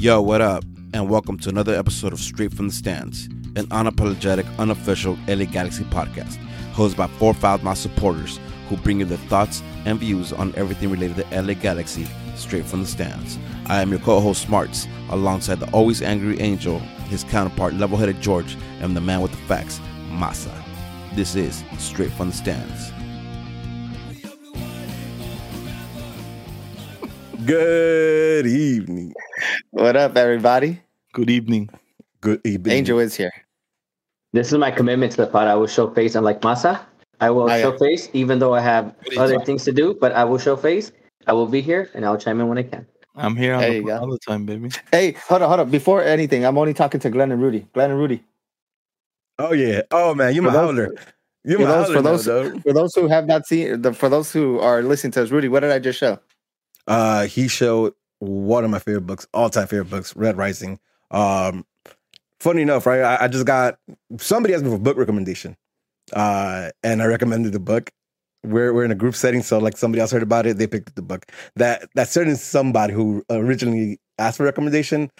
Yo, what up? And welcome to another episode of Straight from the Stands, an unapologetic, unofficial LA Galaxy podcast, hosted by four Foulmouth supporters who bring you their thoughts and views on everything related to LA Galaxy straight from the stands. I am your co-host Smarts, alongside the always angry Angel, his counterpart level-headed George, and the man with the facts, Masa. This is Straight from the Stands. Good evening. What up, everybody? Good evening. Good evening. Angel is here. This is my commitment to the pod. I will show face, unlike Masa. I will Oh, show face, even though I have other talking- things to do, but I will show face. I will be here and I'll chime in when I can. I'm here on There the, you go. all the time, baby. Hey, hold on, hold on. Before anything, I'm only talking to Glenn and Rudy. Glenn and Rudy. Oh yeah. Oh man, you my For those- howler. You for my those- howler for those- dog. For those who have not seen, the, for those who are listening to us, Rudy, what did I just show? Uh, he showed one of my favorite books, all time favorite books, Red Rising. Um, funny enough, right? I, I just got somebody asked me for a book recommendation, uh, and I recommended the book. We're we're in a group setting, so like somebody else heard about it, they picked up the book. That that certain somebody who originally asked for recommendation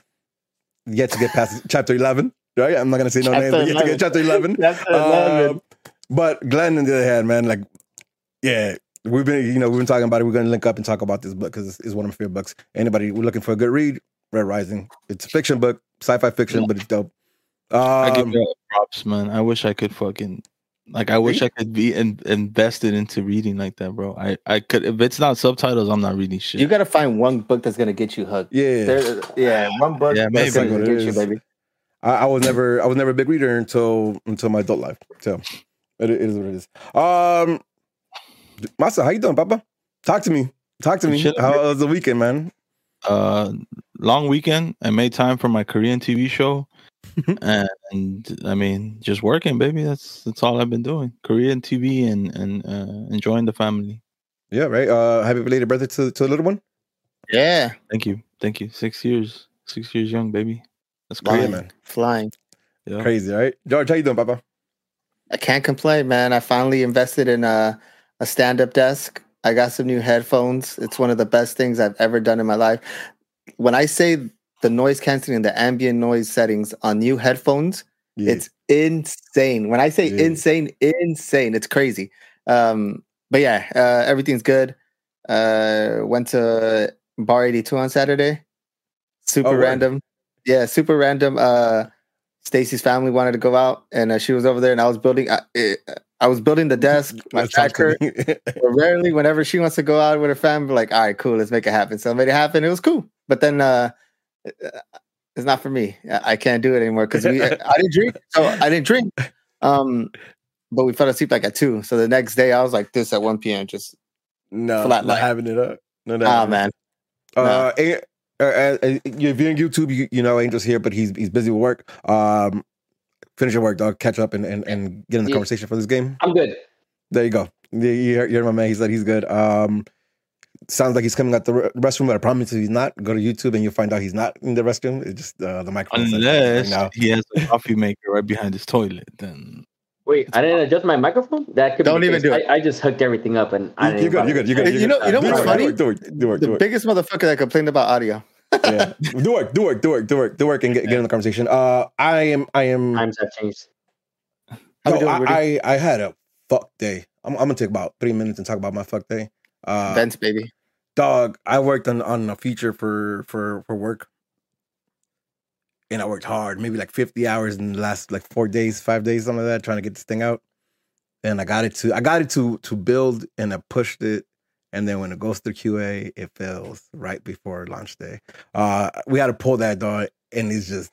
yet to get past chapter eleven. Right? I'm not gonna say no names, but yet to get chapter eleven. Um, but Glenn, on the other hand, man, like, yeah, we've been, you know, we've been talking about it. We're going to link up and talk about this book because it's, it's one of my favorite books. Anybody we're looking for a good read, Red Rising. It's a fiction book, sci-fi fiction, but it's dope. I give Um, you props, man. I wish I could fucking like. I wish I could be in, invested into reading like that, bro. I I could. If it's not subtitles, I'm not reading shit. you got to find one book that's gonna get you hooked. yeah, There, yeah, one book Yeah, that's maybe. gonna get you, baby. I, I was never, I was never a big reader until until my adult life. So it, it is what it is. Um, Masa, how you doing, Papa? Talk to me. Talk to me. chilling, How was the weekend, man? uh, long weekend. I made time for my Korean TV show, and, I mean, just working, baby. That's that's all I've been doing. Korean TV and and uh, enjoying the family. Yeah, right. Uh, happy belated birthday to to the little one. Yeah, Thank you, thank you. Six years, six years young, baby. That's Yeah, crazy. man. flying. Yeah. Crazy, right? George, how you doing, Papa? I can't complain, man. I finally invested in a a stand up desk. I got some new headphones. It's one of the best things I've ever done in my life. When I say the noise canceling, and the ambient noise settings on new headphones, Yeah. it's insane. When I say Yeah. insane, insane. It's crazy. Um, but yeah, uh, everything's good. Uh, went to Bar 82 on Saturday. Super Oh, random. Yeah, super random. Uh, Stacy's family wanted to go out, and uh, she was over there, and I was building. I, eh, I was building the desk. My That sounds tracker. cool. But rarely, whenever she wants to go out with her family, like, all right, cool, let's make it happen. So I made it happen. It was cool. But then uh it's not for me. I can't do it anymore because we I didn't drink. So I didn't drink. Um but we fell asleep like at two. So the next day I was like this at 1 p.m. Just no, Flat not having it up. No, no, no. man. Uh, A- uh, uh, uh, if you're on YouTube, you, you know Angel's here, but he's he's busy with work. Um, finish your work, dog. Catch up and, and, and get in the Yeah. conversation for this game. I'm good. There you go. You, you heard- you heard my man. He said he's good. Um, sounds like he's coming out the restroom, but I promise you he's not. Go to YouTube and you'll find out he's not in the restroom. It's just uh, the microphone. Unless right now. he has a coffee maker right behind his toilet, then Wait, I didn't adjust my microphone? That could be Don't the even do it. I, I just hooked everything up and I You- didn't You're good. You're good. You're good. You're know- you know what's funny? Do it. Do it. The Do it. biggest motherfucker that complained about audio. Yeah. Do work. Do work. Do work. Do work. Do work and get, get in the conversation. Uh, I am. I am. Times have changed. How we Yo, doing, I, I I had a fuck day. I'm, I'm gonna take about three minutes and talk about my fuck day. Uh, Vents, baby. dog, I worked on on a feature for for for work, and I worked hard, maybe like 50 hours in the last like four days, five days, something like that, trying to get this thing out. And I got it to I got it to to build, and I pushed it. And then when it goes through QA, it fails right before launch day. Uh, we had to pull that dog, and it's just,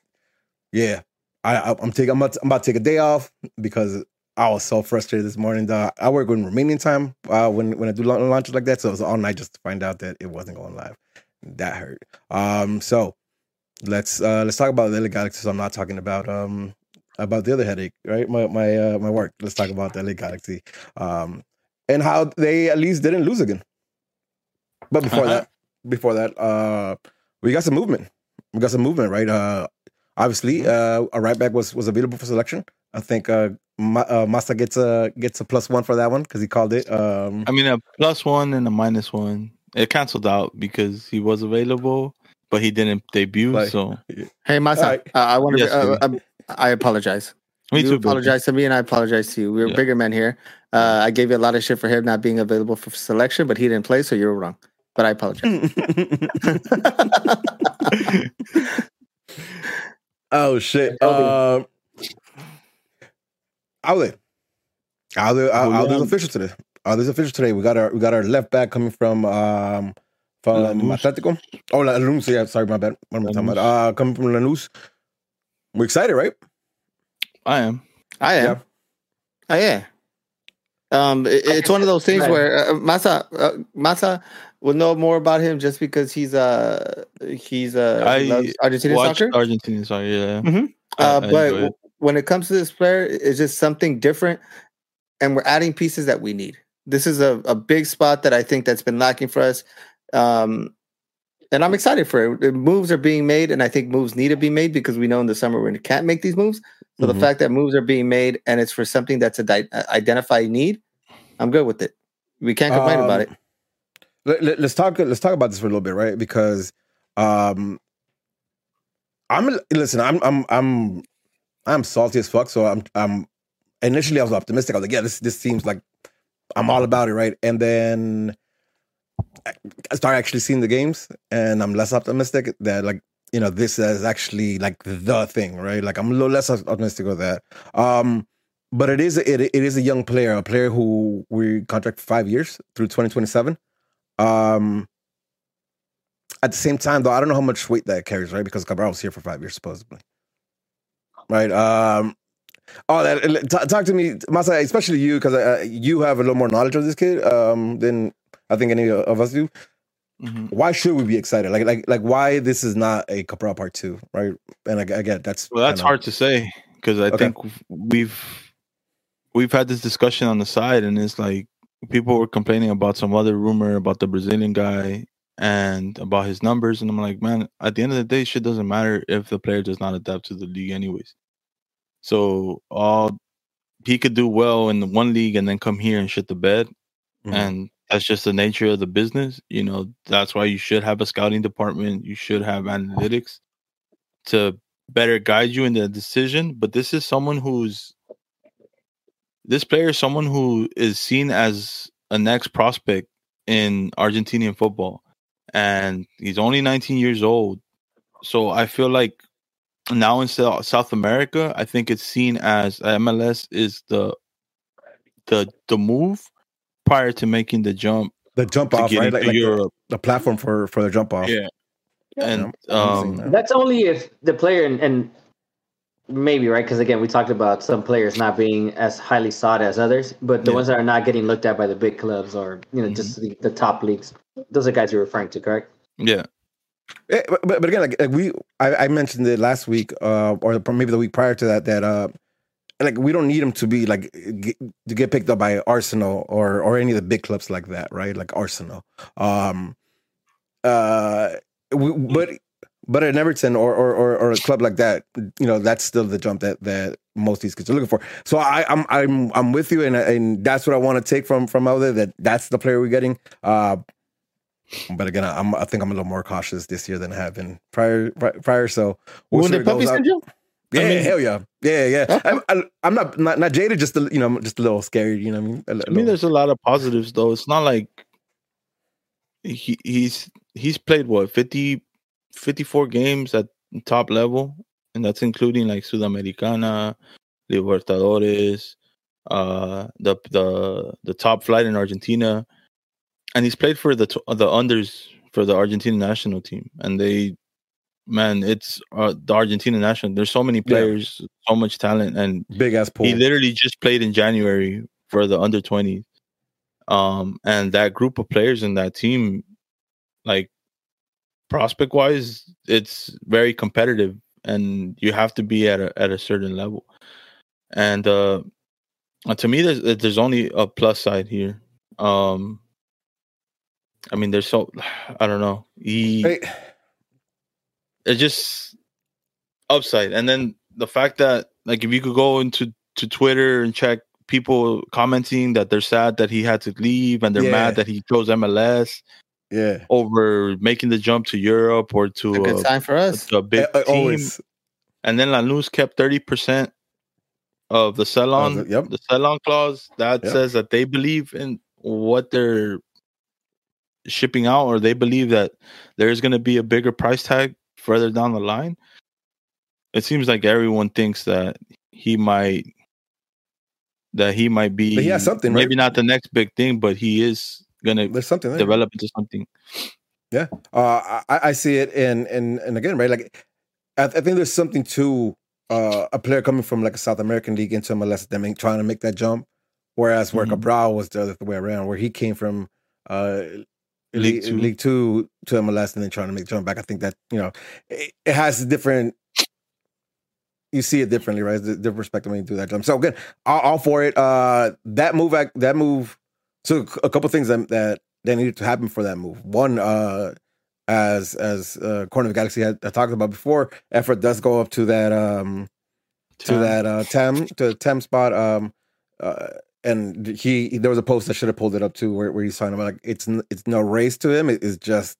yeah. I, I'm taking I'm about, to, I'm about to take a day off because I was so frustrated this morning. I work with Romanian time uh, when when I do launches like that, so it was all night just to find out that it wasn't going live. That hurt. Um, so let's uh, let's talk about the. So I'm not talking about um about the other headache, right? My my uh, my work. Let's talk about the LA Galaxy, um, and how they at least didn't lose again. But before Uh-huh. that, before that, uh, we got some movement. We got some movement, right? Uh, obviously, uh, a right back was was available for selection. I think uh, Ma- uh, Masa gets a gets a plus one for that one because he called it. Um, I mean a plus one and a minus one. It canceled out because he was available, but he didn't debut. Like- so Hey, Masa, All right. uh, I want to. Yes, uh, uh, I apologize. me you too. baby. apologize to me, and I apologize to you. We're Yeah. bigger men here. Uh, I gave you a lot of shit for him not being available for selection, but he didn't play, so you're wrong. But I apologize. oh shit. Um, Outlet. Outlet. Outlet's official today. Outlet's official today. We got our we got our left back coming from um from Lanús. Atletico. Oh, Lanús. Yeah, sorry, my bad. What am I talking about? Uh, coming from Lanús. We're excited, right? I am. I am. Yeah. I am. Um, it- it's one of those things where uh, Masa uh, Masa will know more about him just because he's uh he's uh I Argentinian soccer. Argentinian soccer. Yeah. Mhm. Uh, I but it. when it comes to this player, it's just something different, and we're adding pieces that we need. This is a, a big spot that I think that's been lacking for us, um, and I'm excited for it. Moves are being made, and I think moves need to be made because we know in the summer we can't make these moves. So Mhm. the fact that moves are being made and it's for something that's a di- a identified need, I'm good with it. We can't complain about it. Um, Let, us talk. Let's talk about this for a little bit, right? Because um, I'm listen. I'm I'm I'm I'm salty as fuck. So I'm I'm initially I was optimistic. I was like, yeah, this this seems like I'm all about it, right? And then I I started actually seeing the games, and I'm less optimistic that like you know this is actually like the thing, right? Like I'm a little less optimistic with that. Um, but it is it, it is a young player, a player who we contract five years through 2027. Um, at the same time, though, I don't know how much weight that carries, right? Because Cabral was here for five years, supposedly, right? Um, oh, that t- talk to me, Masa, especially you, because uh, you have a little more knowledge of this kid um, than I think any of us do. Mhm. Why should we be excited? Like, like, like, why this is not a Cabral part two, right? And I, I get that's Well, that's hard to say because I Okay. think we've we've had this discussion on the side, and it's like people were complaining about some other rumor about the Brazilian guy and about his numbers, and I'm like, man, at the end of the day, shit doesn't matter if the player does not adapt to the league, anyways. So all he could do well in the one league and then come here and shit the bed, Mhm. and that's just the nature of the business. You know, that's why you should have a scouting department. You should have analytics to better guide you in the decision. But this is someone who's this player is someone who is seen as a next prospect in Argentinian football, and he's only 19 years old. So I feel like now in Sou- South America, I think it's seen as MLS is the the the move prior to making the jump the jump off, right? Like, like the, Europe. the platform for for the jump off. Yeah. and Yeah, I'm seeing um, that. That's only if the player and, and maybe right because again we talked about some players not being as highly sought as others, but the Yeah. ones that are not getting looked at by the big clubs or you know just the, the top leagues. Those are guys you're referring to, correct? yeah, Yeah, but, but but again, like, like we, I, I mentioned it last week, uh, or maybe the week prior to that, that uh, like we don't need him to be like get, to get picked up by Arsenal or or any of the big clubs like that, right? Like Arsenal, um, uh, we, but but at Everton or, or or or a club like that, you know, that's still the jump that that most of these kids are looking for. So I, I'm I'm I'm with you, and and that's what I want to take from from out there. That that's the player we're getting. Uh, but again, I'm, I think I'm a little more cautious this year than I have been prior. Prior, so we'll see Wounded where puppy goes out. Yeah, I mean- hell yeah, yeah, yeah. I'm, I, I'm not, not not jaded, just a, you know, just a little scared. You know what I mean? I mean, there's a lot of positives though. It's not like he he's he's played what 50, 54 games at top level, and that's including like Sudamericana, Libertadores, uh, the the the top flight in Argentina, and he's played for the the unders for the Argentina national team, and they. Man, it's uh, the Argentina national. There's so many players, so much talent, and big ass pool. he literally just played in January for the under 20. Um, and that group of players in that team, like prospect wise, it's very competitive and you have to be at a at a certain level. And uh to me there's there's only a plus side here. Um I mean there's so I don't know. He Hey, it's just upside and then the fact that like if you could go into to twitter and check people commenting that they're sad that he had to leave and they're Yeah. mad that he chose mls Yeah. over making the jump to Europe or to A good a, sign for us. to a big Uh, team. always. And then Lanús kept thirty percent of the sell on, Of the- yep. the sell on clause. That Yep. says that they believe in what they're shipping out, or they believe that there's going to be a bigger price tag further down the line. It seems like everyone thinks that he might that he might be But he has something, maybe right? not the next big thing, but he is gonna There's something there. develop into something. Yeah, uh, I, I see it, and and and again, right? Like, I, I think there's something to uh, a player coming from like a South American league into MLS, them trying to make that jump, whereas where Mhm. Cabral was the other way around, where he came from uh, League League, Two. League Two to MLS, and then trying to make the jump back. I think that you know it, it has different. You see it differently, right? The different perspective when you do that jump. So again, all, all for it. Uh, that move, that move. So a couple things that that that needed to happen for that move. One, uh, as as uh, Corner of the Galaxy had, had talked about before, effort does go up to that um to that uh Tem to Tem spot. Um, uh, and he there was a post that should have pulled it up too, where where he's talking about like it's it's no race to him. It, it's just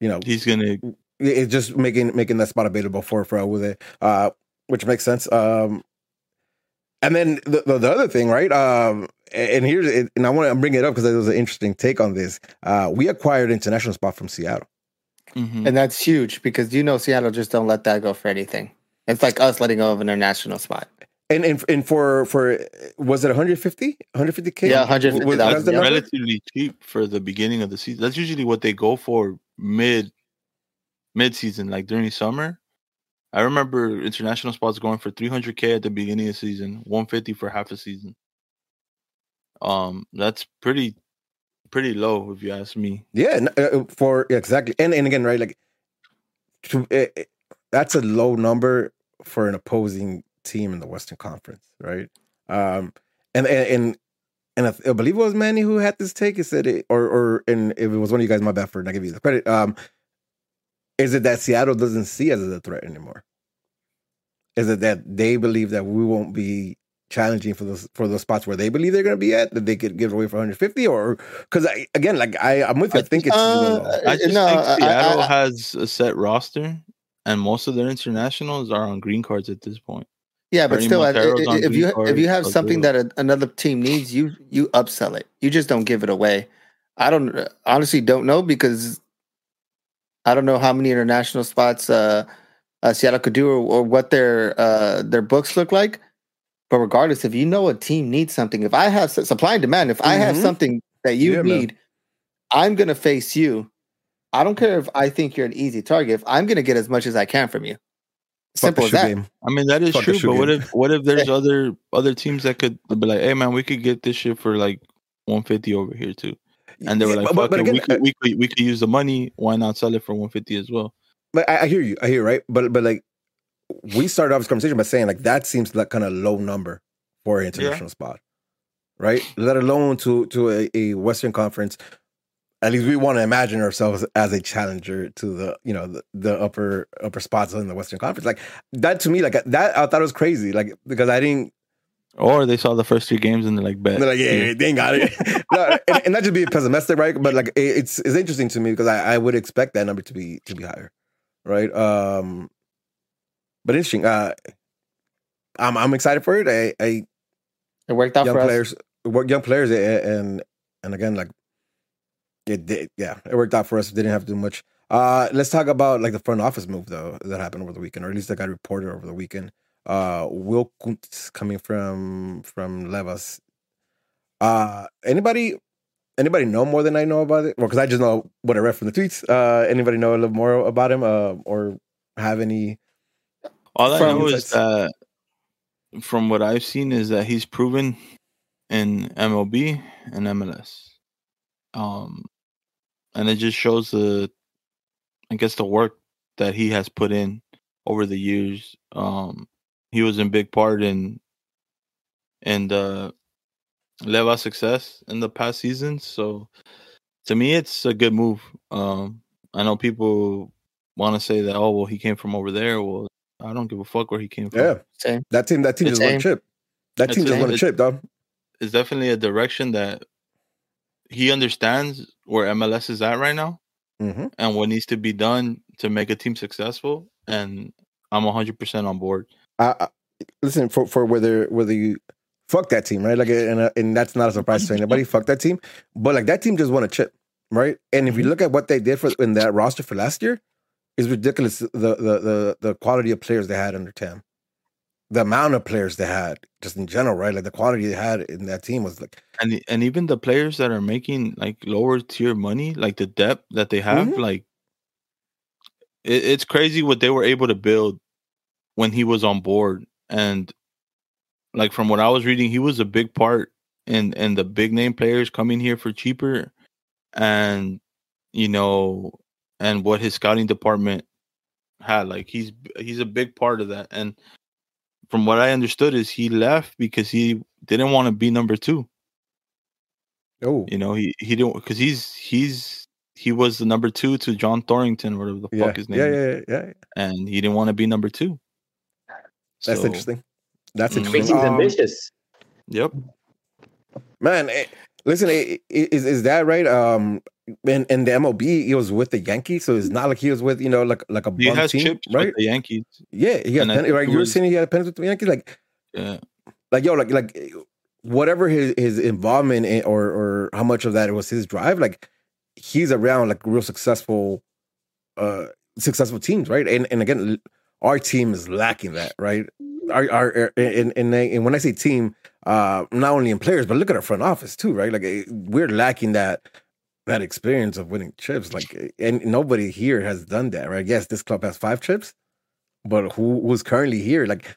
you know He's gonna it's just making making that spot available for for with it, uh, which makes sense. Um, and then the, the the other thing, right? Um, and here's it, and I want to bring it up because there was an interesting take on this. Uh, we acquired international spot from Seattle. mhm. And that's huge because you know Seattle just don't let that go for anything. It's like us letting go of an international spot. And and, and for for was it 150 150k? Yeah, 150,000, Was- that's the yeah. relatively cheap for the beginning of the season. That's usually what they go for mid mid season, like during summer. I remember international spots going for 300k at the beginning of the season, 150 for half a season. Um, that's pretty pretty low if you ask me. Yeah, uh, for exactly. And and again, right, like to, eh, eh, that's a low number for an opposing team in the Western Conference, right? Um, and and and, and I, I believe it was Manny who had this take. He said it, or or and if it was one of you guys, my bad for not giving you the credit. Um, is it that Seattle doesn't see us as a threat anymore? Is it that they believe that we won't be challenging for those for those spots where they believe they're going to be at that they could give away for 150 or because I again like I I'm with you I think it's Uh, I just no, think I- I- Seattle I- has a set roster, and most of their internationals are on green cards at this point. Yeah, but still, I- Montero's i- on if you if you have something that a, another team needs, you you upsell it. You just don't give it away. I don't honestly don't know because I don't know how many international spots uh, uh, Seattle could do or, or what their uh, their books look like. But regardless, if you know a team needs something, if I have supply and demand, if I have Mhm. something that you Yeah, man. need, I'm gonna face you. I don't care if I think you're an easy target. If I'm gonna get as much as I can from you. Fuck the Simple as shoe that. game. I mean that is Fuck true, shoe but what if what if there's other other teams that could be like, hey man, we could get this shit for like 150 over here too, and they were Yeah, like, but- fuck but it, we uh could we could we could use the money. Why not sell it for 150 as well? But I, I hear you. I hear you, right. But but like we started off this conversation by saying like that seems like kind of low number for an international spot, right? Let alone to to a, a Western Conference. At least we want to imagine ourselves as a challenger to the you know the, the upper upper spots in the Western Conference. Like that to me, like that I thought it was crazy. Like because I didn't. Or they saw the first three games and they're like, bet. They're like, yeah, yeah, they ain't got it. no, and, and not just being pessimistic, right? But like it, it's it's interesting to me because I, I would expect that number to be to be higher, right? Um, but interesting. Uh, I'm I'm excited for it. I, I It worked out young for us. players, work young players, and and again, like it did. Yeah, it worked out for us. Didn't have to do much. Uh, let's talk about like the front office move though that happened over the weekend, or at least that got reported over the weekend. Uh, Will Kuntz coming from from Levas. Uh, anybody anybody know more than I know about it? Well, because I just know what I read from the tweets. Uh, anybody know a little more about him? Uh, or have any? All I know is that from what I've seen is that he's proven in MLB and MLS. Um and it just shows the I guess the work that he has put in over the years. Um he was in big part in in the Leva success in the past seasons. So to me it's a good move. Um I know people want to say that oh well he came from over there. Well I don't give a fuck where he came from. Yeah, Same. that team. That team It's just won a same. chip. That It's team just same. won a It- chip, dog. It's definitely a direction that he understands where MLS is at right now hmm and what needs to be done to make a team successful. And I'm 100% on board. I, I, listen for for whether whether you fuck that team, right? Like, and uh, and that's not a surprise to anybody. fuck that team, but like that team just won a chip, right? And if you look at what they did for in that roster for last year, it's ridiculous. The the the the quality of players they had under Tam, the amount of players they had, just in general, right? Like the quality they had in that team was like, And and even the players that are making like lower tier money, like the depth that they have, Mhm. like it, it's crazy what they were able to build when he was on board. And like from what I was reading, he was a big part in in the big name players coming here for cheaper, and you know, and what his scouting department had. Like he's he's a big part of that. And from what I understood is he left because he didn't want to be number two. oh You know, he he didn't because he's he's he was the number two to John Thorrington, whatever the yeah, fuck his name, yeah, yeah, yeah, yeah. and he didn't want to be number two. That's So, interesting. That's. I mean, interesting. he's Um, ambitious. Yep. Man, eh, listen, eh, eh, is is that right? Um, in in the MLB, he was with the Yankees, so it's not like he was with you know like like a He bum has team, chips right? the Yankees. Yeah, he has and pen, right. You were saying he had pens with the Yankees, like Yeah. like yo, like like whatever his his involvement in, or or how much of that was his drive, like he's around like real successful, uh, successful teams, right? And and again, our team is lacking that, right? Our our and and, they, and when I say team, uh, not only in players, but look at our front office too, right? Like eh, we're lacking that that experience of winning chips, like, and nobody here has done that, right? Yes, this club has five chips, but who who's currently here, like,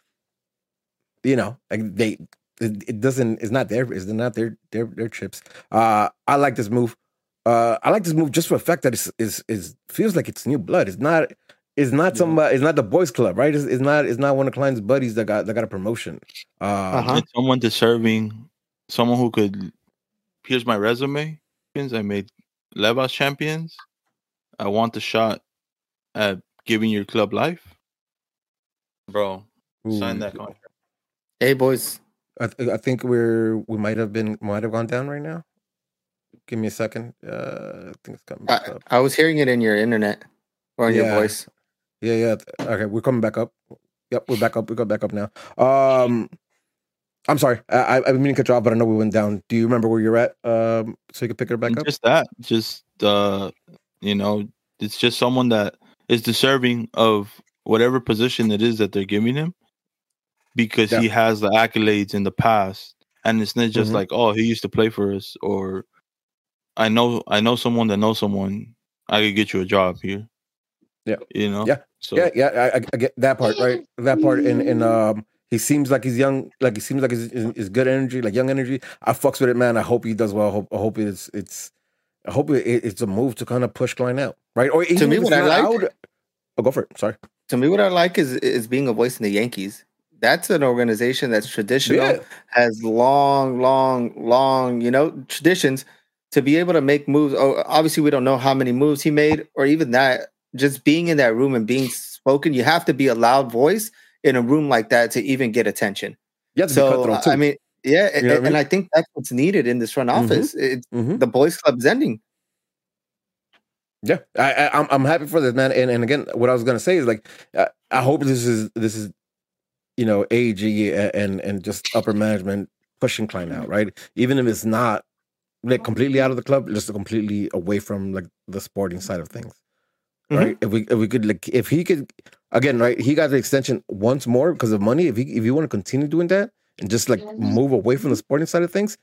you know, like they. It, it doesn't. It's not their. It's not their their their chips. Uh, I like this move. Uh, I like this move just for the fact that it's is is feels like it's new blood. It's not. It's not Yeah. somebody. It's not the boys' club, right? It's, it's not. It's not one of Klein's buddies that got that got a promotion. Uh, Uh-huh. It's someone deserving, someone who could. Here's my resume. I made Levas champions. I want the shot at giving your club life, bro. Sign that contract. Hey, boys. I, th- I think we're we might have been might have gone down right now. Give me a second. Uh, I think it's coming back I, up. I was hearing it in your internet or in your voice. Yeah, yeah. Okay, we're coming back up. Yep, we're back up. We got back up now. Um, I'm sorry. I I, mean to cut you off, but I know we went down. Do you remember where you're at? Um, so you can pick it back And up. Just that. Just uh, you know, it's just someone that is deserving of whatever position it is that they're giving him, because he has the accolades in the past, and it's not just Mhm. like, oh, he used to play for us, or I know, I know someone that knows someone. I could get you a job here. Yeah. you know. Yeah. So Yeah, yeah. I- I get that part, right? That part, in in um, he seems like he's young. Like he seems like he's, good energy, like young energy. I fucks with it, man. I hope he does well. I hope I hope it's it's. I hope it, it's a move to kind of push Klein out, right? Or even me, what I like- out- oh, go for it. Sorry. To me, what I like is is being a voice in the Yankees. That's an organization that's traditional, Yeah. has long, long, long, you know, traditions to be able to make moves. Oh, obviously, we don't know how many moves he made, or even that. Just being in that room and being spoken, you have to be a loud voice in a room like that to even get attention. You have to be So. I mean, yeah, what I and. I think that's what's needed in this front Mhm. office. It's Mhm. the boys' club's ending. Yeah, I, I I'm I'm happy for this man. And and again, what I was gonna say is like, I, I hope this is this is, you know, AG and and just upper management pushing Klein out, right? Even if it's not like completely out of the club, just completely away from like the sporting side of things, right? If we if we could like if he could again, right? He got the extension once more because of money. If he if you want to continue doing that and just like move away from the sporting side of things,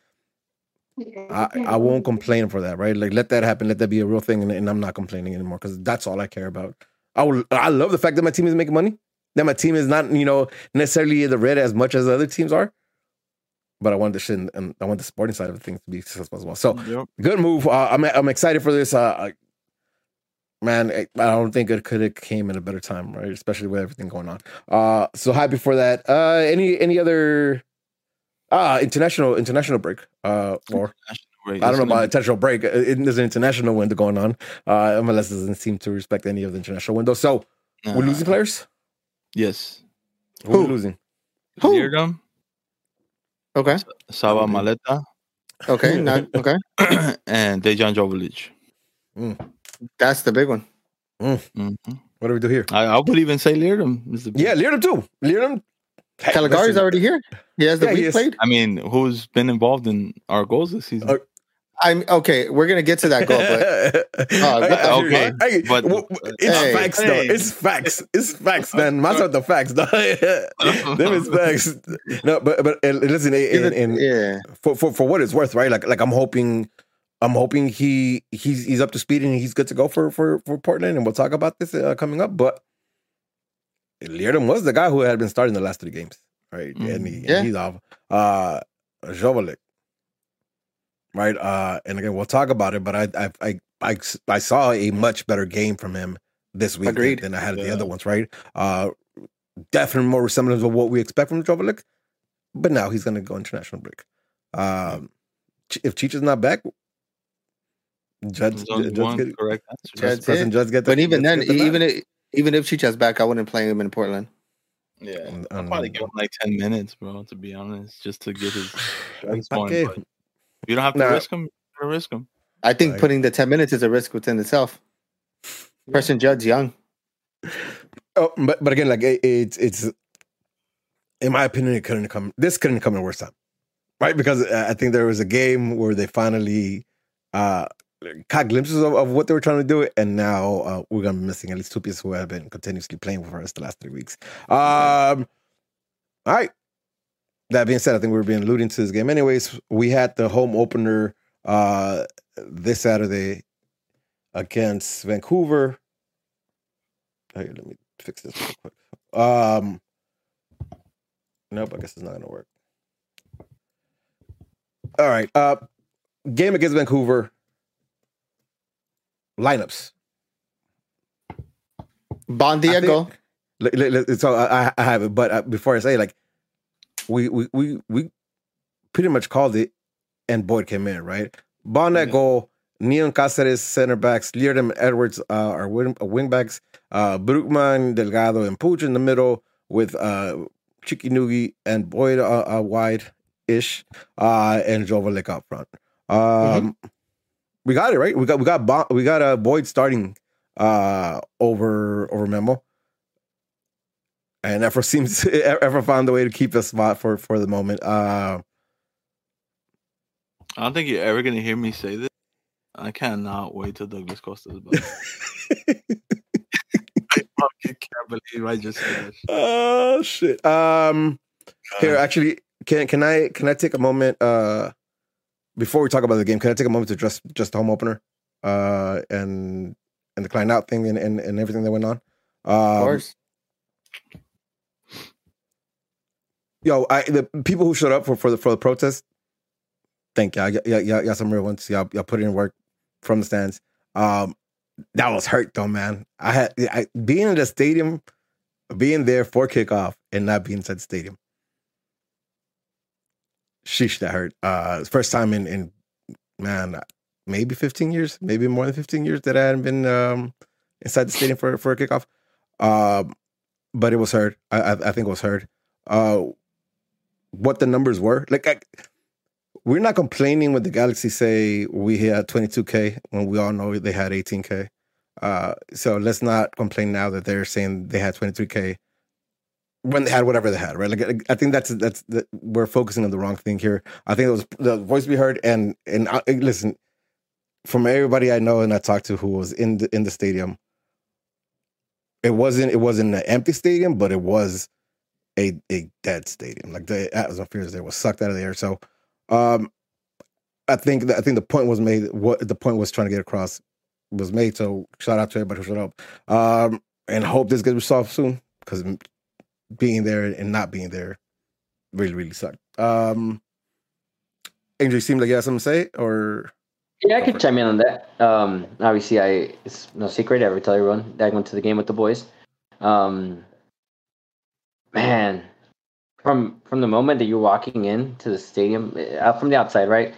I, I won't complain for that, right? Like let that happen, let that be a real thing, and, and I'm not complaining anymore because that's all I care about. I will, I love the fact that my team is making money, that my team is not, you know, necessarily the red as much as the other teams are. But I want the shit and, and I want the sporting side of things to be successful as well. So Yep. good move. Uh, I'm I'm excited for this. Uh, I- man, I I don't think it could have came at a better time, right? Especially with everything going on. Uh, so happy for that. Uh, any any other ah international international break? Uh, or Right, I don't know gonna about international break. Uh, It, there's an international window going on. Uh, MLS doesn't seem to respect any of the international windows. So we're losing players. Yes. Who are we Who? losing? Who? Leerdam, Okay. Saba Okay. Maleta, Okay, not okay. and Dejan Joveljić. That's the big one. Mhm. What do we do here? I, I would even say Leerdam Yeah, Leerdam too. Leerdam. Hey, Calegari's listen, already here. He has the Yeah, week played. I mean, who's been involved in our goals this season? Uh, I'm okay. We're gonna get to that goal, but Oh, okay, Hey, but- w- w- it's Hey. facts though. It's facts. It's facts, man. Man's with the facts, though. Them is facts. No, but but uh, listen, in, even, in, yeah, for, for for what it's worth, right? Like like I'm hoping, I'm hoping he he's he's up to speed and he's good to go for for for Portland, and we'll talk about this uh, coming up. But Leerdam was the guy who had been starting the last three games, right? And, he, and he's off. Uh, Joveljić, right? Uh, and again, we'll talk about it. But I I I I, I saw a much better game from him this week than, Agreed. than I had at the other ones, right? Uh, definitely more resemblance of what we expect from Joveljić. But now he's going to go international break. Um, if Cheech is not back, Judge, There's only Judge one get, correct answer. Judge- Judge, get the, but even get- then, get the even nod. if, even if Chicha's back, I wouldn't play him in Portland. Yeah, Um, I'll probably give him like ten minutes, bro. To be honest, just to get his strikes going. Okay. You don't have to Nah. risk him. You risk him. I think Right. putting the ten minutes is a risk within itself. Preston Judd's young. Oh, but but again, like it, it's it's in my opinion, it couldn't come. This couldn't come at a worse time, right? Because uh, I think there was a game where they finally uh caught glimpses of, of what they were trying to do, and now uh, we're gonna be missing at least two pieces who have been continuously playing for us the last three weeks. Um, all right. That being said, I think we were being alluding to this game. Anyways, we had the home opener uh this Saturday against Vancouver. Let me fix this real quick. Um, nope, I guess it's not gonna work. All right, uh, game against Vancouver. Lineups. Bon I think- Diego. L- l- So I, I have it, but uh, before I say, like, we we we we pretty much called it, and Boyd came in right. Bon that Yeah. goal. Neal Cáceres center backs, Leerdam Edwards uh, are wing, uh, wing backs, uh, Brugman, Delgado, and Puig in the middle with uh, Chiki Nugi and Boyd uh, uh, wide ish, uh, and Joveljić up front. Um, We got it right. We got we got Bo- we got uh, Boyd starting uh, over over Memo and ever seems ever found a way to keep a spot for for the moment. Uh, I don't think you're ever gonna hear me say this. I cannot wait till Douglas Costa's back. I fucking can't believe I just shit. oh shit. Um, here actually, can can I can I take a moment uh before we talk about the game? Can I take a moment to address just the home opener uh and and the Klein out thing and, and and everything that went on? Um, Of course. yo, I the people who showed up for for the for the protest, thank y'all. Yeah, yeah, yeah, some real ones. Y'all, y'all put in work from the stands. Um, that was hurt though, man. I had I, being in the stadium, being there for kickoff and not being inside the stadium. Sheesh, that hurt. Uh, first time in in man, maybe fifteen years, maybe more than fifteen years that I hadn't been um inside the stadium for for a kickoff. Um, but it was heard. I I, I think it was heard. Uh, what the numbers were. Like, I, we're not complaining when the Galaxy say we had 22K when we all know they had 18K. Uh, so let's not complain now that they're saying they had 23K when they had whatever they had, right? Like, I think that's that's that we're focusing on the wrong thing here. I think it was the voice we heard, and and I, listen, from everybody I know and I talked to who was in the in the stadium, it wasn't it wasn't an empty stadium, but it was a a dead stadium. Like the atmosphere there was sucked out of the air. So um I think that I think the point was made what the point was trying to get across was made. So shout out to everybody who showed up. Um and hope this gets resolved soon because being there and not being there really, really sucked. Um Angel, you seem like you have something to say or Yeah, I could chime in on that. Um, obviously, I it's no secret. I ever tell everyone that I went to the game with the boys. Um, man, from from the moment that you're walking in to the stadium, uh, from the outside, right?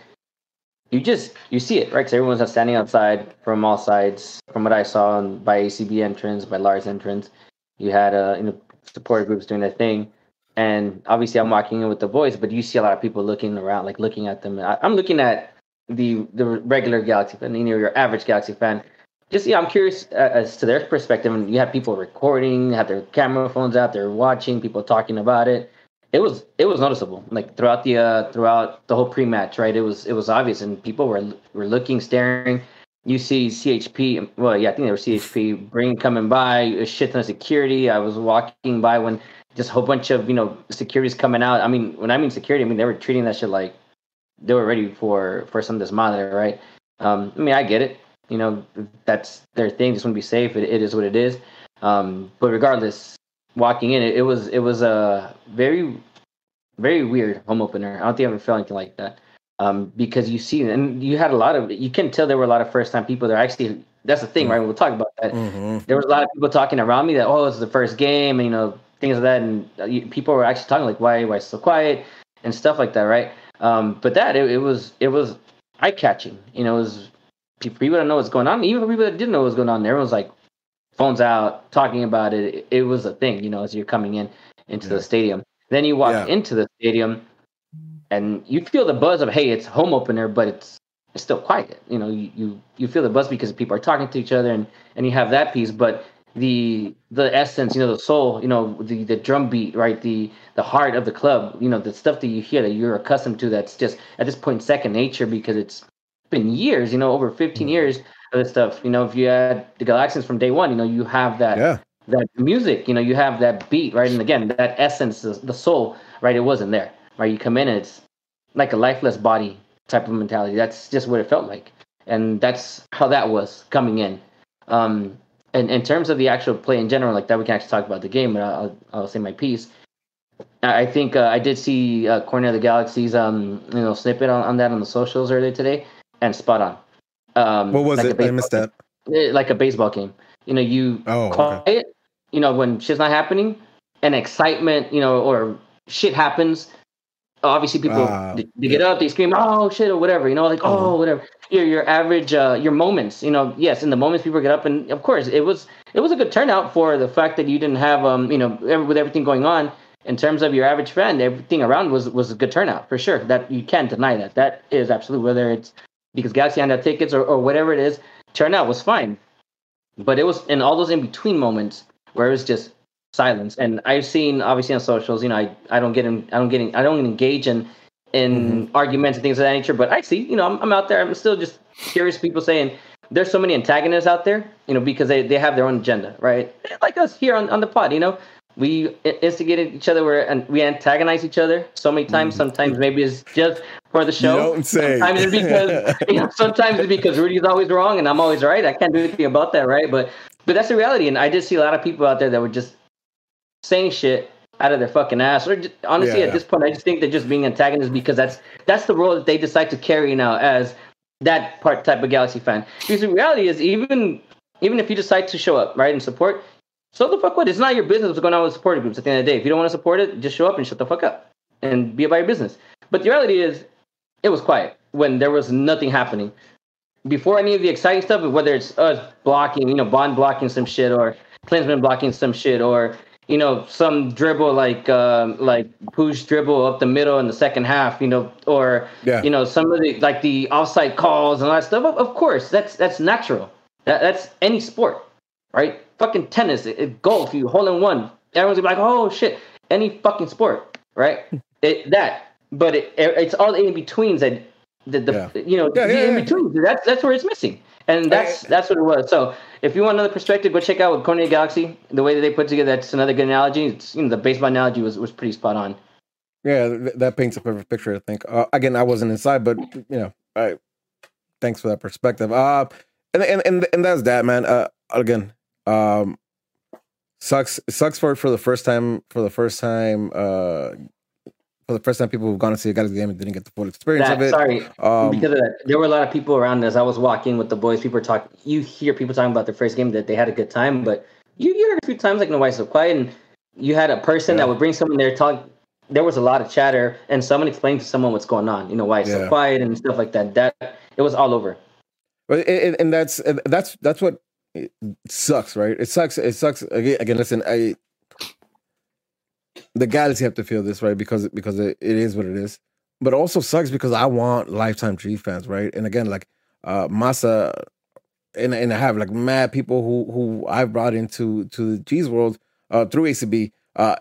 You just you see it, right? Because everyone's standing outside from all sides. From what I saw on, by ACB entrance, by Lars entrance, you had a you know support groups doing their thing. and obviously I'm walking in with the boys, but you see a lot of people looking around, like looking at them. I, I'm looking at the the regular Galaxy fan, you know, your average Galaxy fan. Just yeah, I'm curious uh, as to their perspective. And you have people recording, have their camera phones out, they're watching, people talking about it. It was it was noticeable, like throughout the uh, throughout the whole pre-match, right? It was it was obvious, and people were were looking, staring. You see CHP, well, yeah, I think they were CHP, bring coming by, a shit ton of security. I was walking by when just a whole bunch of you know securities coming out. I mean, when I mean security, I mean they were treating that shit like they were ready for for some desmadre, right? Um, I mean, I get it. You know, that's their thing. Just want to be safe. It, it is what it is. Um, but regardless, walking in, it, it was it was a very very weird home opener. I don't think I ever felt anything like that. Um, because you see, and you had a lot of, you can tell there were a lot of first time people there. Actually, that's the thing, right? We'll talk about that. Mm-hmm. There was a lot of people talking around me that, oh, it's the first game, and you know, things like that. And uh, people were actually talking like, why, why so quiet and stuff like that, right? Um, but that it, it was it was eye catching. You know, it was people, people that know what's going on, even people that didn't know what was going on. Everyone's like phones out, talking about it. It, it was a thing, you know, as you're coming in into Yeah. the stadium. Then you walk Yeah. into the stadium, and you feel the buzz of hey, it's home opener, but it's it's still quiet. You know, you you, you feel the buzz because people are talking to each other, and and you have that piece, but the the essence, you know, the soul, you know, the the drum beat, right, the the heart of the club, you know, the stuff that you hear that you're accustomed to, that's just at this point second nature because it's been years, you know, over 15 mm-hmm. years of this stuff. You know, if you had the Galaxians from day one, you know, you have that Yeah. that music, you know, you have that beat, right? And again, that essence, the, the soul, right? It wasn't there, right? You come in and it's like a lifeless body type of mentality. That's just what it felt like. And that's how that was coming in. Um, and in terms of the actual play in general, like that, we can actually talk about the game, but I'll, I'll say my piece. I think uh, I did see uh, Corner of the Galaxy's um, you know snippet on, on that on the socials earlier today, and spot on. Um, What was like it? I missed that. eh, like a baseball game. You know, you Oh, okay. You know, when shit's not happening, and excitement. You know, or shit happens. Obviously, people Ah, they, they get up, they scream, "Oh shit!" or whatever. You know, like Uh-huh. oh whatever. Your your average uh, your moments. You know, yes, in the moments people get up, and of course it was it was a good turnout for the fact that you didn't have um you know every, with everything going on in terms of your average fan, everything around was was a good turnout for sure. That you can't deny that. That is absolute. Whether it's because Galaxy had out tickets or, or whatever it is, turnout was fine. But it was in all those in between moments where it was just silence. And I've seen obviously on socials, you know, I, I don't get in, I don't get in, I don't engage in in mm-hmm. arguments and things of that nature. But I see, you know, I'm, I'm out there. I'm still just curious. People saying there's so many antagonists out there, you know, because they, they have their own agenda, right? Like us here on, on the pod, you know, we instigated each other where and we antagonize each other so many times. Mm-hmm. Sometimes maybe it's just for the show. don't say. Sometimes it's because you know, sometimes it's because Rudy's always wrong and I'm always right. I can't do anything about that, right? But but that's the reality. And I did see a lot of people out there that were just saying shit out of their fucking ass. Or just, honestly, Yeah. at this point, I just think they're just being antagonists because that's that's the role that they decide to carry now as that part type of Galaxy fan. Because the reality is, even even if you decide to show up right and support, so the fuck what? It's not your business what's going on with supporter groups. At the end of the day, if you don't want to support it, just show up and shut the fuck up and be about your business. But the reality is, it was quiet when there was nothing happening. Before any of the exciting stuff, whether it's us blocking, you know, Bond blocking some shit, or Klinsmann blocking some shit, or you know, some dribble like um, like push dribble up the middle in the second half, you know, or Yeah. you know, some of the like the offside calls and all that stuff. Of, course, that's that's natural. That, that's any sport, right? Fucking tennis, it, it- golf, you hole in one. Everyone's gonna be like, oh shit, any fucking sport, right? it, that, but it, it's all the in betweens that the, the you know Yeah, the yeah, in yeah. betweens. That's that's where it's missing, and that's that's what it was. So if you want another perspective, go check out with Cornea Galaxy. The way that they put together, that's another good analogy. It's, you know, the baseball analogy was was pretty spot on. Yeah, that paints a perfect picture. I think. Uh, again, I wasn't inside, but you know, I thanks for that perspective. Uh, and and and, and that's that, man. Uh, again, um, sucks. Sucks for for the first time for the first time. Uh, for the first time, people who've gone to see a Galaxy game and didn't get the full experience That, of it. sorry, Um, because of that, there were a lot of people around as I was walking with the boys. People were talking. You hear people talking about their first game that they had a good time, but you you heard a few times like, "No, why so quiet?" And you had a person Yeah. that would bring someone there talk. There was a lot of chatter, and someone explained to someone what's going on. You know why it's Yeah. so quiet and stuff like that. That it was all over. But it- and that's that's that's what it sucks, right? It sucks. It sucks. Again, again listen, I the Galaxy have to feel this right because because it, it is what it is. But it also sucks because I want lifetime G fans, right? And again, like uh Masa and and I have like mad people who who I've brought into to the G's world uh through ACB uh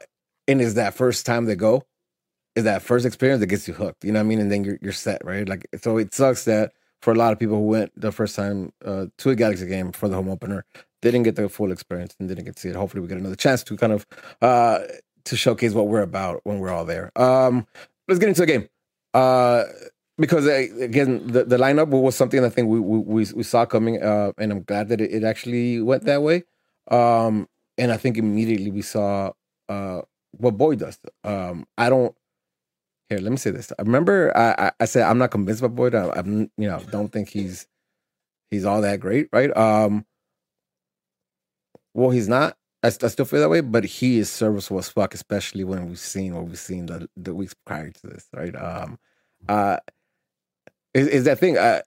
and is that first time they go is that first experience that gets you hooked, you know what I mean? And then you're you're set, right? Like so it sucks that for a lot of people who went the first time uh, to a Galaxy game for the home opener, they didn't get the full experience and didn't get to see it. Hopefully, we get another chance to kind of uh, to showcase what we're about when we're all there. Um, let's get into the game uh, because uh, again, the, the lineup was something I think we we, we saw coming, uh, and I'm glad that it, actually went that way. Um, and I think immediately we saw uh, what Boyd does. Um, I don't. Here, let me say this. I remember I, I, I said I'm not convinced by Boyd. I, I'm you know don't think he's he's all that great, right? Um, well, he's not. I, I still feel that way, but he is serviceable as fuck, especially when we've seen what we've seen the, the weeks prior to this, right? Um, uh, is, is that thing? I,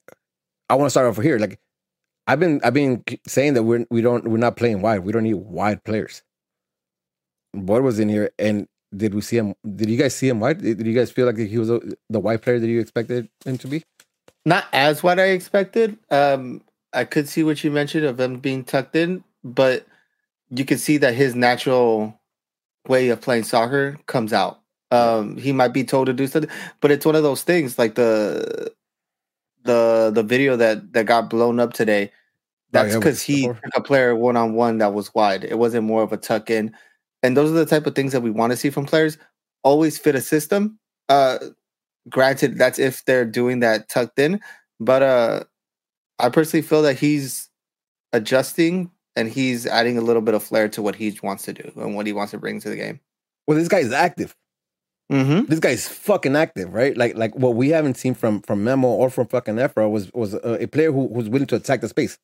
I want to start off here. Like, I've been I've been saying that we're we don't we're not playing wide. We don't need wide players. Boyd was in here, and did we see him? Did you guys see him wide? Did you guys feel like he was a, the wide player that you expected him to be? Not as what I expected. Um, I could see what you mentioned of him being tucked in, but you can see that his natural way of playing soccer comes out. Um, he might be told to do something, but it's one of those things like the the the video that that got blown up today. That's because oh, yeah, he took a player one on one that was wide. It wasn't more of a tuck in, and those are the type of things that we want to see from players. Always fit a system. Uh, granted, that's if they're doing that tucked in, but uh, I personally feel that he's adjusting and he's adding a little bit of flair to what he wants to do and what he wants to bring to the game. Well, this guy's active. Mm-hmm. This guy's fucking active, right? Like, like what we haven't seen from from Memo or from fucking Efra was was a, a player who was willing to attack the space.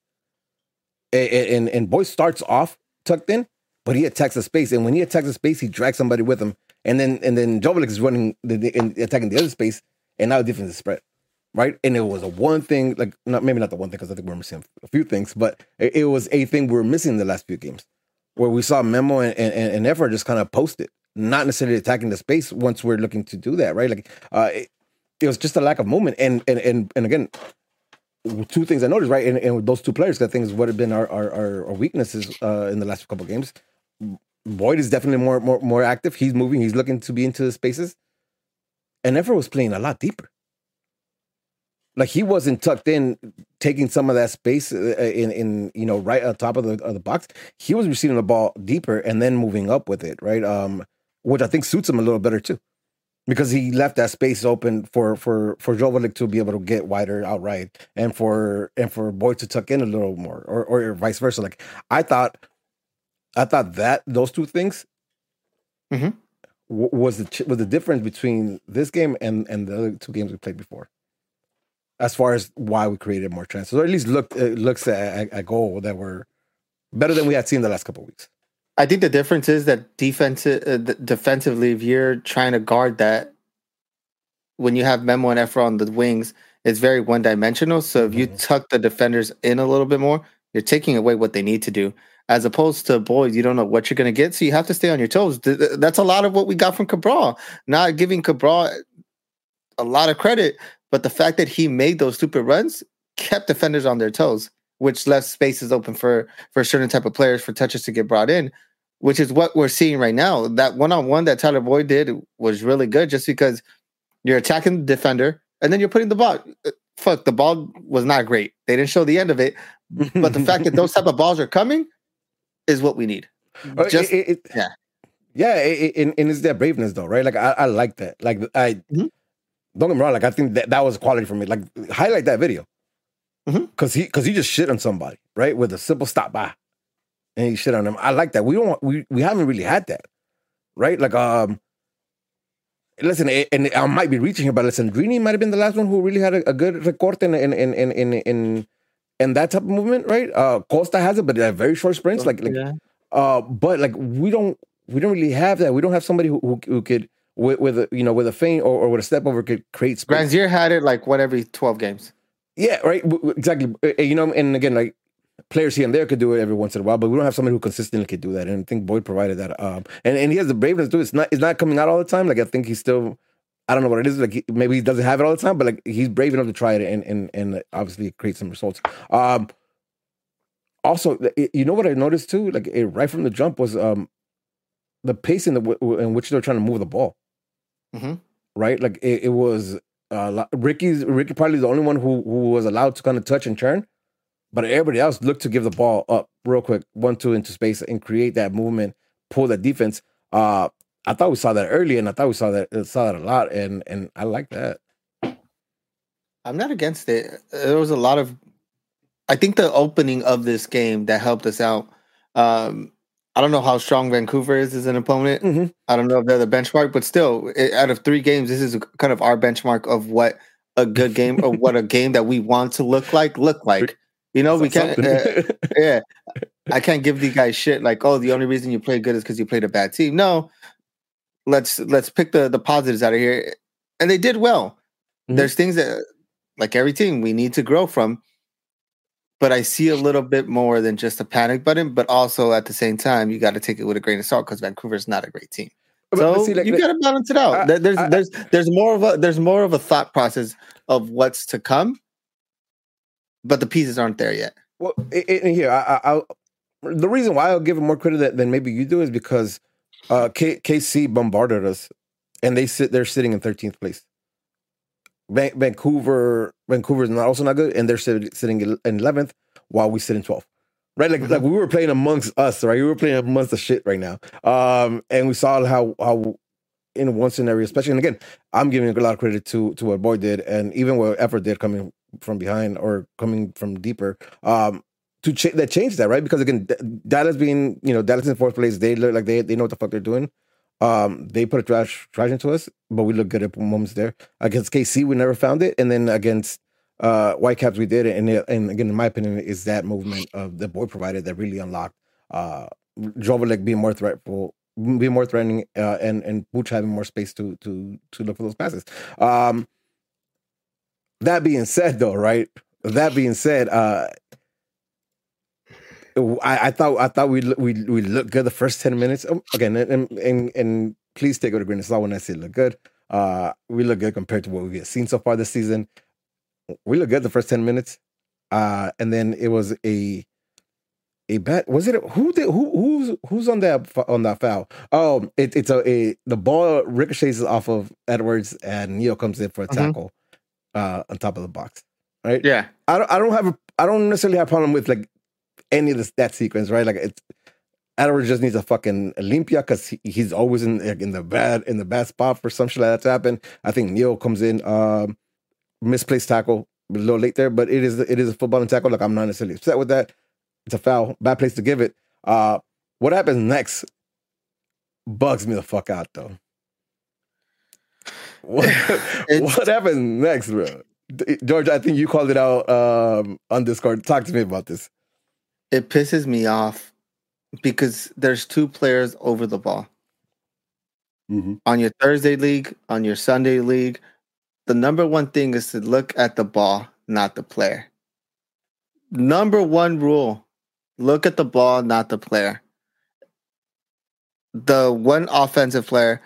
And, and and Boyd starts off tucked in, but he attacks the space, and when he attacks the space, he drags somebody with him, and then and then Joveljić is running the, the, and attacking the other space, and now the defense is spread right? And it was a one thing, like not maybe not the one thing because I think we're missing a few things, but it, it, was a thing we were missing in the last few games where we saw Memo and, and, and Efra just kind of post it, not necessarily attacking the space once we're looking to do that, right? Like uh, it, it was just a lack of movement, and and and and again. Two things I noticed, right, and, and those two players, I think is what have been our our, our weaknesses uh, in the last couple games. Boyd is definitely more more more active. He's moving. He's looking to be into the spaces, and Efra was playing a lot deeper like he wasn't tucked in, taking some of that space uh, in in you know right on top of the of the box. He was receiving the ball deeper and then moving up with it, right? Um, which I think suits him a little better too, because he left that space open for for for Joveljić to be able to get wider outright, and for and for Boyd to tuck in a little more, or or vice versa. Like I thought, I thought that those two things. Mm-hmm. Was the was the difference between this game and and the other two games we played before? As far as why we created more chances, or at least looked uh, looks at a goal that were better than we had seen the last couple weeks. I think the difference is that defensive, uh, defensively, if you're trying to guard that, when you have Memo and Efra on the wings, it's very one dimensional. So if you mm-hmm. tuck the defenders in a little bit more, you're taking away what they need to do. As opposed to boys, you don't know what you're going to get, so you have to stay on your toes. That's a lot of what we got from Cabral. Not giving Cabral a lot of credit, but the fact that he made those stupid runs kept defenders on their toes, which left spaces open for for certain type of players for touches to get brought in, which is what we're seeing right now. That one on one that Tyler Boyd did was really good, just because you're attacking the defender and then you're putting the ball. Uh, fuck, the ball was not great. They didn't show the end of it, but the fact that those type of balls are coming is what we need. Uh, just it, it, yeah. Yeah, and, and it's that braveness though, right? Like I, I like that. Like I, mm-hmm don't get me wrong. Like I think that that was quality for me. Like highlight that video because mm-hmm. he because he just shit on somebody right with a simple stop by, and he shit on them. I like that. We don't we we haven't really had that, right? Like um. Listen, and I might be reaching here, but listen, Drini might have been the last one who really had a, a good record in in in in in in, in that type of movement, right? Uh, Costa has it, but they're very short sprints. Like, like, yeah. uh, but like we don't we don't really have that. We don't have somebody who who, who could with, with a you know with a feint or, or with a step over could create space. Grandsir had it like what every twelve games. Yeah, right. Exactly. Uh, you know, and again, like players here and there could do it every once in a while, but we don't have somebody who consistently could do that. And I think Boyd provided that. Um, and, and he has the braveness to do it. It's not it's not coming out all the time. Like I think he's still I don't know what it is. Like he, maybe he doesn't have it all the time, but like he's brave enough to try it and and and obviously create some results. Um, also, you know what I noticed too, like it, right from the jump was um the pace in the w- in which they're trying to move the ball. Mhm. Right, like it, it was uh, Riqui's Riqui probably the only one who who was allowed to kind of touch and turn, but everybody else looked to give the ball up real quick, one two into space and create that movement, pull that defense. Uh, I thought we saw that early, and I thought we saw that saw that a lot, and and I like that. I'm not against it. There was a lot of, I think the opening of this game that helped us out. Um, I don't know how strong Vancouver is as an opponent. Mhm. I don't know if they're the benchmark, but still, i out of three games, this is kind of our benchmark of what a good game or what a game that we want to look like look like. You know, we can't. Uh, yeah, I can't give these guys shit like, oh, the only reason you played good is because you played a bad team. No, let's let's pick the the positives out of here, and they did well. Mhm. There's things that, like every team, we need to grow from. But I see a little bit more than just a panic button. But also at the same time, you got to take it with a grain of salt because Vancouver's not a great team. So but see, like- you like- got to balance it out. I- there's I- there's there's more of a there's more of a thought process of what's to come, but the pieces aren't there yet. Well, i- i- in here, I, I, I'll, the reason why I'll give him more credit than, than maybe you do is because uh, K, KC bombarded us, and they sit they're sitting in thirteenth place. Van, Vancouver, Vancouver's not also not good, and they're sit, sitting in eleventh while we sit in twelfth. Right, like like we were playing amongst us, right? We were playing amongst the shit right now, um, and we saw how how in one scenario, especially, and again, I'm giving a lot of credit to to what Boyd did, and even what Efra did coming from behind or coming from deeper. Um, to change that changed that right because again D- Dallas being you know Dallas in fourth place they look like they they know what the fuck they're doing. Um, they put a trash trash into us, but we look good at moments there. Against KC, we never found it, and then against uh Whitecaps, we did it. And it- and again, in my opinion, is that movement of the boy provided that really unlocked uh Joveljić being more threatful, being more threatening, uh, and and Puig having more space to to to look for those passes. Um, that being said, though, right? That being said, uh, I, I thought I thought we we we looked good the first ten minutes. Um, again, and, and and please take it with a grain of salt when I say look good. Uh, we look good compared to what we've seen so far this season. We look good the first ten minutes, uh, and then it was a a bet. Was it who did who who's who's on that on that foul? Oh, it, it's a, a the ball ricochets off of Edwards, and Neal comes in for a Mhm. tackle uh, on top of the box. Right? Yeah, I don't I don't have a I don't necessarily have a problem with like any of this that sequence, right? Like it's Edwards just needs a fucking Olympia because he, he's always in like, in the bad in the bad spot for some shit like that to happen. I think Neal comes in, um, misplaced tackle, a little late there, but it is it is a footballing tackle. Like I'm not necessarily upset with that. It's a foul, bad place to give it. Uh, what happens next bugs me the fuck out though. What, what happens next, bro? George, I think you called it out um, on Discord. Talk to me about this. It pisses me off because there's two players over the ball mm-hmm. on your Thursday league, on your Sunday league. The number one thing is to look at the ball, not the player. Number one rule look at the ball, not the player. The one offensive player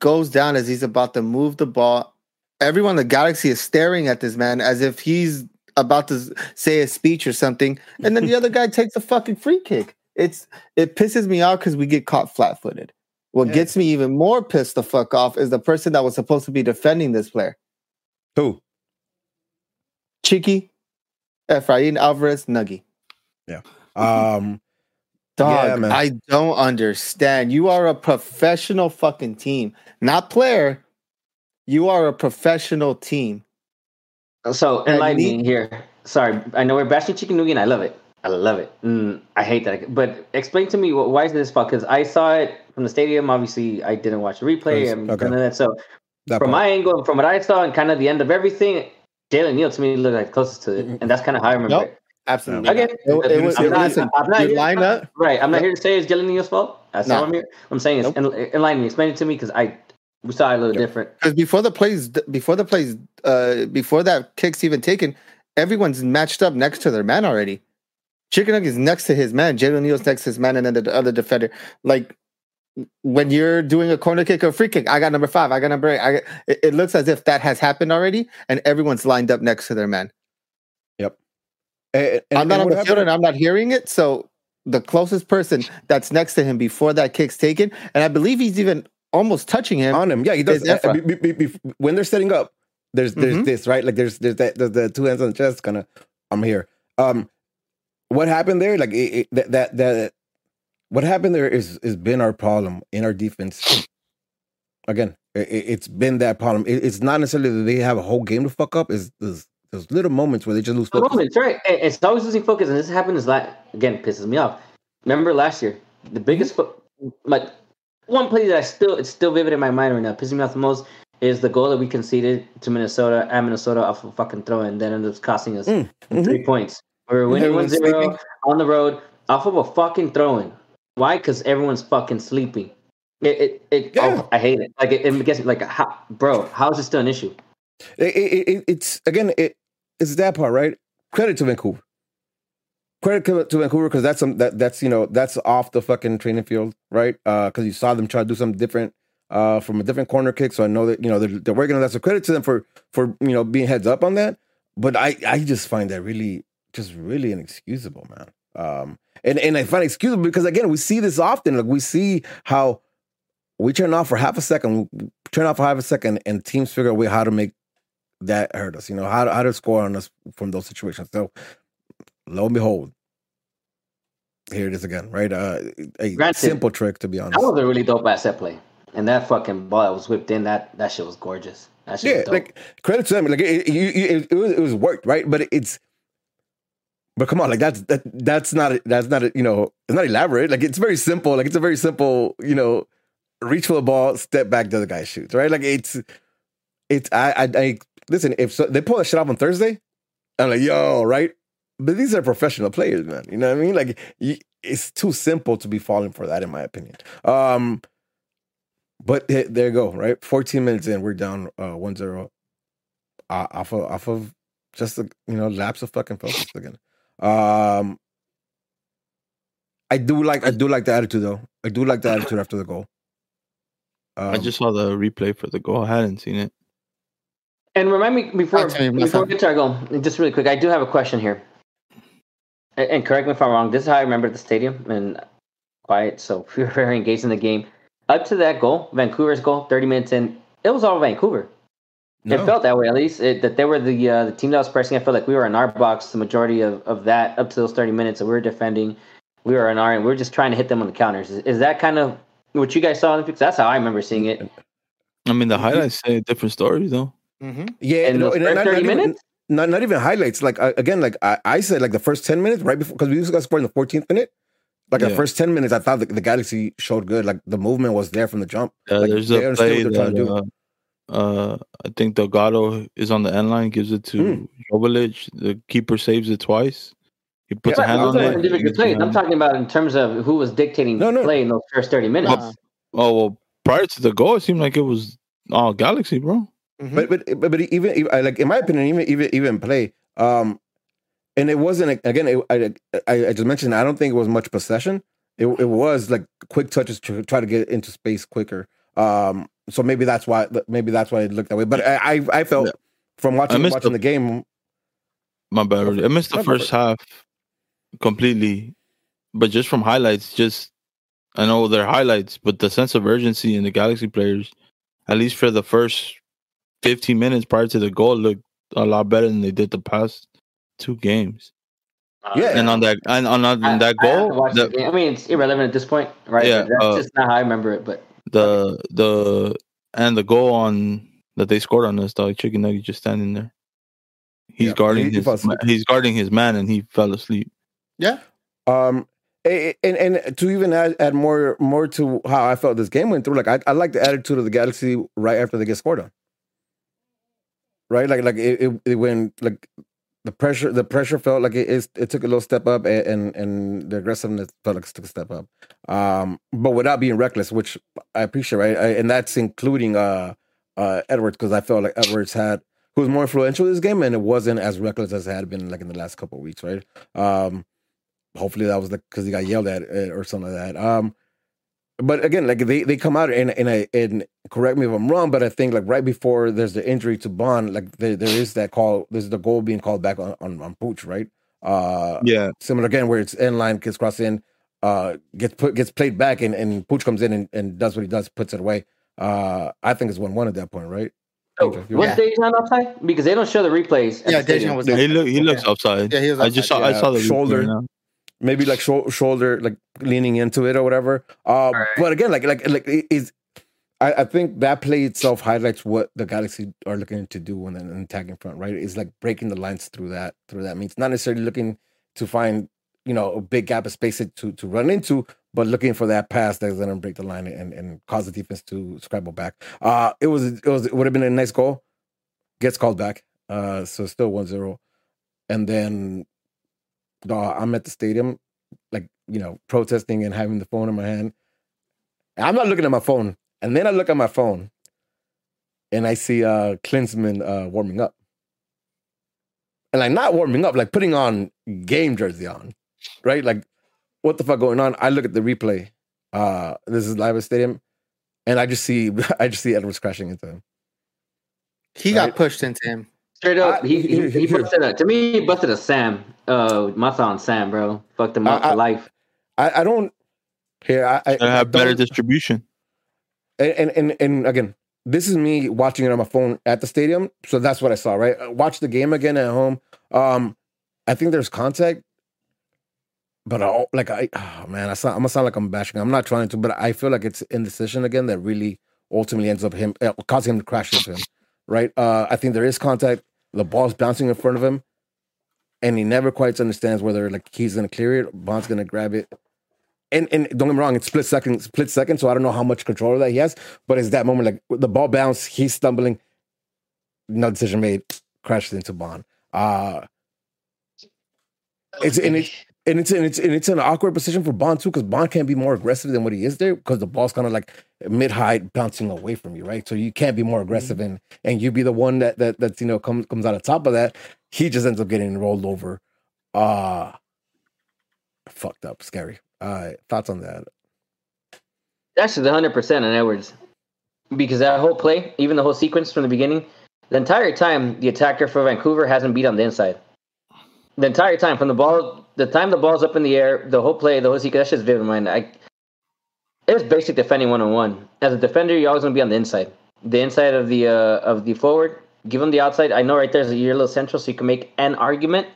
goes down as he's about to move the ball. Everyone in the galaxy is staring at this man as if he's about to say a speech or something. And then the other guy takes a fucking free kick. It's it pisses me off because we get caught flat footed. What Yeah. gets me even more pissed the fuck off is the person that was supposed to be defending this player. Who? Chicky, Efrain Alvarez, Nuggy. Yeah. Um, Dog, Yeah. I don't understand. You are a professional fucking team, not player. You are a professional team. So Yeah, enlighten me here. Sorry, I know we're bashing chicken noogie, and I love it. I love it. Mm, I hate that. But explain to me wh- why is this fuck? Because I saw it from the stadium. Obviously, I didn't watch the replay. Yes, and okay. none of that. So that from part. my angle, and from what I saw, and kind of the end of everything, Jalen Neal to me looked like closest to it, and that's kind of how I remember Nope. it. Absolutely. Again, It- it was- I'm not, listen, I'm not your here, lineup- right? I'm not Yep. here to say it's Jalen Neal's fault. That's No. all I'm here. I'm saying is Nope. enlighten me, explain it to me because I we saw it a little Yep. different. Because before the plays, before the plays, uh, before that kick's even taken, everyone's matched up next to their man already. Chicken Nugget is next to his man. Jalen Neal's next to his man, and then the other defender. Like when you're doing a corner kick or free kick, I got number five. I got number eight. I got, it, it looks as if that has happened already, and everyone's lined up next to their man. Yep. And, and, I'm not and on the field and I'm not hearing it. So the closest person that's next to him before that kick's taken, and I believe he's even almost touching him. on him. Yeah, he does. Is uh, be- be- be- be- when they're setting up, there's there's Mhm. this right. Like there's there's that there's the two hands on the chest. Kind of, I'm here. Um, what happened there? Like it, it, that that that what happened there is is been our problem in our defense. Again, it, it- it's been that problem. It, it's not necessarily that they have a whole game to fuck up. Is those those little moments where they just lose focus. moments, right? It's always losing focus, and this happened. Is that again pisses me off. Remember last year, the biggest fo- like one play that I still it's still vivid in my mind right now, pissing me off the most is the goal that we conceded to Minnesota at Minnesota off a fucking throw, and then ended up costing us Mm, mhm. three points. We were winning one Everyone's zero on the road off of a fucking throw-in. Why? Because everyone's fucking sleeping. It, it, it Yeah. oh, I hate it. Like it, it gets like, how, bro, how is this still an issue? It, it, it, it's again, it it's that part, right? Credit to Vancouver. Credit to, Vancouver because that's some that that's you know that's off the fucking training field, right? Because you saw them try to do something different uh, from a different corner kick. So I know that you know they're, they're working on that. So credit to them for for you know being heads up on that. But I I just find that really just really inexcusable, man. Um, and and I find it excusable because again we see this often. Like we see how we turn off for half a second, turn off for half a second, and teams figure out how to make that hurt us. You know how to, how to score on us from those situations. So lo and behold, here it is again. Right, uh, a Granted, simple trick to be honest. That was a really dope asset play. And that fucking ball that was whipped in, that that shit was gorgeous. That shit yeah, was dope. like credit to them. Like it, it, it was it was worked right, but it's. But come on, like that's that that's not that's not you know it's not elaborate. Like it's very simple. Like it's a very simple you know reach for the ball, step back, the other guy shoots. Right, like it's it's I I, I listen. If so, they pull that shit off on Thursday, I'm like yo right. But these are professional players, man. You know what I mean? Like it's too simple to be falling for that, in my opinion. Um, but there you go, right? 14 minutes in, we're down uh 1-0 uh, off of off of just a you know lapse of fucking focus again. Um, I do like I do like the attitude though. I do like the attitude after the goal. Um, I just saw the replay for the goal. I hadn't seen it. and remind me before Talk before Musa. we get to our goal, just really quick, I do have a question here. And, and correct me if I'm wrong. This is how I remember the stadium and quiet, so we were very engaged in the game. Up to that goal, Vancouver's goal, 30 minutes in, it was all Vancouver. no. It felt that way, at least. It, that they were the uh, the team that was pressing. I felt like we were in our box the majority of, of that up to those 30 minutes that we were defending. We were in our, and we were just trying to hit them on the counters. Is, is that kind of what you guys saw? Because that's how I remember seeing it. I mean, the highlights say a different story, though. Mm-hmm. yeah, In no, those and first not, 30 not even, minutes? Not not even highlights. Like uh, again, like I, I said, like the first 10 minutes right before because we just got scored in the 14th minute. Like the first 10 minutes, I thought the, the Galaxy showed good. Like the movement was there from the jump. Uh, Like, there's a play what to that uh, uh, I think Delgado is on the end line, gives it to Mm. Jovic. The keeper saves it twice. He puts Yeah, a hand I'm on talking it. about individual gets plays. behind I'm talking about in terms of who was dictating No, the no. play in those first 30 minutes. Uh, Oh well, prior to the goal, it seemed like it was all Galaxy, bro. Mhm. But but but, but even, like in my opinion, even even even play. Um, and it wasn't again. It, I, I I just mentioned. I don't think it was much possession. It it was like quick touches to try to get into space quicker. Um, so maybe that's why maybe that's why it looked that way. But I I, I felt Yeah. from watching watching the- the game. My bad. I missed the No, go for first half completely, but just from highlights, just I know they're highlights, but the sense of urgency in the Galaxy players, at least for the first 15 minutes prior to the goal, looked a lot better than they did the past two games. Uh, Yeah. And on that and on, on I, that I have to goal, watch the the. I mean, it's irrelevant at this point, right? Yeah, that's uh, just not how I remember it. But the the and the goal on that they scored on us, dog chicken nugget just standing there. He's Yeah, guarding he- he his fell asleep. he's guarding his man and he fell asleep. yeah. Um, and and to even add, add more more to how I felt this game went through, like I, I like the attitude of the Galaxy right after they get scored on. Right, like like it, it, it went like the pressure the pressure felt like it is it took a little step up and and, and the aggressiveness felt like it took a step up, um, but without being reckless, which I appreciate, right? I, and that's including uh uh Edwards because I felt like Edwards had who was more influential in this game and it wasn't as reckless as it had been like in the last couple weeks, right? Um, hopefully that was like because he got yelled at uh, or something like that. Um, but again, like they, they come out and and I and correct me if I'm wrong, but I think like right before there's the injury to Bond, like there, there is that call. There's the goal being called back on on, on Puig, right? Uh, Yeah, similar again where it's in line, gets crossed in, uh, gets put gets played back, and and Puig comes in and, and does what he does, puts it away. Uh, I think it's one one at that point, right? Oh, Angel, you- was Yeah. Dejan offside? Because they don't show the replays. Yeah, the. Dejan was. he look he Yeah. looks upside. Yeah, he was I just upside, saw I saw the Shoulder. Maybe like shou- shoulder, like leaning into it or whatever. Uh, Right. But again, like like like it is. I, I think that play itself highlights what the Galaxy are looking to do on an attacking front, right? It's like breaking the lines through that. Through that means not necessarily looking to find you know a big gap of space to to run into, but looking for that pass that's going to break the line and and cause the defense to scramble back. Uh it was it was it would have been a nice goal. Gets called back. Uh, so still 1-0. and then uh, I'm at the stadium, like you know, protesting and having the phone in my hand. And I'm not looking at my phone, and then I look at my phone, and I see uh Klinsmann uh warming up, and like not warming up, like putting on game jersey on, right? Like, what the fuck going on? I look at the replay. Uh, this is live at the stadium, and I just see I just see Edwards crashing into him. He got pushed into him. Straight up, I- he, he, he here- busted a, to me, he busted a Sam. Uh, Mata on Sam, bro. Fucked him up I- I- for life. I, I don't here. I, I, I have better distribution. and, and and and again, this is me watching it on my phone at the stadium, so that's what I saw. Right, watch the game again at home. Um, I think there's contact, but I, like I, oh man, I sound, I'm gonna sound like I'm bashing. I'm not trying to, but I feel like it's indecision again that really ultimately ends up him uh, causing him to crash into him. Right, uh, I think there is contact. The ball's bouncing in front of him, and he never quite understands whether like he's gonna clear it, Bond's gonna grab it and and don't get me wrong, it's split second, split second. So I don't know how much control of that he has, but it's that moment like the ball bounce, he's stumbling, no decision made, crashes into Bond. Uh it's and, it, and it's and it's and it's an awkward position for Bond too, because Bond can't be more aggressive than what he is there, because the ball's kind of like mid height bouncing away from you, right? So you can't be more aggressive and and you be the one that that that's you know comes comes out of top of that. He just ends up getting rolled over. Uh fucked up, scary. Uh thoughts on that? Actually, the hundred percent on Edwards, because that whole play, even the whole sequence from the beginning, the entire time the attacker for Vancouver hasn't beat on the inside. The entire time from the ball, the time the ball's up in the air, the whole play, the whole sequence, that's just vivid in mind. I, it was basic defending one on one. As a defender, you're always gonna be on the inside, the inside of the uh, of the forward. Give them the outside. I know right there's a little central, so you can make an argument,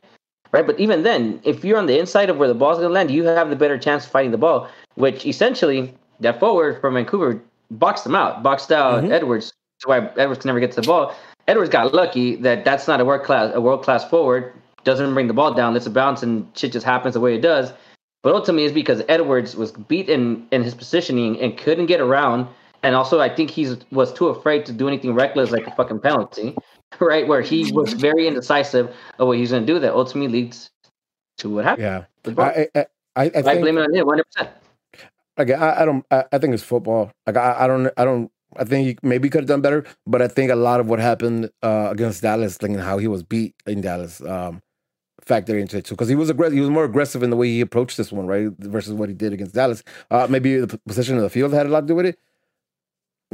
right? But even then, if you're on the inside of where the ball's gonna land, you have the better chance of fighting the ball. Which essentially, that forward from Vancouver boxed them out, boxed out Mhm. Edwards. That's why Edwards can never get to the ball. Edwards got lucky that that's not a world class a world class forward. Doesn't bring the ball down. It's a bounce and shit just happens the way it does. But ultimately, it's because Edwards was beat in, in his positioning and couldn't get around. And also, I think he's was too afraid to do anything reckless like a fucking penalty, right? Where he was very indecisive of what he's going to do. That ultimately leads to what happened. Yeah. I I I, I I, blame it on him 100. percent like I, I don't I, think it's football. Like I, I don't I don't I think he maybe could have done better, but I think a lot of what happened uh, against Dallas, and how he was beat in Dallas, um, factor into it too. Because he was aggressive, he was more aggressive in the way he approached this one, right, versus what he did against Dallas. Uh, maybe the position of the field had a lot to do with it.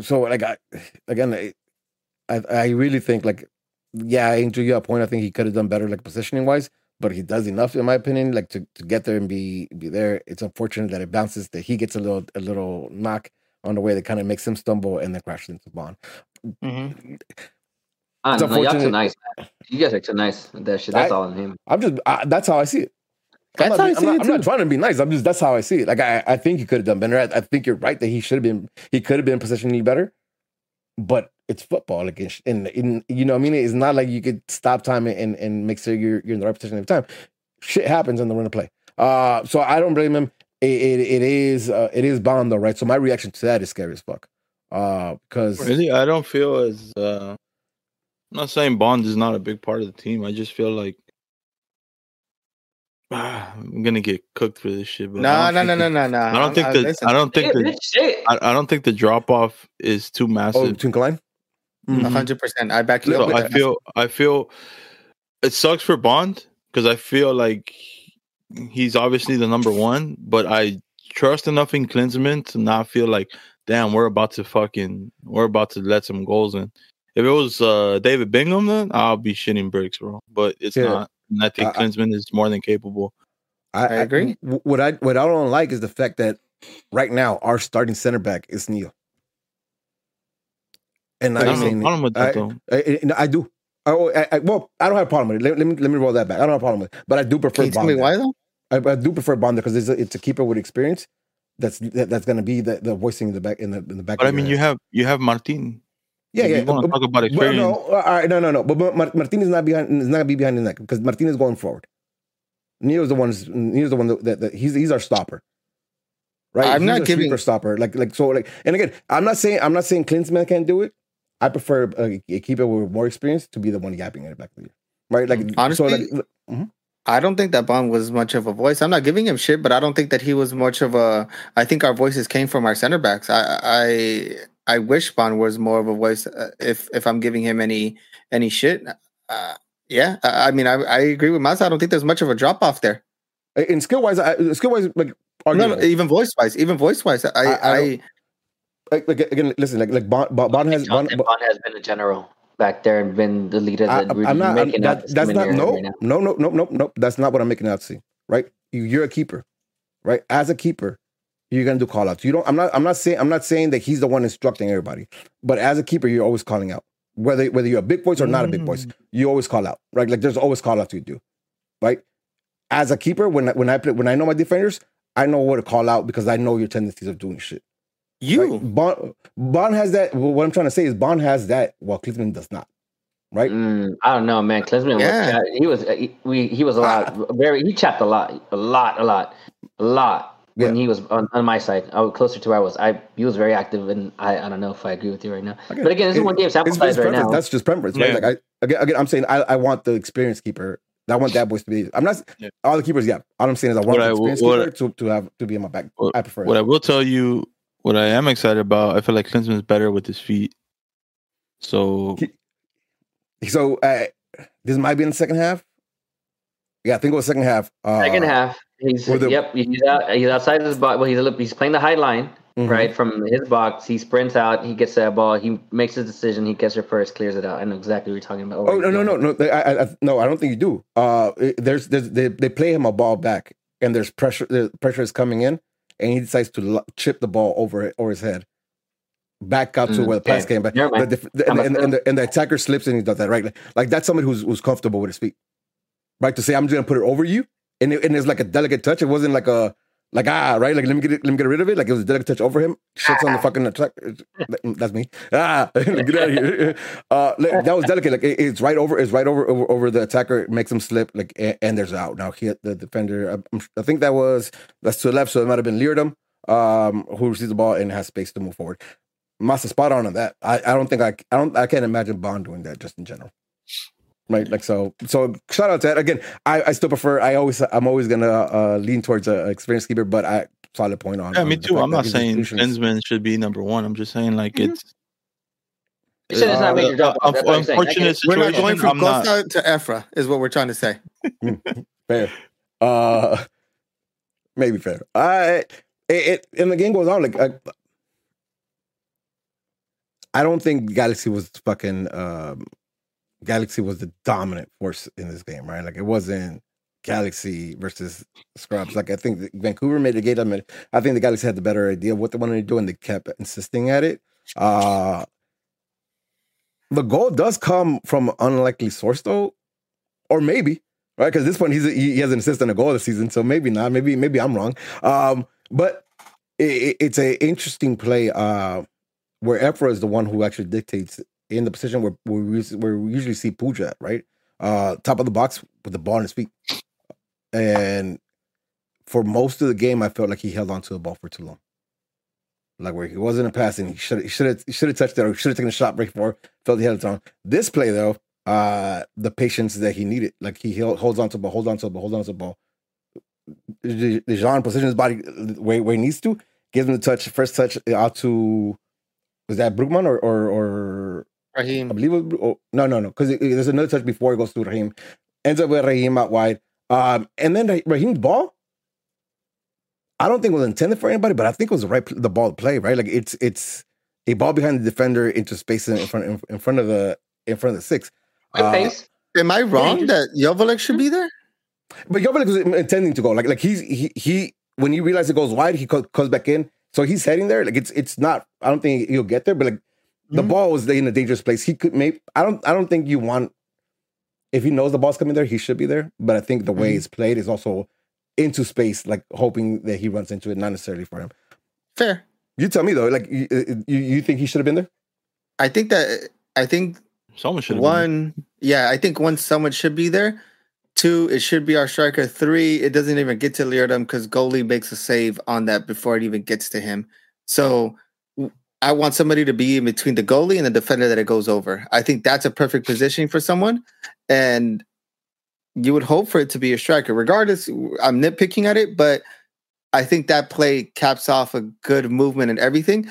So like I again, I I, I really think like yeah, Angel, you have a point. I think he could have done better, like positioning wise, but he does enough, in my opinion, like to, to get there and be be there. It's unfortunate that it bounces, that he gets a little a little knock on the way that kind of makes him stumble and then crashes into Bond. Mhm. I It's don't know. Y'all too unfortunate. nice. man. You guys are too nice that shit. That's I- all on him. I'm just I, that's how I see it. I'm not, how I see I'm, it not, I'm not trying to be nice. I'm just that's how I see it. Like I, I think he could have done better. I, I think you're right that he should have been he could have been positioning better, but it's football. Like it's- and, and you know what I mean. It's not like you could stop time and and make sure you're you're in the right position every time. Shit happens on the run of play. Uh, so I don't blame him. It it, it is uh, it is Bond though, right? So my reaction to that is scary as fuck. Uh, because Really, I don't feel as. Uh, I'm not saying Bond is not a big part of the team. I just feel like ah, I'm gonna get cooked for this shit. But No, I no, don't no, no, no, no. I don't think I'm- that. listen, I don't think Shit, the. shit. I, I don't think the drop off is too oh, massive. Twinkle line. a hundred percent. I back you up. So with I that. feel I feel it sucks for Bond because I feel like he's obviously the number one, but I trust enough in Klinsmann to not feel like, damn, we're about to fucking, we're about to let some goals in. If it was uh, David Bingham, then I'll be shitting bricks, bro. But it's Yeah. not. And I think I- Klinsmann is more than capable. I, I agree. w- What I what I don't like is the fact that right now our starting center back is Neal. And I I'm don't have a problem with that I- though. I, I, I do. Oh, I, I, well, I don't have a problem with it. Let, let me let me roll that back. I don't have a problem with it, but I do prefer Can you tell me Bond. why though? I, I do prefer Bond because it's a, it's a keeper with experience. That's that, that's going to be the, the voicing in the back in the in the back. But I of your mean, you have you have Martin. Yeah If yeah. You want to uh, talk about experience? no, all right, no, no, no. But Mar- Martin is not behind. Is not gonna be behind the neck because Martin is going forward. Neal's the one. Neal's the one that, that, that he's he's our stopper. Right. I'm He's not giving- stopper. Like like so like. And again, I'm not saying I'm not saying Klinsmann can't do it. I prefer uh, a, a keeper with more experience to be the one yapping at the back of the year. right. Like Honestly, so like mm-hmm. I don't think that Bond was much of a voice. I'm not giving him shit, but I don't think that he was much of a. I think our voices came from our center backs. I I I wish Bond was more of a voice. Uh, if if I'm giving him any any shit, uh, yeah. I, I mean, I I agree with Masa. I don't think there's much of a drop off there. in skill wise, skill wise, like No, no, even voice wise, even voice wise, I I- I I, like, like again, listen, like like Bond, Bond, Bond has Bond, Bond has been a general back there and been the leader I, that we're I'm not. I'm, that, that's not. No, right no, no, no, no, no. That's not what I'm making out to see. Right? You, you're a keeper. Right? As a keeper, you're gonna do call outs. You don't. I'm not. I'm not saying. I'm not saying that he's the one instructing everybody. But as a keeper, you're always calling out. Whether whether you're a big voice or not a big voice, mm. you always call out. Right? Like there's always call outs you do. Right? As a keeper, when I- when I play, when I know my defenders, I know what to call out because I know your tendencies of doing shit. you. Right? Bond Bond has that. well, What I'm trying to say is Bond has that. while Cleveland does not. Right? Mm, I don't know, man. Klinsmann, Yeah. was, he was uh, he, we he was a lot ah. very he chapped a lot, a lot, a lot, a lot when Yeah. he was on, on my side. I was closer to where I was. I he was very active, and I, I don't know if I agree with you right now. Again, But again, this is it- one game sample it's- size it's right now. That's just preference, right? Yeah. Like I again, again, I'm saying I, I want the experience keeper. I want that voice to be. I'm not Yeah. all the keepers. Yeah, all I'm saying is I want What the I- experienced what- keeper to, to have to be in my back. What- I prefer. What it. I will tell you, what I am excited about, I feel like Klinsmann's better with his feet. So so uh, this might be in the second half. Yeah, I think it was second half. Uh, Second half, he's the- yep, he's out, he's outside his box. Well, he's a, little- he's playing the high line, mhm. right from his box. He sprints out, he gets that ball, he makes his decision, he gets it first, clears it out. I know exactly what you're talking about. Oh no no no no! I, I, I- no, I don't think you do. Uh, there's, there's they, they play him a ball back, and there's pressure. The pressure is coming in, and he decides to chip the ball over over his head, back out to Mm, where the pass okay. came back. Mind. The, the- and, and, the, and the attacker slips and he does that right. Like, like that's somebody who's who's comfortable with his feet, right? To say I'm just gonna put it over you, and it, and it's like a delicate touch. It wasn't like a like ah right. Like let me get it, let me get rid of it. Like it was a delicate touch over him. Shits on the fucking attack. That's me. Ah, get out of here. Uh, that was delicate. Like it- it's right over. It's right over over, over the attacker. It makes him slip. Like and, and there's out now. He the defender. I'm- I think that was that's to the left. So it might have been Leerdam, um, who receives the ball and has space to move forward. Massa spot on on that. I, I don't think I I don't I can't imagine Bond doing that just in general. Right, like so. So shout out to that again. I, I still prefer. I always I'm always gonna uh, lean towards a experienced keeper, but I solid point on. yeah, me too. I'm not saying institutions- Klinsmann should be number one. I'm just saying like Mhm. it's You said it's not uh, major drop off. That's what I'm saying. I unfortunate get. We're not going from I'm. Costa to Efra, is what we're trying to say. fair. Uh, maybe fair. I it, it and the game goes on like I, I don't think Galaxy was fucking um, Galaxy was the dominant force in this game, right? Like it wasn't Galaxy versus Scrubs. Like I think Vancouver made the game. I, think the Galaxy had the better idea of what they wanted to do, and they kept insisting at it. Uh the goal does come from an unlikely source, though, or maybe right? Because this point he's he, he has an assist and a goal this season, so maybe not. Maybe maybe I'm wrong. Um, but it, it- it's a interesting play uh, where Efra is the one who actually dictates in the position where where we, where we usually see Puig right? Uh, top of the box with the ball in his feet, and for most of the game, I felt like he held on to the ball for too long. Like where he wasn't a passing, he should he should have he should have touched it or should have taken a shot break before. Felt he held it on. This play though, uh the patience that he needed. Like he held, holds on to the ball, holds on to the ball, holds on to the ball. Dejan positions his body where, where he needs to, gives him the touch, first touch out to was that Brugman or or or I believe it oh, no no no because there's another touch before it goes to Raheem. Ends up with Raheem out wide. Um, and then Raheem's ball, I don't think it was intended for anybody, but I think it was the right the ball to play, right? Like it's it's a ball behind the defender into space in front in, front of the in front of the six. Uh. Am I wrong that Joveljić should be there? But Joveljić was intending to go. Like like he's he he when he realized it goes wide, he comes back in. So he's heading there. Like it's it's not. I don't think he'll get there. But like the mm-hmm. ball was in a dangerous place. He could maybe. I don't. I don't think you want. If he knows the ball's coming there, he should be there. But I think the way mm-hmm. it's played is also into space, like hoping that he runs into it, not necessarily for him. Fair. You tell me though. Like you, you, you think he should have been there? I think that. I think someone should. One. Yeah, I think one someone should be there. Two, it should be our striker. Three, it doesn't even get to Leerdam because goalie makes a save on that before it even gets to him. So I want somebody to be in between the goalie and the defender that it goes over. I think that's a perfect positioning for someone. And you would hope for it to be a striker. Regardless, I'm nitpicking at it, but I think that play caps off a good movement and everything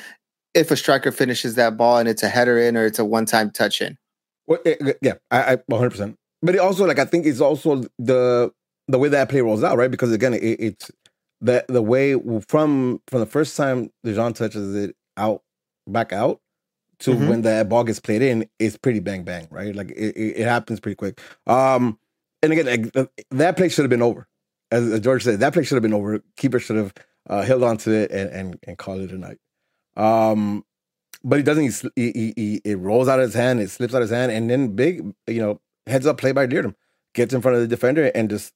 if a striker finishes that ball and it's a header in or it's a one time touch in. Well, eh, eh, yeah, I, I 100% but it also like I think it's also the the way that play rolls out, right? Because again, it, it's the the way from from the first time Dejan touches it out back out to mm-hmm. when the ball gets played in is pretty bang bang, right? Like it, it happens pretty quick. Um, and again, like, that play should have been over. As, as, George said, that play should have been over. Keeper should have uh, held on to it and and, and called it a night. Um, but he doesn't. He, he, he, it rolls out of his hand. It slips out of his hand, and then big, you know, heads up play by Leerdam. Gets in front of the defender and just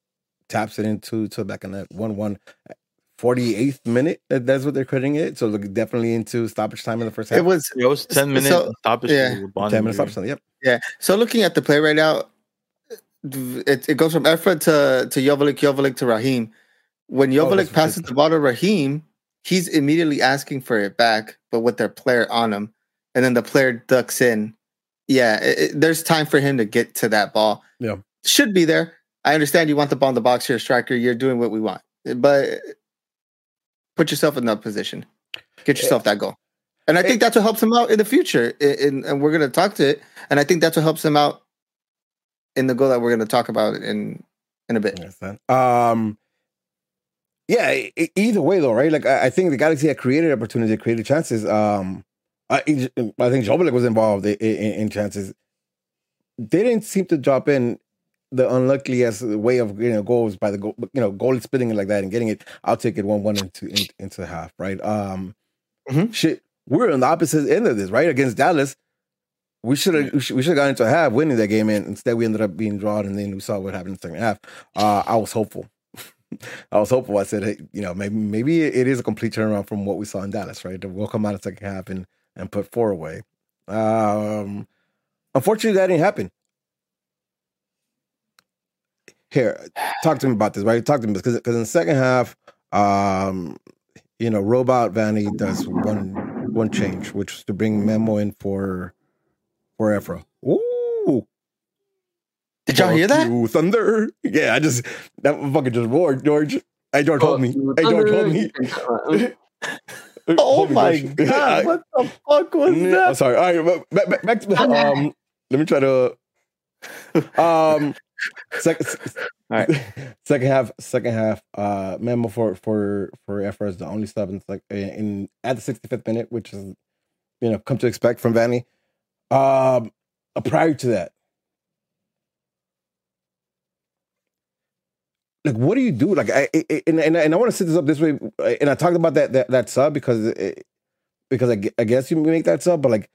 taps it into to the back of net. 1 1. 48th minute. That's what they're crediting it. So look, definitely into stoppage time in the first half. It was it was 10 minutes so, stoppage. Yeah. 10 minutes stoppage time. Yep. Yeah. So looking at the play right now, it, it goes from Efra to to Joveljić, Joveljić to Raheem. When oh, oh, passes the ball to Raheem, he's immediately asking for it back, but with their player on him. And then the player ducks in yeah, it, it, there's time for him to get to that ball. Yeah, should be there. I understand you want the ball in the box here, striker. You're doing what we want, but put yourself in that position. Get yourself that goal. And I think that's what helps him out in the future. In, and we're going to talk to it. And I think that's what helps him out in the goal that we're going to talk about in in a bit. Um, yeah. Either way, though, right? Like I, think the Galaxy had created opportunity, created chances. Um, I, I think Joveljić was involved in, in, in, chances. They didn't seem to drop in the unluckiest way of getting know goals by the goal, you know, goal splitting it like that and getting it. I'll take it one one into in, into half, right? Um, mm-hmm. shit, we're on the opposite end of this, right? Against Dallas, we should have we should have got into a half winning that game, and instead we ended up being drawn, and then we saw what happened in the second half. Uh, I was hopeful. I was hopeful. I said, hey, you know, maybe maybe it is a complete turnaround from what we saw in Dallas, right? We'll come out of second half and and put four away. Um, unfortunately, that didn't happen. Here, talk to me about this, right? Talk to me because because in the second half, um, you know, Robot Vanney does one one change, which was to bring Memo in for for Efra. Ooh. Did y'all hear that? Thunder. Yeah, I just that fucking just roared, George. Hey George told me. Hey George told me. oh my god! What the fuck was that? I'm sorry. All right, back, back, back to um. Let me try to um. Second, all right. second half, second half. Uh, memo for for for Efra is the only sub in like in at the 65th minute, which is you know come to expect from Vanney. Um, prior to that, like what do you do like i, I and, and, and i want to set this up this way and i talked about that that, that sub because it, because I, I guess you make that sub but like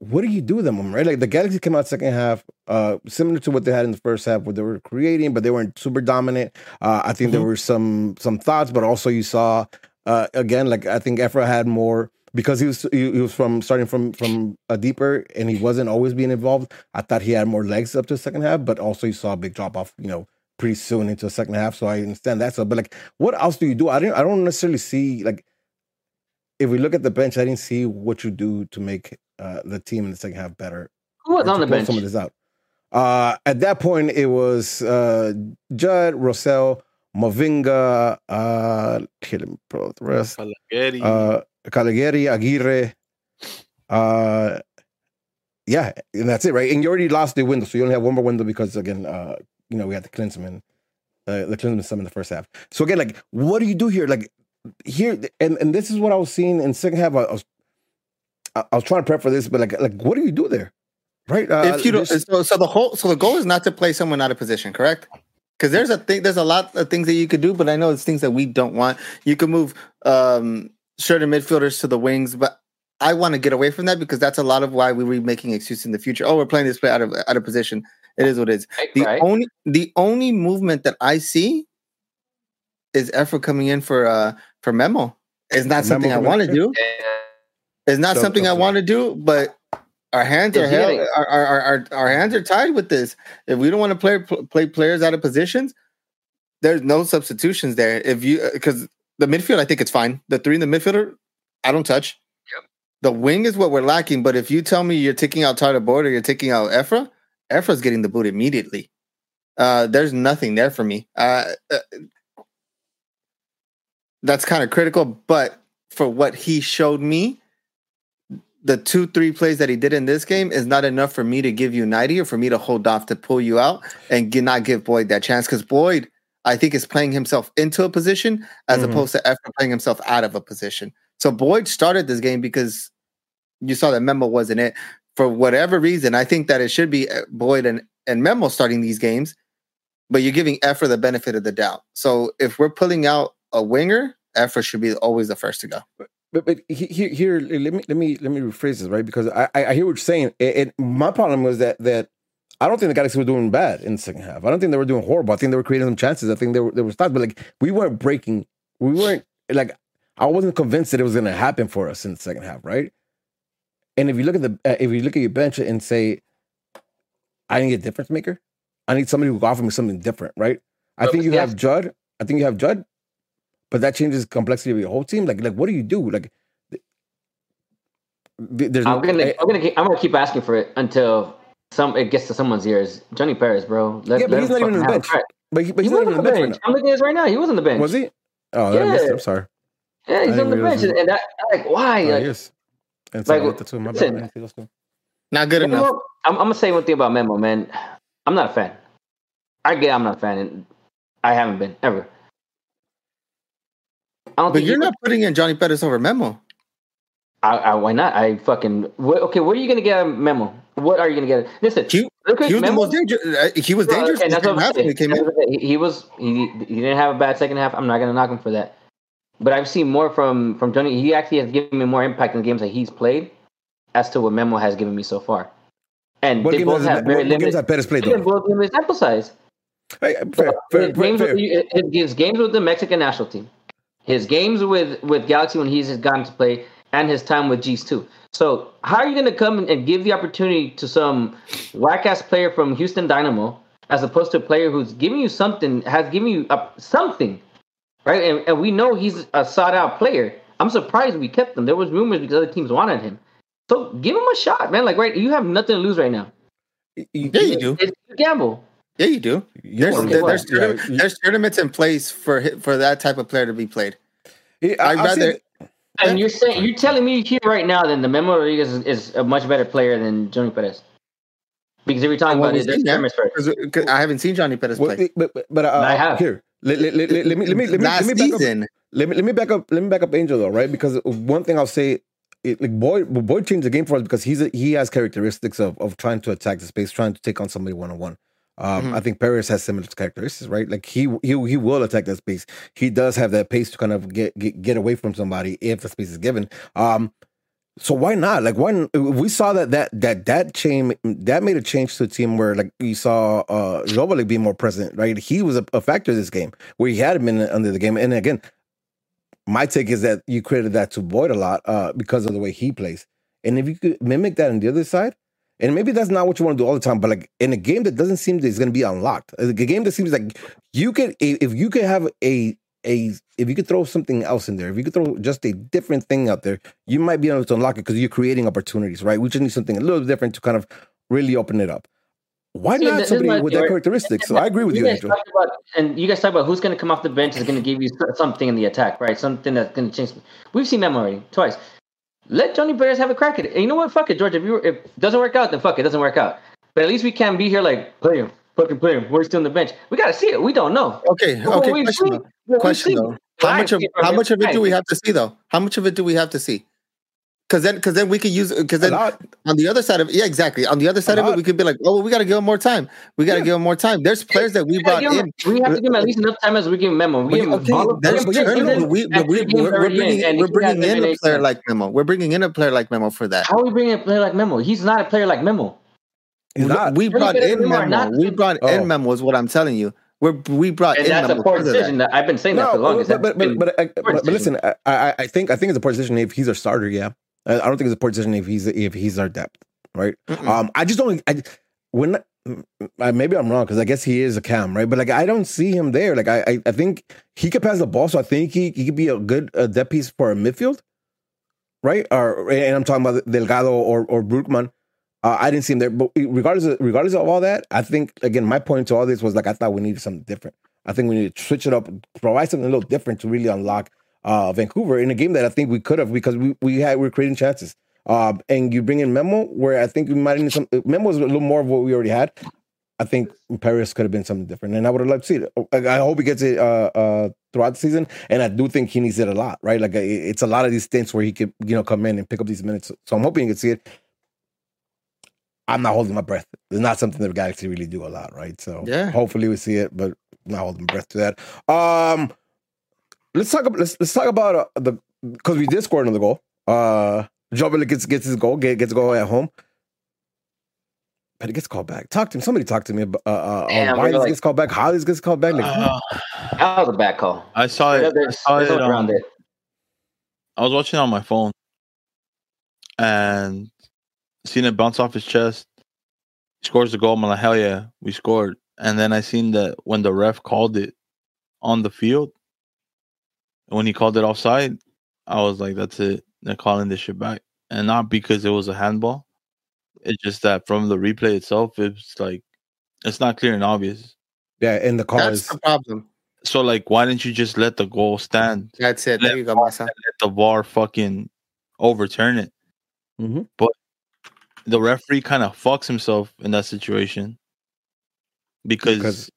what do you do with them right like the galaxy came out second half uh similar to what they had in the first half where they were creating but they weren't super dominant uh i think mm-hmm. there were some some thoughts but also you saw uh again like i think Efra had more because he was he, was from starting from from a deeper and he wasn't always being involved. I thought he had more legs up to the second half, but also you saw a big drop off, you know, pretty soon into the second half. So I understand that. So, but like, what else do you do? I didn't. I don't necessarily see like if we look at the bench, I didn't see what you do to make uh, the team in the second half better. Who was on the bench? Some of this out. Uh, at that point, it was uh, Judd, Rosell, Mavinga, uh, here, let me pull the rest. Uh, Calegari, Aguirre. Uh, yeah, and that's it, right? And you already lost the window, so you only have one more window because again, uh, you know we had the Klinsmann, uh, the Klinsmann sub in the first half. So again, like, what do you do here? Like here, and and this is what I was seeing in second half. I, I was I, I was trying to prep for this, but like like what do you do there? Right? Uh, if you don't, so, so the whole, so the goal is not to play someone out of position, correct? Because there's a thing, there's a lot of things that you could do, but I know it's things that we don't want. You can move um certain midfielders to the wings, but I want to get away from that because that's a lot of why we were making excuses in the future. Oh, we're playing this play out of out of position. It is what it is. Right, The right? only the only movement that I see is Efra coming in for uh for Memo. It's not Memo something I want to do. Yeah. It's not So- something I want to do, but our hands are, held, our, our, our, our, our hands are tied with this. If we don't want to play play players out of positions, there's no substitutions there. If you because the midfield, I think it's fine. The three in the midfielder, I don't touch. Yep. The wing is what we're lacking. But if you tell me you're taking out Tyler Boyd or you're taking out Efra, Efra's getting the boot immediately. Uh, there's nothing there for me. Uh, uh, that's kind of critical, but for what he showed me, the two, three plays that he did in this game is not enough for me to give you 90 or for me to hold off to pull you out and gi- not give Boyd that chance. Because Boyd, I think, is playing himself into a position as Mhm. opposed to Efra playing himself out of a position. So Boyd started this game because you saw that Memo wasn't it. For whatever reason, I think that it should be uh, Boyd and, and Memo starting these games, but you're giving Efra the benefit of the doubt. So if we're pulling out a winger, Efra should be always the first to go. But but here here let me let me let me rephrase this right because I I hear what you're saying. And my problem was that that I don't think the Galaxy were doing bad in the second half. I don't think they were doing horrible. I think they were creating some chances. I think they were they were stopped, but like we weren't breaking. We weren't like I wasn't convinced that it was going to happen for us in the second half, right? And if you look at the uh, if you look at your bench and say, I need a difference maker. I need somebody who can offer me something different, right? I think you yeah. have Judd. I think you have Judd, but that changes the complexity of your whole team. Like like what do you do? Like there's I'm gonna, I- I'm gonna, keep, I'm gonna keep asking for it until some it gets to someone's ears. Johnny Perez, bro. Let, Yeah, but he's not even on the fucking have a bench. crack. but he, but he's was not on even the on the bench bench. right I'm looking at this right now. He was on the bench. Was he? Oh, I missed it. Yeah. I'm sorry. Yeah, he's on the bench, realize and, and that, like, why? Oh, Like, yes. And like, so too. My bad. listen. I didn't see those. Not good enough. Memo, I'm, I'm gonna say one thing about Memo, man. I'm not a fan. I get I'm not a fan, and I haven't been ever. I don't But think you're he- not putting in Johnny Perez over Memo. I, I, why not? I fucking. What, okay, what are you gonna get out of Memo? What are you gonna get? Listen, He, look at he was the Memo. most dangerous. uh, He was Well, dangerous. okay, that's what second I'm half when he came in. That's what I'm saying. He, he was he, he didn't have a bad second half. I'm not gonna knock him for that. But I've seen more from from Johnny. He actually has given me more impact in the games that he's played, as to what Memo has given me so far. And What they game both has have what, very what games limited. have Perez played They both limited sample size. Hey, fair, fair, his, fair, games fair. with, his, his games with the Mexican national team, his games with with Galaxy when he's gotten to play, and his time with G's too. So how are you going to come and give the opportunity to some whack ass player from Houston Dynamo as opposed to a player who's giving you something, has given you uh, something, right? And, and we know he's a sought out player. I'm surprised we kept him. There was rumors because other teams wanted him. So give him a shot, man. Like right, you have nothing to lose right now. You- Yeah, you do. It's a gamble. Yeah, you do. There's, wanna okay, do there's. Yeah, tournament- you- there's tournaments in place for for that type of player to be played. Yeah, I- I'd I've seen rather- it. And you're saying you're telling me here right now that the Memo Rodriguez is, is a much better player than Johnny Perez. Because every time Well, about it, there's seen that. premise first. 'Cause- 'cause I haven't seen Johnny Perez Well, play. but but, but uh, I have. here. Let, let, let, let, let me let me let me, let me back up. season, Let me let me back up. Let me back up Angel though, right? Because one thing I'll say, it, like Boyd, Boyd changed the game for us because he's a, he has characteristics of of trying to attack the space, trying to take on somebody one on one. Um, Mhm. I think Paris has similar characteristics, right? Like he he he will attack that space. He does have that pace to kind of get get, get away from somebody if the space is given. Um, so why not? Like when we saw that that that that change that made a change to a team where like we saw uh Joveljić be more present, right? He was a, a factor in this game where he had been under the game, and again, my take is that you credited that to Boyd a lot uh because of the way he plays, and if you could mimic that on the other side. And maybe that's not what you want to do all the time, but like in a game that doesn't seem that it's going to be unlocked, a game that seems like you could, if you could have a a, if you could throw something else in there, if you could throw just a different thing out there, you might be able to unlock it because you're creating opportunities, right? We just need something a little different to kind of really open it up. Why not somebody with that characteristic? So I agree with you, Angel. about, and you guys talk about who's going to come off the bench is going to give you something in the attack, right? Something that's going to change. We've seen Memo already twice. Let Johnny Perez have a crack at it. And you know what? Fuck it, George. If you if it doesn't work out, then fuck it, it doesn't work out. But at least we can be here like play him, fucking player. We're still on the bench. We gotta see it. We don't know. Okay, okay. Question see- though. Question though. How much of how much of it do we have to see though? How much of it do we have to see? Because then, because then we could use because then lot. on the other side of yeah, exactly. On the other side of it, we could be like, oh, well, we got to give him more time. We got to Yeah. give him more time. There's players that we We, brought him- in. we have to give him at least enough time as we give him Memo. We But, give him okay, all of- there's we give him turnover. season We, and but we, two games we're, we're already in, bringing, we're bringing in a player excellent. like Memo. We're bringing in a player like Memo for that. How are we bringing in a player like Memo? He's not a player like Memo. He's not. We brought in Memo or We brought Oh. in Memo is what I'm telling you. We're we brought And in that's Memo a poor because that. decision. That I've been saying that for the longest. but but That's but, but, been- I- poor but, but listen, I, I I think I think it's a poor decision if he's our starter. Yeah, I don't think it's a poor decision if he's if he's our depth, right? Mm-mm. Um, I just don't. I when I, maybe I'm wrong because I guess he is a cam, right? But like I don't see him there. Like I I, I think he could pass the ball, so I think he he could be a good uh, depth piece for a midfield, right? Or and I'm talking about Delgado or or Brugman. Uh, I didn't see him there, but regardless of, regardless of all that, I think again my point to all this was like I thought we needed something different. I think we need to switch it up, provide something a little different to really unlock uh, Vancouver in a game that I think we could have because we we had we were creating chances. Um, and you bring in Memo, where I think we might need some. Memo was a little more of what we already had. I think Paris could have been something different, and I would have loved to see it. I, I hope he gets it uh, uh, throughout the season, and I do think he needs it a lot, right? Like it's a lot of these stints where he could, you know, come in and pick up these minutes. So I'm hoping he can see it. I'm not holding my breath. It's not something that Galaxy really do a lot, right? So Yeah. hopefully we see it, but I'm not holding my breath to that. Um, let's talk. About, let's let's talk about uh, the because we did score another goal. Uh, Jobbik gets gets his goal, get, gets a goal at home. But it gets called back. Talk to him. Somebody talk to me about uh, uh, Damn, on why we're this like- gets called back. How this gets called back? Like, Uh, That was a bad call. I saw it. I saw it. around um, it. I was watching on my phone and seen it bounce off his chest. He scores the goal. I'm like, hell yeah, we scored. And then I seen that when the ref called it on the field, when he called it offside, I was like, that's it. They're calling this shit back. And not because it was a handball. It's just that from the replay itself, it's like, it's not clear and obvious. yeah, and the call That's is the problem. So, like, why didn't you just let the goal stand? That's it. There you go, Masa. let the VAR fucking overturn it. Mhm. But the referee kind of fucks himself in that situation because, Because-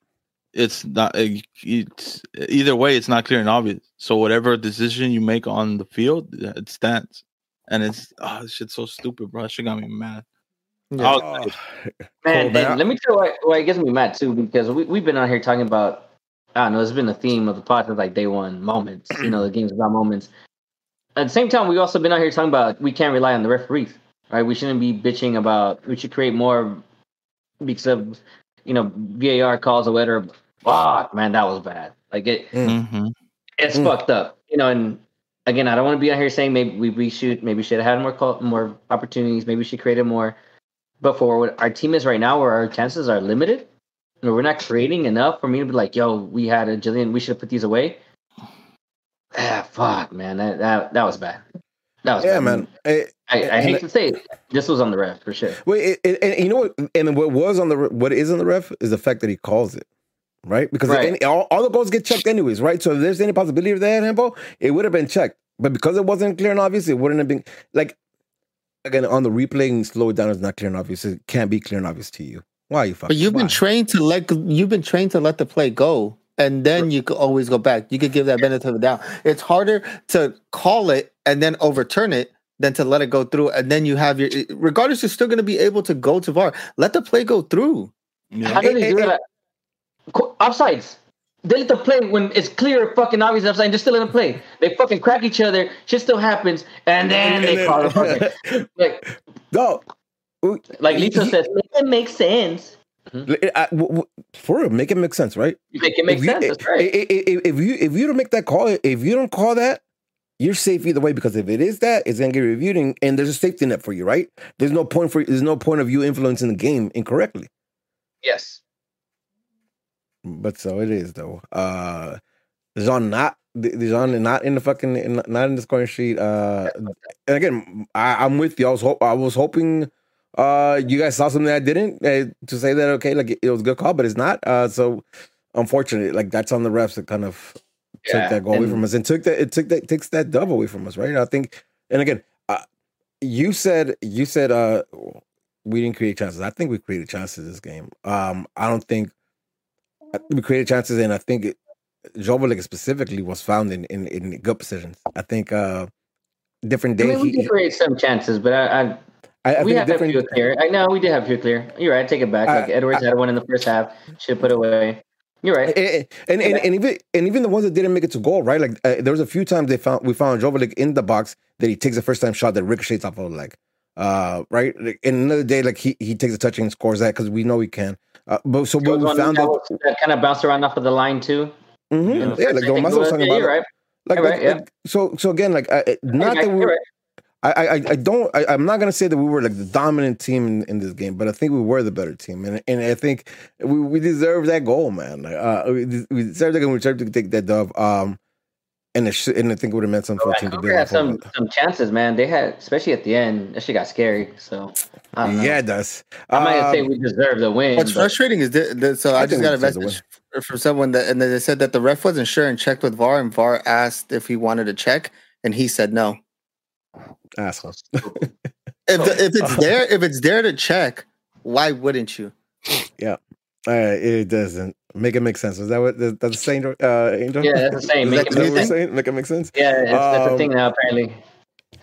it's not. uh, It's either way, it's not clear and obvious. So whatever decision you make on the field, it stands. And it's oh, this shit's so stupid, bro. She got me mad. Yeah. Oh, Man, man, let me tell you why, why it gets me mad too, because we, we've been out here talking about, I don't know, it's been the theme of the podcast like day one moments, you know, the game's about moments. At the same time, we've also been out here talking about we can't rely on the referees, right? We shouldn't be bitching about, we should create more because of, you know, VAR calls a whatever. Fuck, man, that was bad. Like it, Mm-hmm. it's Mm. fucked up, you know. And again, I don't want to be out here saying maybe we, we should maybe should have had more call, more opportunities. Maybe she created more. But for what our team is right now, where our chances are limited, where we're not creating enough for me to be like, yo, we had a jillion, we should have put these away. Ah, fuck, man, that that, that was bad. That was yeah, bad. man. Eh, I, I and- hate to say it, this was on the ref for sure. Wait, it, it, and you know what? And what was on the what is on the ref is the fact that he calls it, right? Because Right. any, all, all the goals get checked anyways, right? So if there's any possibility of that, Hempo, it would have been checked. But because it wasn't clear and obvious, it wouldn't have been like again on the replay and slow it down is not clear and obvious. It can't be clear and obvious to you. Why are you fucking? But you've been trained to let you've been trained to let the play go, and then you could always go back. You could give that benefit of the doubt. It's harder to call it and then overturn it than to let it go through, and then you have your. Regardless, you're still going to be able to go to VAR. Let the play go through. Yeah. How do they do that? Co- Offsides. They let the play when it's clear, fucking obvious offside. They're still in the play. They fucking crack each other. Shit still happens, and then they call it like no. like Lisa says. Make it make sense. I- w- w- for real, make it make sense, right? Make it make if you, sense. That's right. If you if you don't make that call, if you don't call that, you're safe either way because if it is that, it's gonna get reviewed and, and there's a safety net for you, right? There's no point for there's no point of you influencing the game incorrectly. yes. But so it is though. Uh Jean not Jean not in the fucking not in the scoring sheet. Uh and again, I, I'm with you. I was hope I was hoping uh you guys saw something I didn't uh, to say that okay, like it, was a good call, but it's not. Uh so unfortunately, like that's on the refs that kind of took that goal away from us and took that it took that takes that dub away from us, right? I think and again, uh, you said you said uh we didn't create chances. I think we created chances this game. Um, I don't think I think we created chances, and I think it, specifically was found in, in in good positions. I think uh different I day. mean, we did create some chances, but I, I I, I we have different. few clear. I know we did have a few clear. You're right. I take it back. Like I- Edwards had one in the first half. Should put away. You're right. and, and, and, and even and even the ones that didn't make it to goal, right? Like uh, there was a few times they found we found Joveljić in the box that he takes a first time shot that ricochets off of the leg, uh, right? Like, And another day, like he he takes a touch and scores that because we know he can. Uh, but so was we found that, that, kind of bounced around off of the line too. Mhm. You know, yeah, like the think was talking yeah, about. Right. Like, You're like, yeah. like, so so again, like I, not that we, right. I, I I don't I, I'm not gonna say that we were like the dominant team in, in this game, but I think we were the better team, and and I think we, we deserve that goal, man. Uh, we, des- we deserve that, goal, we deserve to take that dub. Um, and it should, and I think it would have meant something for the team to Vancouver build had some some chances, man. They had, especially at the end. That shit got scary. So I don't know. Yeah, it does. I'm not gonna say Um, we deserve the win. What's frustrating is that, that so I I, just got a message from someone that and then they said that the ref wasn't sure and checked with VAR and VAR asked if he wanted to check and he said no. Asshole. If the, if it's there if it's there to check, why wouldn't you? Yeah, uh, it doesn't make it make sense. Is that what that's the saying, uh, Angel? Yeah, that's the same. Make that it what make we're sense. saying? Make it make sense. Yeah, it's, that's a Um, thing now. Apparently,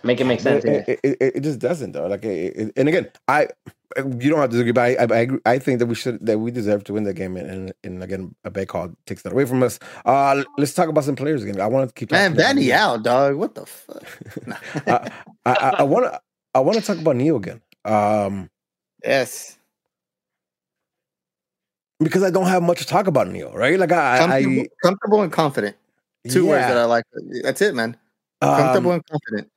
make it make sense. It, it, it, it- it just doesn't though. Like, it, it- and again, I you don't have to agree, but I I, I, agree, I think that we should that we deserve to win the game, and and, and again, a bad call takes that away from us. Uh, let's talk about some players again. I want to keep Man, Vanney out, dog. What the fuck? I want to I want to talk about Neo again. Um, yes. because I don't have much to talk about Neo, right? Like I, Comfortable, I comfortable and confident. Two words that I like. That's it, man. Comfortable um, and confident.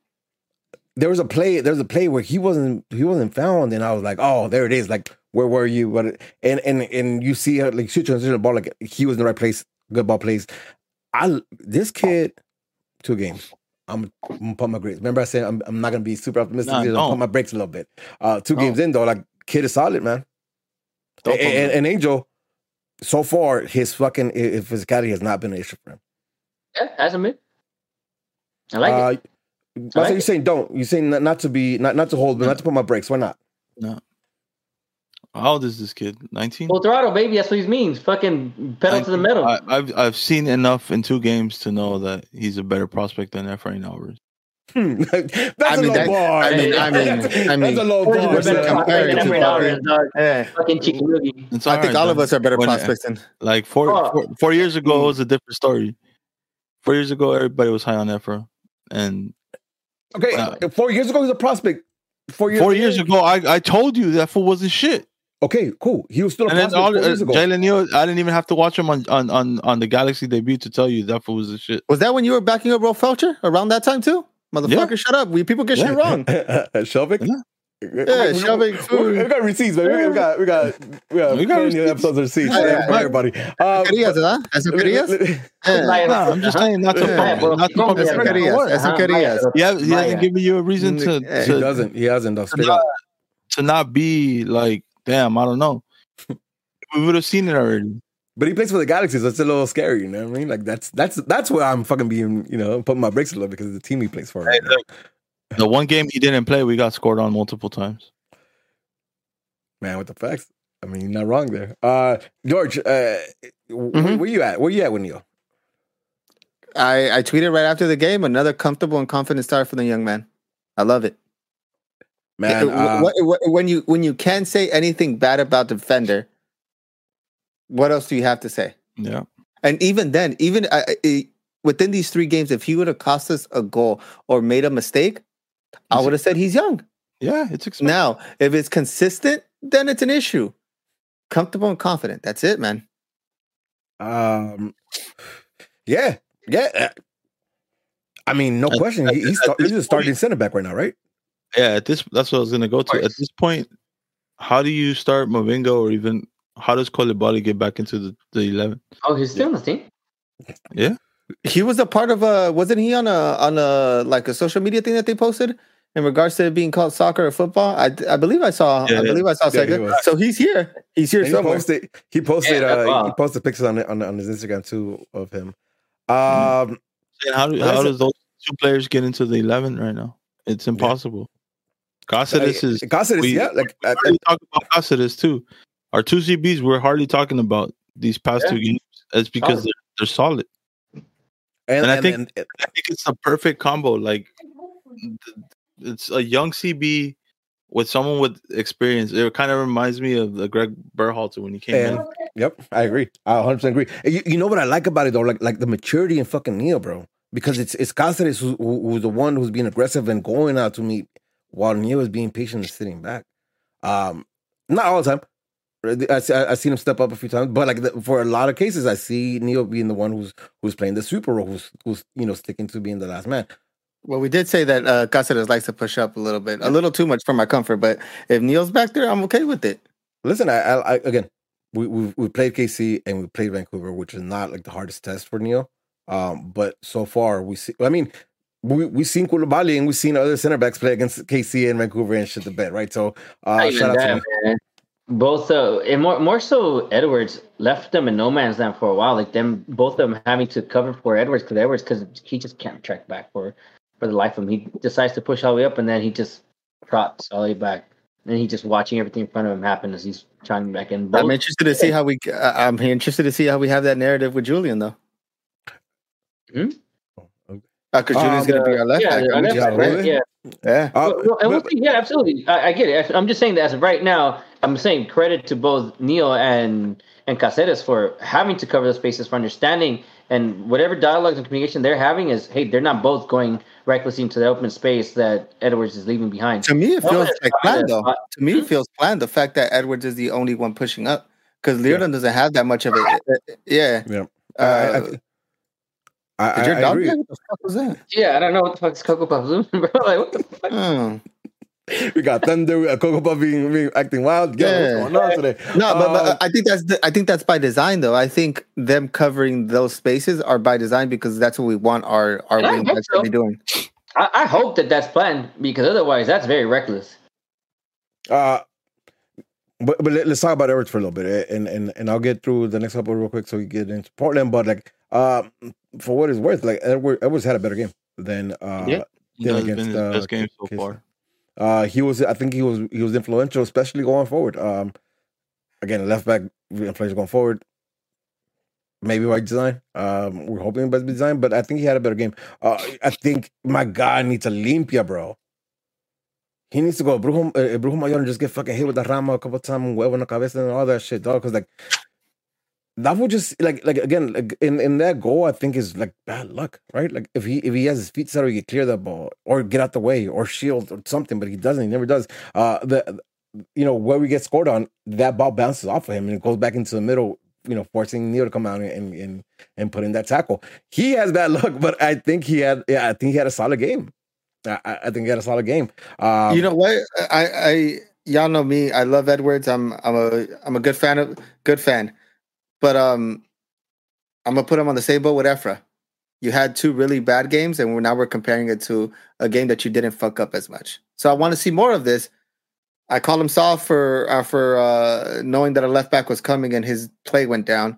There was a play there was a play where he wasn't he wasn't found and I was like oh there it is like where were you what and and and you see how like shoot transition the ball like he was in the right place good ball plays I this kid two games I'm, I'm gonna pump my grades remember I said I'm, I'm not gonna be super optimistic Nah, I'm gonna don't. pump my brakes a little bit uh two Don't. games in though like kid is solid man Don't and, and, and Angel so far his fucking his physicality has not been an issue for him yeah, as a mid. I like uh, it. That's I what you're saying don't you're saying not, not to be not not to hold but not to put my brakes why not No. How old is this kid? 19? Full throttle, baby. That's what he means. Fucking pedal to the metal. I, I've I've seen enough in two games to know that he's a better prospect than Efrain Alvarez. Hmm. that's I a mean, low that- bar. I mean- I mean- I mean- that's a low bar. better comparing son. prospect than to Alvarez. Yeah. Fucking Chicky Noogie. It's I think alright, all of us are better When- prospects than Like four, Oh. four, four years ago, it was a different story. Four years ago, everybody was high on Efra, and Okay, Uh, four years ago he was a prospect. Four years. four years ago, I, I told you that fool wasn't shit. Okay, cool. He was still a And then prospect all, four years ago. Jalen Neal, I didn't even have to watch him on, on, on, on the Galaxy debut to tell you that fool was a shit. Was that when you were backing up Rolf Felcher around that time too? Motherfucker, shut up. We people get shit wrong. Shelvick. Yeah. Yeah, Shelvick We, we got receipts, man. We got we got we got, We got plenty of receipts. episodes of receipts Yeah, for everybody. Um, Querías, ¿verdad? Eso querías? Yeah. Vaya, Nah, I'm just ajá. saying not to Yeah. pump, Bro, not to ¿cómo pump que his Eso se querías, eso querías. vaya. He, has, he Vaya. hasn't given you a reason to, Yeah. he doesn't. He hasn't. To, not, to not be like, damn, I don't know. we would have seen it already. But he plays for the Galaxy, so it's a little scary. You know what I mean? Like that's that's that's where I'm fucking being. You know, putting my brakes a little because of the team he plays for. Right Hey, look, the one game he didn't play, we got scored on multiple times. Man, with the facts. I mean, you're not wrong there. Uh George, uh where, Mhm. where you at? Where you at with Neal? I, I tweeted right after the game another comfortable and confident start for the young man. I love it. Man, Yeah, uh, wh- wh- when you when you can't say anything bad about the defender, what else do you have to say? Yeah. And even then, even within these three games, if he would have cost us a goal or made a mistake, I would have said he's young. Yeah, it's expected. Now, if it's consistent, then it's an issue. Comfortable and confident. That's it, man. um yeah, yeah. uh, I mean, no At- question. at- He, he's, at start, he's a starting center back right now, right? Yeah, at this that's what I was gonna go to. At this point, how do you start Mavinga or even how does Coulibaly get back into the, the eleven? Oh, he's still on the team. He was a part of a wasn't he on a on a like a social media thing that they posted in regards to it being called soccer or football? I, I believe I saw Yeah, I yeah. believe I saw Yeah, he Sega. was. So he's here. He's here And he posted he posted Yeah, that's uh, he posted pictures on it on, on his Instagram too of him. Mm-hmm. Um And how do, how does those two players get into the eleven right now? It's impossible. Cáceres is. Cáceres, we- yeah, like we I, hardly talk about Cáceres too. Our two CBs we're hardly talking about these past Yeah. two games. It's because Solid. they're, they're solid. And, and I and- think- and- I think it's a perfect combo. Like it's a young CB with someone with experience. It kind of reminds me of the Greg Berhalter when he came And- in. Yep, I agree. I 100 percent agree. You, you know what I like about it though, like like the maturity in fucking Neal, bro. Because it's it's Cáceres who, who, who's the one who's being aggressive and going out to meet, while Neal is being patient and sitting back. Um, not all the time. I see, I, I've seen him step up a few times, but like the, for a lot of cases, I see Neal being the one who's who's playing the super role, who's who's you know sticking to being the last man. Well, we did say that uh, Cáceres likes to push up a little bit, a little too much for my comfort. But if Neal's back there, I'm okay with it. Listen, I, I, I again, we we we played KC and we played Vancouver, which is not like the hardest test for Neal. Um, but so far we see. I mean, we we seen Coulibaly and we've seen other center backs play against KC and Vancouver and shit the bed, right? So uh, shout out to that, Neal. man. Both, uh, and more more so, Edwards left them in no man's land for a while. Like them, both of them having to cover for Edwards because Edwards because he just can't track back for for the life of him. He decides to push all the way up and then he just trots all the way back. And he just watching everything in front of him happen as he's trying to back in. I'm interested to see how we. Uh, I'm interested to see how we have that narrative with Julian though. Hmm? Because Um, Julian's going to be our left yeah, back. our which left is yeah, back, great. right? really? yeah. Yeah. Uh, Well, well, and we'll but- see. yeah, absolutely. I, I get it. I'm just saying that as of right now, I'm saying credit to both Neal and and Caceres for having to cover those spaces, for understanding and whatever dialogues and communication they're having is, hey, they're not both going recklessly into the open space that Edwards is leaving behind. To me, it No, feels it's like not planned though. spot. To me, it hmm? feels planned. The fact that Edwards is the only one pushing up because Leerdam doesn't have that much of it. Eh, eh, eh, yeah. Yeah. Uh, I, I, I, uh, did your I dog agree. What the fuck was that? Yeah, I don't know what the fuck is Coco Puff Zoom, bro. Like, what the fuck? Oh. We got Thunder, we got Coco Puff being, being acting wild. Yeah, Yeah. what's going on today? No, but, but Um, I think that's the, I think that's by design though. I think them covering those spaces are by design because that's what we want our our And I wing hope backs so. to be doing. I, I hope that that's planned because otherwise, that's very reckless. Uh, but but let, us talk about Edwards for a little bit, eh, and and and I'll get through the next couple real quick so we get into Portland. But like, uh, for what it's worth, like Edwards, Edwards had a better game than uh, Yeah. Yeah, That's against, been his uh, best game so Casey. far. Uh, he was. I think he was he was influential, especially going forward. Um, again, left back influential going forward. Maybe by design. Um, we're hoping by design, but I think he had a better game. Uh, I think my guy needs a limpia, bro. He needs to go Brujo, uh, Brujo Mayor and just get fucking hit with the rama a couple of times, huevo en la cabeza and all that shit, dog. Because like that would just like like again like in in that goal, I think is like bad luck, right? Like if he if he has his feet set or he can clear the ball or get out the way or shield or something, but he doesn't. He never does. Uh, the you know where we get scored on, that ball bounces off of him and it goes back into the middle. You know, forcing Neal to come out and and and put in that tackle. He has bad luck, but I think he had yeah, I think he had a solid game. I, I I think he had a solid game. Um, you know what? I, I y'all know me. I love Edwards. I'm I'm a I'm a good fan of good fan. But um I'm gonna put him on the same boat with Efra. You had two really bad games, and we're now we're comparing it to a game that you didn't fuck up as much. So I want to see more of this. I call him soft for uh, for uh, knowing that a left back was coming and his play went down.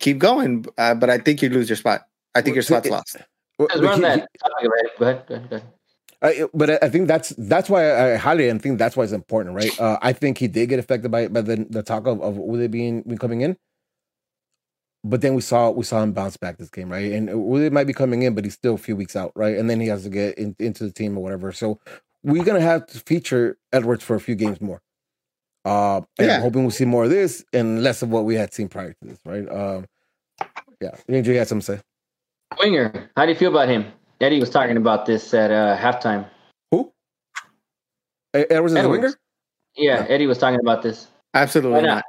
Keep going, uh, but I think you lose your spot. I think your spot's lost. well, we're on that he- topic already. Go ahead, go ahead, go ahead. I, but I- I think that's that's why I highly and think that's why it's important, right? Uh, I think he did get affected by by the the talk of of Aude being being coming in, but then we saw we saw him bounce back this game, right? And Aude might be coming in, but he's still a few weeks out, right? And then he has to get in, into the team or whatever. So we're gonna have to feature Edwards for a few games more. Uh, and Yeah. I'm hoping we'll see more of this and less of what we had seen prior to this, right? Um, yeah, Andrew, you had something to say. Winger, how do you feel about him? Eddie was talking about this at uh, halftime. Who? Edwards is a winger. Yeah, No. Eddie was talking about this. Absolutely not. not?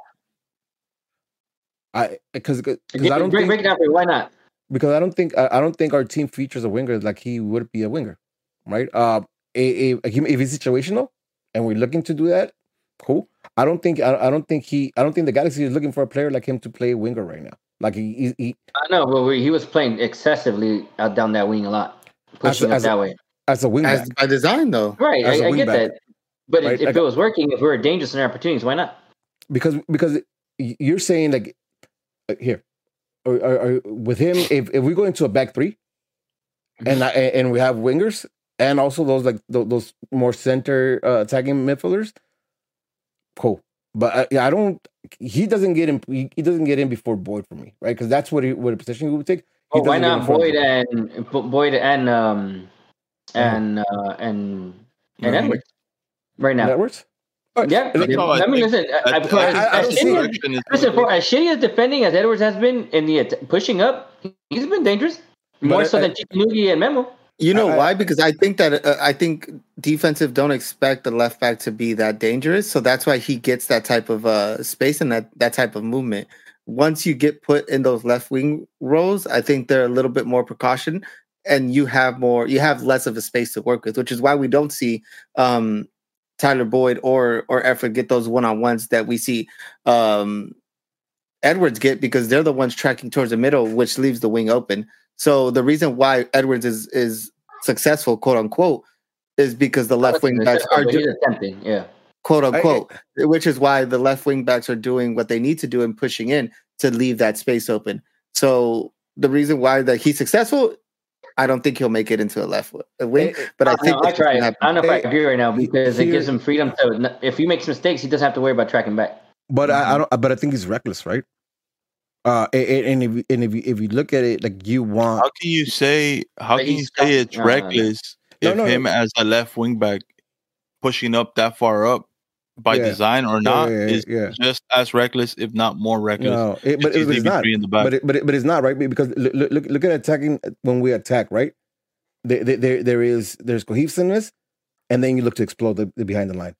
I because because I don't break, think, break it down for me. Why not? because I don't think I, I don't think our team features a winger like he would be a winger, right? Uh, a, a, if he's situational and we're looking to do that, cool. I don't think I, I don't think he I don't think the Galaxy is looking for a player like him to play winger right now. Like he, he, he I know, but we, he was playing excessively out down that wing a lot, pushing as it a- that way. as a wing As back. by design, though. Right, as a I, I get back, that. But right? if, if Like- it was working, if we were dangerous in our opportunities, why not? because because you're saying like uh, here or, or, or with him if, if we go into a back three and I, and we have wingers and also those like tho- those more center uh, attacking midfielders, cool. But uh, yeah, I don't. He doesn't get in. He, he doesn't get in before Boyd for me, right? Because that's what he what a position he would take. He Oh, why doesn't get in not front of Boyd and Boyd and um and uh and and Right. Edwards right now? Edwards? Yeah, Like, how I I mean, listen, I, as shitty listen, for as shitty as defending as Edwards has been in the at- pushing up, he's been dangerous more But so I- than Chikinugi and Memo. You know why? Because I think that uh, I think defensive don't expect the left back to be that dangerous, so that's why he gets that type of uh, space and that that type of movement. Once you get put in those left wing roles, I think they're a little bit more precaution, and you have more, you have less of a space to work with, which is why we don't see um, Tyler Boyd or or Efra get those one on ones that we see um, Edwards get because they're the ones tracking towards the middle, which leaves the wing open. So the reason why Edwards is is successful, quote unquote, is because the left wing backs are But he's do, attempting, yeah. Quote I- unquote, which is why the left wing backs are doing what they need to do and pushing in to leave that space open. So the reason why that he's successful, I don't think he'll make it into a left wing, but I I, think no, I, that's what's try. I don't know if I agree right now because it gives him freedom to. If he makes mistakes, he doesn't have to worry about tracking back. But I, I don't. But I think he's reckless, right? Uh, and, and if you, and if you, if you look at it, like you want, How can you say? How can you say it's no, no, no. reckless No, if no, no. him as a left wing back pushing up that far up by Yeah. design or not yeah, is yeah. just as reckless, if not more reckless. no, it, but, it's not. in the back. But it, but it, but it's not right because look look, look at attacking when we attack, right? There there, there, there is there's cohesiveness, and then you look to explode the, the behind the line,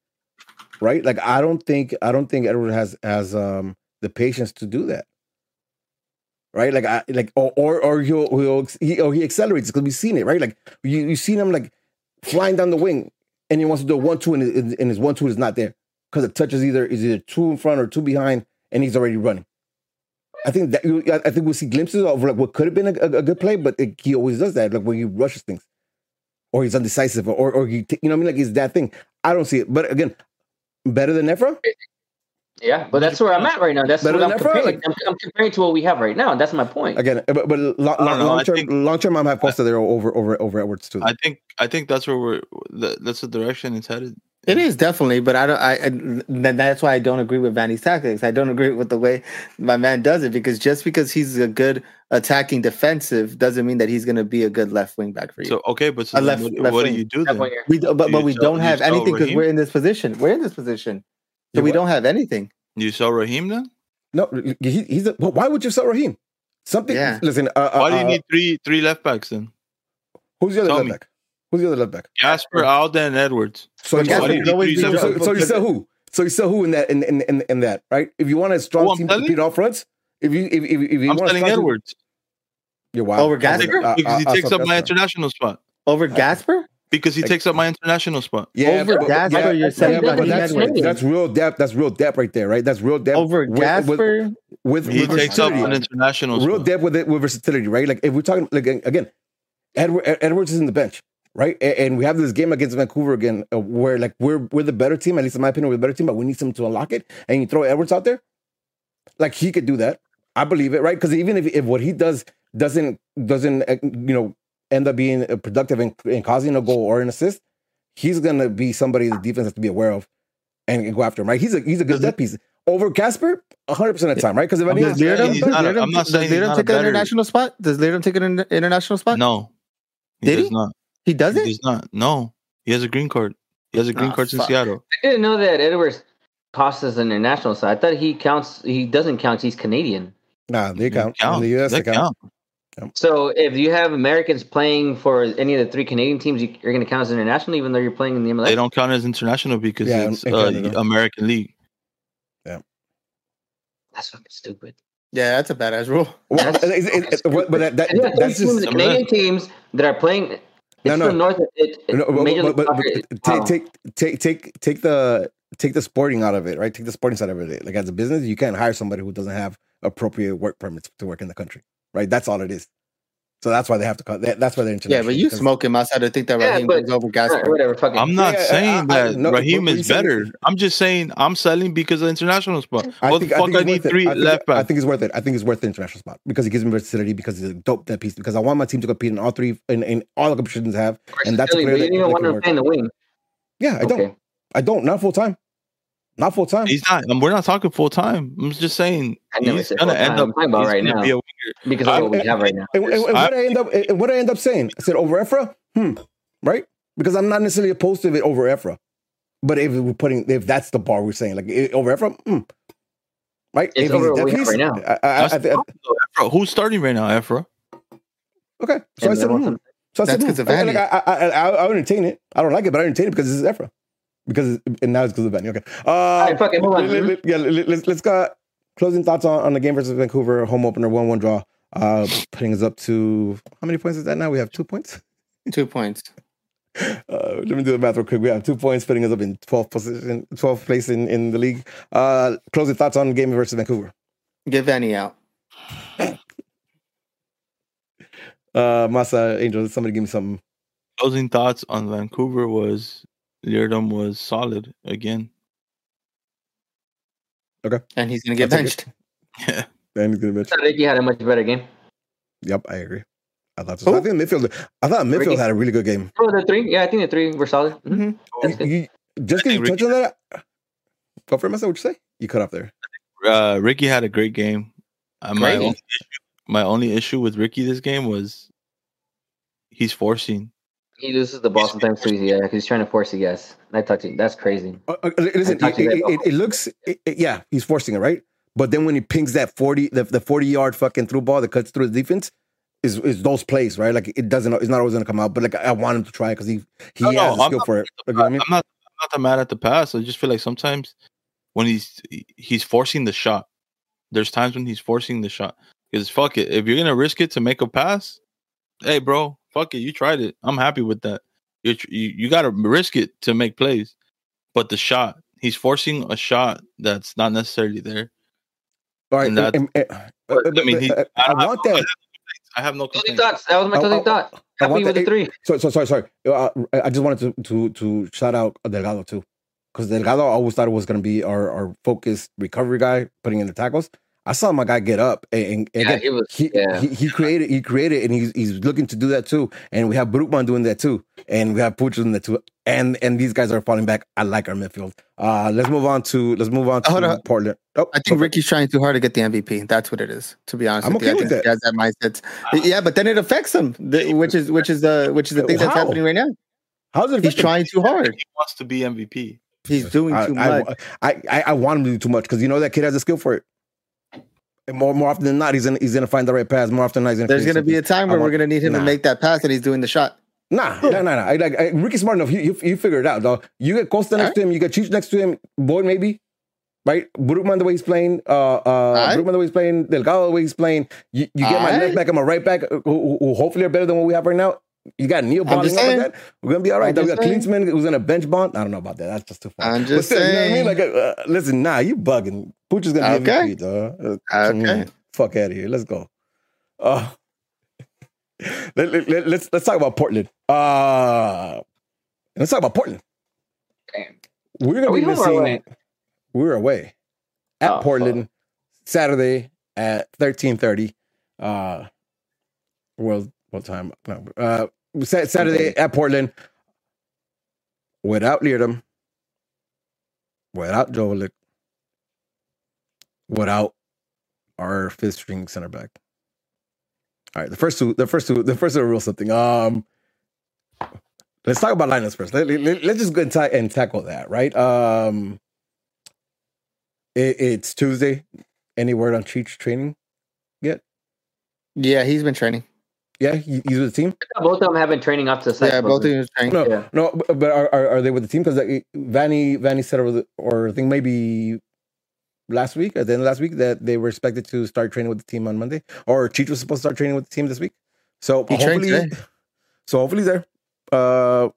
right? Like I don't think I don't think Edward has has um the patience to do that, right? Like I like or or, or he'll, he'll he or he accelerates because we've seen it, right? Like you you seen him like flying down the wing, and he wants to do a one two, and, his- and his one two is not there because the touch is either is either two in front or two behind, and he's already running. I think that you- I I think we'll see glimpses of like what could have been a, a, a good play, but it, he always does that, like when he rushes things, or he's undecisive, or or he, you know, what I mean, like it's that thing. I don't see it, but again, better than Efra. Yeah, but that's where I'm at right now. That's Better what I'm comparing. like- I'm, I'm comparing to what we have right now, and that's my point. Again, uh, but but long, I don't know, long term, think- long term, I'm have Costa there over over over Edwards too. I think I think that's where we're. That, that's the direction it's headed. It is definitely, but I don't. I, I that's why I don't agree with Vanney's tactics. I don't agree with the way my man does it because just because he's a good attacking defensive doesn't mean that he's going to be a good left wing back for you. So okay, but so A left- what, left what do you do then? we do, but Do but we sell- don't have sell anything because we're in this position. We're in this position, so You we what? don't have anything. You sell Raheem then? no, he, he's a, well, why would you sell Raheem? Something. Yeah. Listen, uh, Why do you uh, need three three left backs then? who's the other tell left me. back? Who's the other left back? Jasper, Alden, and Edwards. So But you sell Gasper who? is always So- So, you sell who? So you sell who in that in in in, in that right? If you want a strong Who, I'm team to selling? compete off fronts, if you if if, if you I'm want selling strong team- Edwards you're wild. Over Gasper? Uh, because he uh, uh, takes so up my international spot. over Gasper. Because he Like- takes up my international spot. Yeah, Over but- Gasper, yeah, you're yeah, selling but that's, that's real depth. That's real depth right there, right? That's real depth Over with- with- Gasper, with, He with takes up versatility. an international real spot. depth with it with versatility, right? Like if we're talking like again, Edward, Edwards is in the bench, right? A- And we have this game against Vancouver again, uh, where like we're we're the better team, at least in my opinion, we're the better team, but we need someone to unlock it. And you throw Edwards out there, like he could do that. I believe it, right? Because even if, if what he does doesn't doesn't uh, you know end up being uh, productive and, and causing a goal or an assist, he's gonna be somebody the defense has to be aware of and go after him, right? He's a he's a good Does depth piece over Casper, hundred percent of the time, right? Because if I I'm does saying he's does not I'm does saying he's Leerdam not a take an international spot? Does Leerdam take an international spot? No, he Did does he? Not. he He doesn't. He's not. No, he has a green card. He has a green Ah, card in. Seattle. I didn't know that Edwards costs us an international side. I thought he counts. He doesn't count. He's Canadian. Nah, they They count. count. In the US, They they count. count. So if you have Americans playing for any of the three Canadian teams, you, you're going to count as international, even though you're playing in the MLS. They don't count as international because Yeah, it's in uh, American League. Yeah, that's fucking stupid. Yeah, that's a badass rule. Well, That's it- it- it- but that, that, And you have three that's just the Canadian teams that are playing. It's No, no. North. It, it, no, but, but, but, wow. take, take take take take the take the sporting out of it, right? Take the sporting side of it. Like as a business, you can't hire somebody who doesn't have appropriate work permits to work in the country, right? That's all it is. So that's why they have to cut. That's why they're international. Yeah, but you because- smoke him outside. I think that Yeah, Raheem but- goes over Right, whatever. Fuck it. I'm not Yeah, saying I- I- that no, Raheem what is you saying- better. I'm just saying I'm selling because of international spot. I what think, the fuck? I, it's need worth it. three I think, left I think it's worth it. I think it's worth the international spot because it gives me versatility because it's a dope that piece. Because I want my team to compete in all three in, in all the competitions have. And that's Philly, clear but that- you don't want to work. play in the wing. Yeah, I don't. Okay. I don't. Not full time. Not full time. He's not. um, We're not talking full time. I'm just saying I never he's gonna end up. Talking about right now. be a. Because of what we have right now. And, and, and what I end up and what I end up saying, I said over Efra, hmm, right? Because I'm not necessarily opposed to it over Efra, but if we're putting if that's the bar we're saying, like over Efra, hmm, right? It's if over what we have right now. I, I, I, That's I, the problem, though, Who's starting right now, Efra? okay, so I said, hmm. so I said, That's hmm. 'cause of I, like, I, I, I, I entertain it. I don't like it, but I entertain it because this is Efra. Because and now it's because of Vanney. Okay, uh, right, fuck it, move on. let- let- yeah, let- let's let's go. Closing thoughts on, on the game versus Vancouver home opener one one draw. Uh, putting us up to how many points is that now? We have two points. Two points. Uh, let me do the math real quick. We have two points, putting us up in 12th position, 12th place in, in the league. Uh, closing thoughts on game versus Vancouver. Get Vanney out. Uh, Masa Angel, somebody give me something. Closing thoughts on Vancouver was Leerdam was solid again. Okay. And he's gonna get I'll take it. And he's gonna mention. I think he had a much better game. Yep, I agree. I thought so. I think midfield. I thought midfield Riqui? had a really good game. Oh, the three. Yeah, I think the three were solid. Mhm. That's good. You, just because I you think touch on that, go for it, Masa. What you say? You cut off there. Uh, Riqui had a great game. Uh, my, only issue, my only issue with Riqui this game was he's forcing. He loses the ball sometimes too easy. Yeah, 'cause he's trying to force the gas. I touch it. That's crazy. Uh, uh, listen, talked it, to it, that it, it looks, it, it- yeah, he's forcing it, right? But then when he pings that 40, the, the 40 yard fucking through ball that cuts through the defense, is is those plays, right? Like it doesn't, it's not always going to come out, but like I want him to try because he he No, no, has the I'm skill not for it. You know I mean? I'm not. I'm not that mad at the pass. I just feel like sometimes when he's he's forcing the shot, there's times when he's forcing the shot. Because fuck it, if you're gonna risk it to make a pass, hey bro, fuck it, you tried it. I'm happy with that. You're, you you got to risk it to make plays, but the shot he's forcing a shot that's not necessarily there. All right, and that- and- and- But, uh, I mean, he, uh, I, I, want I, that. I have no Closing complaints. thoughts. That was my I- closing I- thought. I Happy with the the- three. So, so sorry, sorry. Uh, I just wanted to to to shout out Delgado too, because Delgado I always thought it was going to be our our focused recovery guy, putting in the tackles. I saw my guy get up and, and Yeah, again, he was. he, yeah. he he created he created and he's he's looking to do that too. And we have Brugman doing that too, and we have Puig doing that too. And and these guys are falling back. I like our midfield. Uh, let's move on to let's move on to Hold on. Portland. Oh, I think Riqui's trying too hard to get the MVP. That's what it is. To be honest, I'm with okay I with think he has that mindset. Yeah, but then it affects him, which is which is the which is the thing that's happening right now. how's it? He's affect him? trying too hard. He wants to be MVP. He's doing I, too much. I, I, I want him to do too much because you know that kid has a skill for it. And more more often than not, he's gonna he's gonna find the right pass. More often than not, he's gonna. There's going to be a time where we're going to need him nah. to make that pass, and he's doing the shot. Nah, nah, nah, nah. I, like I, Riqui's smart enough. You, you figure it out, dog. You get Costa next Alright. to him. You get Cheech next to him. Boyd maybe, right? Brugman the way he's playing. Uh, uh, Alright. Brugman the way he's playing. Delgado the way he's playing. You, you get my Alright. left back and my right back, who, who, who hopefully are better than what we have right now. You got Neal I'm up like that. We're gonna be all right. We got saying. Klinsmann who's in a bench bond. I don't know about that. That's just too far. I'm just still, you know what I mean? saying. Like, uh, uh, listen, nah, you bugging. Puig is gonna be Okay. MVP, dog. Uh, Okay. mm, fuck out of here. Let's go. Uh, let, let, let, let's let's talk about Portland. Uh, let's talk about Portland. Damn. We're gonna Are be we missing. away? We're away at Oh, Portland Saturday at thirteen thirty. Uh, world what time? No, uh, Sa- Saturday at Portland without Leerdam, without Jolik, without our fifth string center back. All right, the first two, the first two, the first two are real something. Um, let's talk about lineups first. Let, let, let's just go and, ta- and tackle that, right? Um, it, it's Tuesday. Any word on Cheech training yet? Yeah, he's been training. Yeah, he's with the team. Both of them have been training up to the site. Yeah, both of them training. No, Yeah. no, but, but are, are are they with the team? Because like, Vanney Vanney said over the, or I think maybe last week, at the end of last week, that they were expected to start training with the team on Monday, or Cheech was supposed to start training with the team this week. So He hopefully, today. so hopefully there. Uh,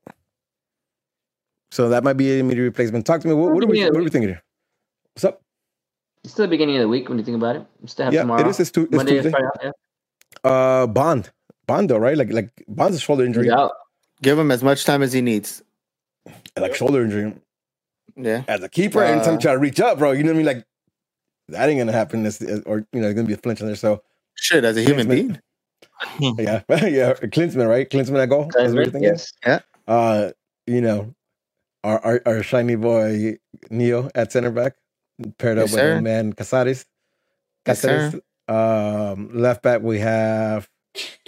so that might be an immediate replacement. Talk to me. What, what are we what are we thinking here? What's up? It's still the beginning of the week when you think about it. You still have Yeah, tomorrow. it is. It's, tu- it's Monday is Tuesday. Friday. Yeah. Uh, Bond. Bondo, right? Like like Bond's a shoulder injury, He's out. Give him as much time as he needs. like shoulder injury. Yeah. As a keeper, Uh, anytime you try to reach up, bro, you know what I mean? Like that ain't gonna happen. This or you know, it's gonna be a flinch on there. So Shit, as a human Klinsmann. being. yeah, yeah. Klinsmann, right? Klinsmann at goal. That's what you're thinking? Yes. Uh, you know, our, our our shiny boy Neo at center back, paired up with sir. my man Cáceres. Yes. Cáceres. Um, left back we have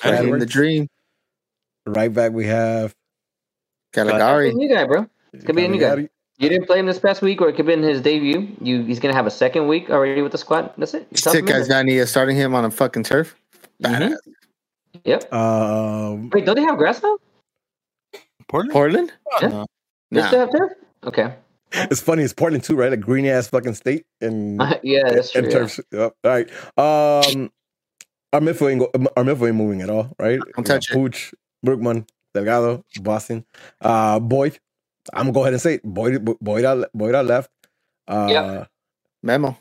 Living the dream. Right back we have Could a Calegari. new guy, bro. Could be a new guy. You didn't play him this past week, or it could be in his debut. You he's gonna have a second week already with the squad. That's it. You toss Sick him in as there. Starting him on a fucking turf. Mhm. Yep. Um, Wait, don't they have grass now? Portland? Portland? Yeah. No. They Nah. still have turf. Okay. it's funny. It's Portland too, right? A green ass fucking state and yeah, that's true. and yeah. turfs. Yep. All right. Um, our midfield ain't go, our midfield ain't moving at all, right? Don't touch it. Pooch, Brugman, Delgado, Boston, uh, Boyd. I'm gonna go ahead and say it. Boyd. Boyd out. Boyd out left. Uh, Yep. Memo.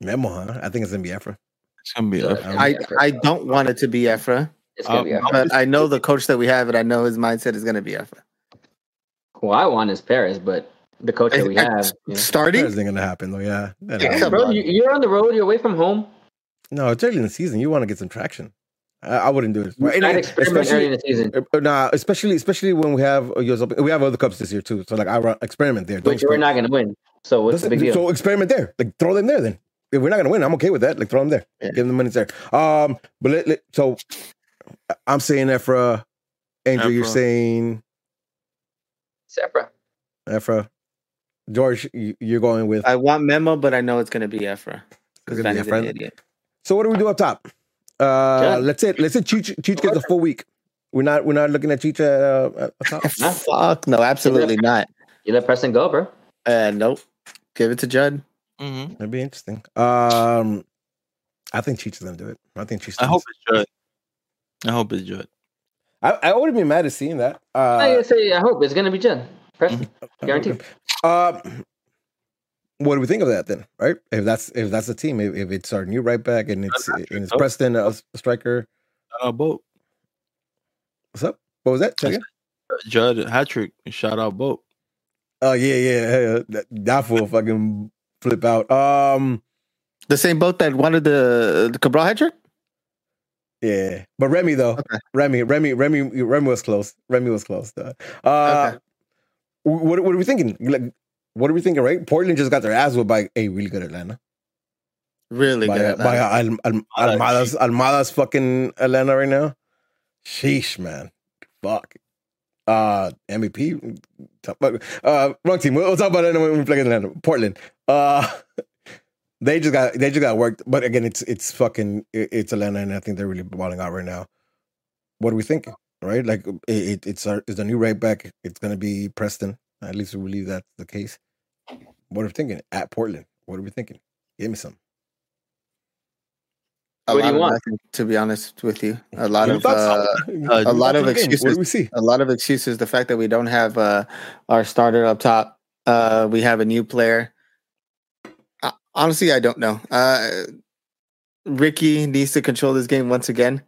Memo, huh? I think it's gonna be Efra. It's gonna be. So- up. Um, I, I don't want it to be Efra, It's gonna be. Um, Efra. but I know the coach that we have, and I know his mindset is going to be Efra. Who I want is Perez, but the coach that we have. You know. Starting? That isn't gonna happen though. Yeah. Yeah, Bro, you, you're on the road. You're away from home. No, it's early in the season. You want to get some traction. I, I wouldn't do it. You Right? might And experiment early in the season, Uh, Nah, especially especially when we have uh, US Open- we have other cups this year too. So like I run experiment there. Don't which we're not gonna win. So what's the Listen, big deal? So experiment there. Like throw them there then. If we're not gonna win, I'm okay with that. Like throw them there. Yeah. Give them the minutes there. Um, but let, let- so I'm saying Efra. Andrew, you're saying Separate. Efra. George, you- you're going with. I want Memo, but I know it's going to be Efra. Because gonna be Vanney's Efra. an idiot. So what do we do up top? Uh, Yeah. let's say let's say Cheech, Cheech gets a full week. We're not we're not looking at Cheech uh, up top. Nah. Fuck, no, absolutely not. You let Preston go, bro. Uh, nope. Give it to Judd. Mhm. That'd be interesting. Um, I think Cheech is gonna do it. I think Cheech. I hope it's Judd. I hope it's Judd. I, I wouldn't be mad at seeing that. I Uh, say I hope it's gonna be Jen. Preston, guaranteed. Uh, what do we think of that then? Right? If that's if that's the team, if, if it's our new right back and it's and it's Oh. Preston a striker. Uh, boat. What's up? What was that? Say again? Judd hat trick. Shout out boat. Oh yeah, yeah, yeah. That, that fool fucking flip out. Um, The same boat that wanted the, the Cabral hat trick? yeah. But Remy though, Okay. Remy, Remy, Remy, Remy was close. Remy was close. Though. Uh, Okay. what what are we thinking? Like, what are we thinking? Right? Portland just got their ass whipped by a really good Atlanta. Really by, good. by Al, Al, Almada's Almada's fucking Atlanta right now. Sheesh, man. Fuck. Uh MVP. Uh wrong team. We'll, we'll talk about it when we play Atlanta. Portland. Uh they just got they just got worked. But again, it's it's fucking it's Atlanta and I think they're really balling out right now. What are we thinking? Right? Like it, it, it's our it's a new right back. It's gonna be Preston. At least we believe that's the case. What are we thinking? At Portland. What are we thinking? Give me some. a What do you of want? nothing, to be honest with you. A lot Your of uh, Your a lot of on? What excuses. do we see? a lot of excuses. The fact that we don't have uh, our starter up top. Uh, we have a new player. Uh, honestly, I don't know. Uh, Riqui needs to control this game once again.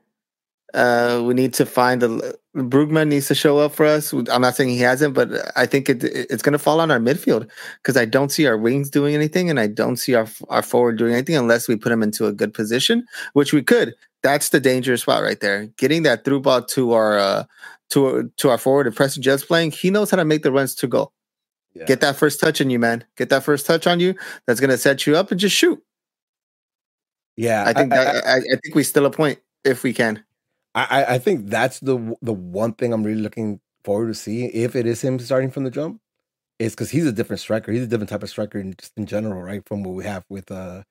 Uh, we need to find a Brugman needs to show up for us. I'm not saying he hasn't, but I think it, it's going to fall on our midfield because I don't see our wings doing anything, and I don't see our our forward doing anything unless we put him into a good position, which we could. That's the dangerous spot right there. Getting that through ball to our uh, to to our forward and Preston Judd playing, he knows how to make the runs to goal. Yeah. Get that first touch on you, man. Get that first touch on you. That's going to set you up and just shoot. Yeah, I think that I, I think we still a point if we can. I, I, think that's the the one thing I'm really looking forward to see if it is him starting from the jump, is because he's a different striker. He's a different type of striker in, just in general, right? From what we have with uh